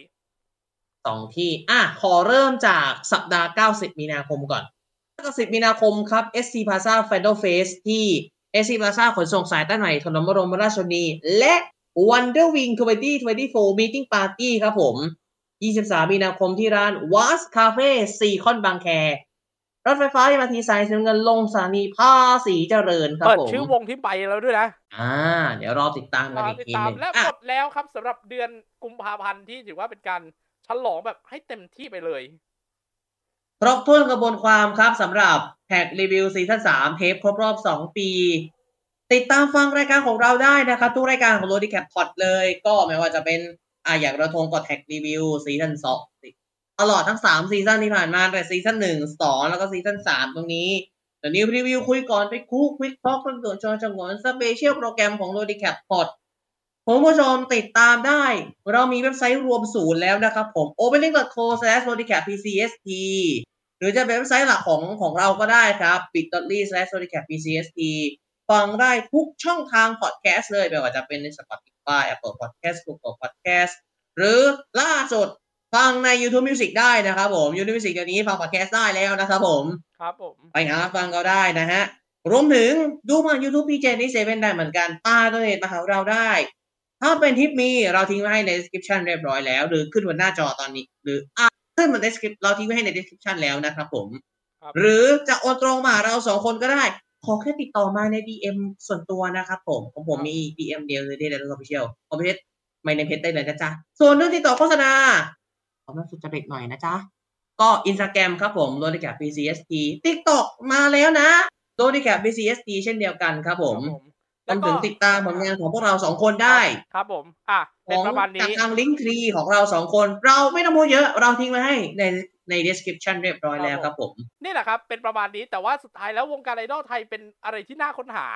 สองที่ อะ ขอเริ่มจากสัปดาห์ 90 มีนาคมก่อน90มีนาคมครับ SC Plaza f a n d a l Face ที่ SC Plaza ขนส่งสายใต้ใหม่ถนนบรมราชชนนีและ Wonder Wing 2024 Meeting Party ครับผม 23 มีนาคมที่ร้าน Was Cafe ซีคอนบางแค รถไฟฟ้ามาทีสายสีน้ำเงินลงสถานีภาษีเจริญครับเปิดผมชื่อวงที่ไปแล้วด้วยนะ อ่า เดี๋ยวรอติดตามกันรออีกติดทีตาหมนึงและอะหมดแล้วครับสำหรับเดือนกุมภาพันธ์ที่ถือว่าเป็นการฉลองแบบให้เต็มที่ไปเลยครบถ้วนกระบวนความครับสำหรับแท็กรีวิวซีซั่น3เทปครบรอบ 2 ปี ติดตามฟังรายการของเราได้นะครับทุกรายการของโรดี้แคปพอดเลย ก็ไม่ว่าจะเป็นอ่าอย่างเราทงกดแท็กรีวิวซีซั่น2ตลอดทั้งสามซีซั่นที่ผ่านมาแต่ซีซั่นหนึ่งสองแล้วก็ซีซั่นสามตรงนี้เดี๋ยวนี้รีวิวคุยก่อนไปคุกควิกพอกเรื่องตัวจอจังหวะสเปเชียลโปรแกรมของโรดิแคปพอดผมผู้ชมติดตามได้ เรามีเว็บไซต์รวมศูนย์แล้วนะครับผม opening.co/rodicappcst หรือจะเป็นเว็บไซต์หลักของของเราก็ได้ครับ bit.ly/rodicappcst ฟังได้ทุกช่องทางพอดแคสต์เลยไม่ว่าจะเป็นใน Spotify Apple Podcast Google Podcast หรือล่าสุดฟังใน YouTube Music ได้นะครับผม YouTube Music เดี๋ยวนี้ฟังพอดแคสต์ได้แล้วนะครับผม ครับผม ไปหาฟังก็ได้นะฮะ รวมถึงดูมา YouTube PJ นี่เซเว่นได้เหมือนกันป้าตัวเนตมาหาเราได้ ถ้าเป็นทิปมีเราทิ้งไว้ให้ใน description เรียบร้อยแล้ว หรือขึ้นบนหน้าจอตอนนี้ หรืออะขึ้นบน description เราทิ้งไว้ให้ใน description แล้วนะครับผมครับหรือจะโอนตรงมาหาเราสองคนก็ได้ ขอแค่ติดต่อมาใน DM ส่วนตัวนะครับผมของผมมี DM เดียวคือที่เดลล์ออฟฟิเชียลคอมพิวเตอร์ไม่ในเพจได้เลยนะจ๊ะ ส่วนเรื่องติดต่อโฆษณาขอมาสุจริตหน่อยนะจ๊ะ ก็อินสตาแกรมครับผมโดนิแคป PCST TikTok มาแล้วนะโดนิแคป PCST เช่นเดียวกันครับผมครัรบวมถึงติดตามผลงานของพวกเราสองคนได้ครับผม อะขเป็นองประมาณจากนี้ทางลิงก์ทรีของเราสองคน เราไม่ต้องพูดเยอะ เราทิ้งไว้ให้ใน ใน description เรียบร้อยแล้วครับผม นี่แหละครับ เป็นประมาณนี้แต่ว่าสุดท้ายแล้ววงการไอดอลไทยเป็นอะไรที่น่าค้นหา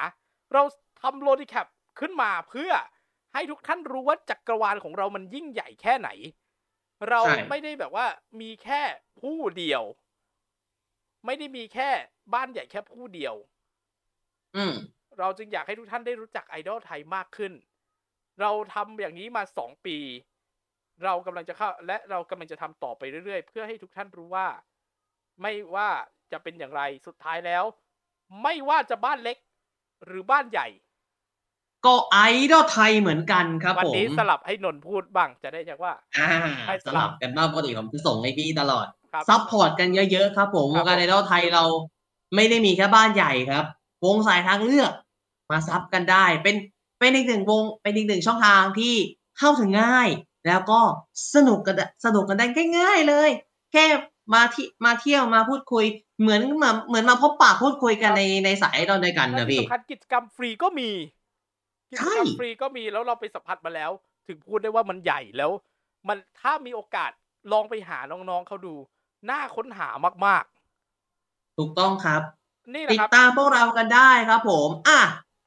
เราทำโลดิแคปขึ้นมาเพื่อให้ทุกท่านรู้ว่าจักรวาลของเรามันยิ่งใหญ่แค่ไหน เราใช่ไม่ได้แบบว่ามีแค่ผู้เดียว ไม่ได้มีแค่บ้านใหญ่แค่ผู้เดียว อืมเราจึงอยากให้ทุกท่านได้รู้จักไอดอลไทยมากขึ้น เราทำอย่างนี้มาสองปี เรากำลังจะเข้าและเรากำลังจะทำต่อไปเรื่อยๆ เพื่อให้ทุกท่านรู้ว่า ไม่ว่าจะเป็นอย่างไรสุดท้ายแล้ว ไม่ว่าจะบ้านเล็กหรือบ้านใหญ่ ก็ไอดอลไทยเหมือนกันครับวัผมนี้สลับให้นนท์พูดบ้างจะได้จากว่าอ่าให้สสลัลับบกันบ้างปกติผมจะส่งให้พี่ตลอดครับซัพพอร์ตกันเยอะๆครับ ผมควรับงการไอดอลไทยเราไม่ได้มีแค่บ้านใหญ่ครับ วงสายทางเลือก มาซับกันได้ เป็นเป็นอีกหนึ่งวงเป็นอีกหนึ่งช่องทางที่เข้าถึงง่าย แล้วก็สนุกกันสนุกกันได้ง่าย ๆเลย แค่มาที่มาเที่ยวมาพูดคุย เหมือนเหมือนเหมือนมาพบปะพูดคุยกันในในสายไอดอลด้วยกันและนะที่พี่สำคัญกิจกรรมฟรีก็มีกิจใช่กรรมฟรีก็มีแล้วเราไปสัมผัสมาแล้ว ถึงพูดได้ว่ามันใหญ่แล้ว มันถ้ามีโอกาสลองไปหาน้องๆเขาดู น่าค้นหามากถูกต้องครับนี่แหติละดครับติดตามพวกเรากันได้ครับผม อะ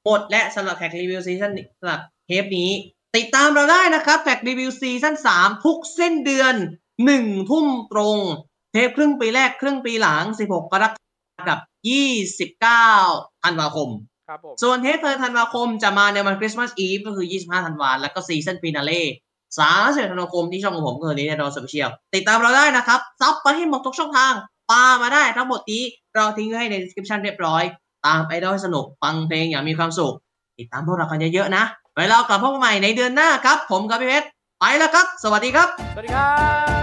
หมดและสำหรับ Track Review ซีซั่นสำหรับเทปนี้ ติดตามเราได้นะครับ Track Review ซีซั่นสามทุกสิ้นเดือนหนึ่งทุ่มตรง เทปครึ่งปีแรกครึ่งปีหลัง 16 กรกฎาคมกับ 29 ธันวาคมครับผมส่วนเทปเดือนธันวาคมจะมาในวัน Christmas Eve ก็คือ 25 ธันวาคมแล้วก็ season finale 31ธันวาคมที่ช่องของผมก็คือนี้ในดอนโซเชียลติดตามเราได้นะครับ sub ไปให้หมดทุกช่องทางปามาได้ทั้งหมดนี้เราทิ้งไว้ให้ใน description เรียบร้อย ตามไอดอลให้สนุกฟังเพลงอย่างมีความสุข ติดตามพวกเรากันเยอะๆนะ ไว้เรากลับพบกันใหม่ในเดือนหน้าครับ ผมกับพี่เพชรไปแล้วครับ สวัสดีครับ สวัสดีครับ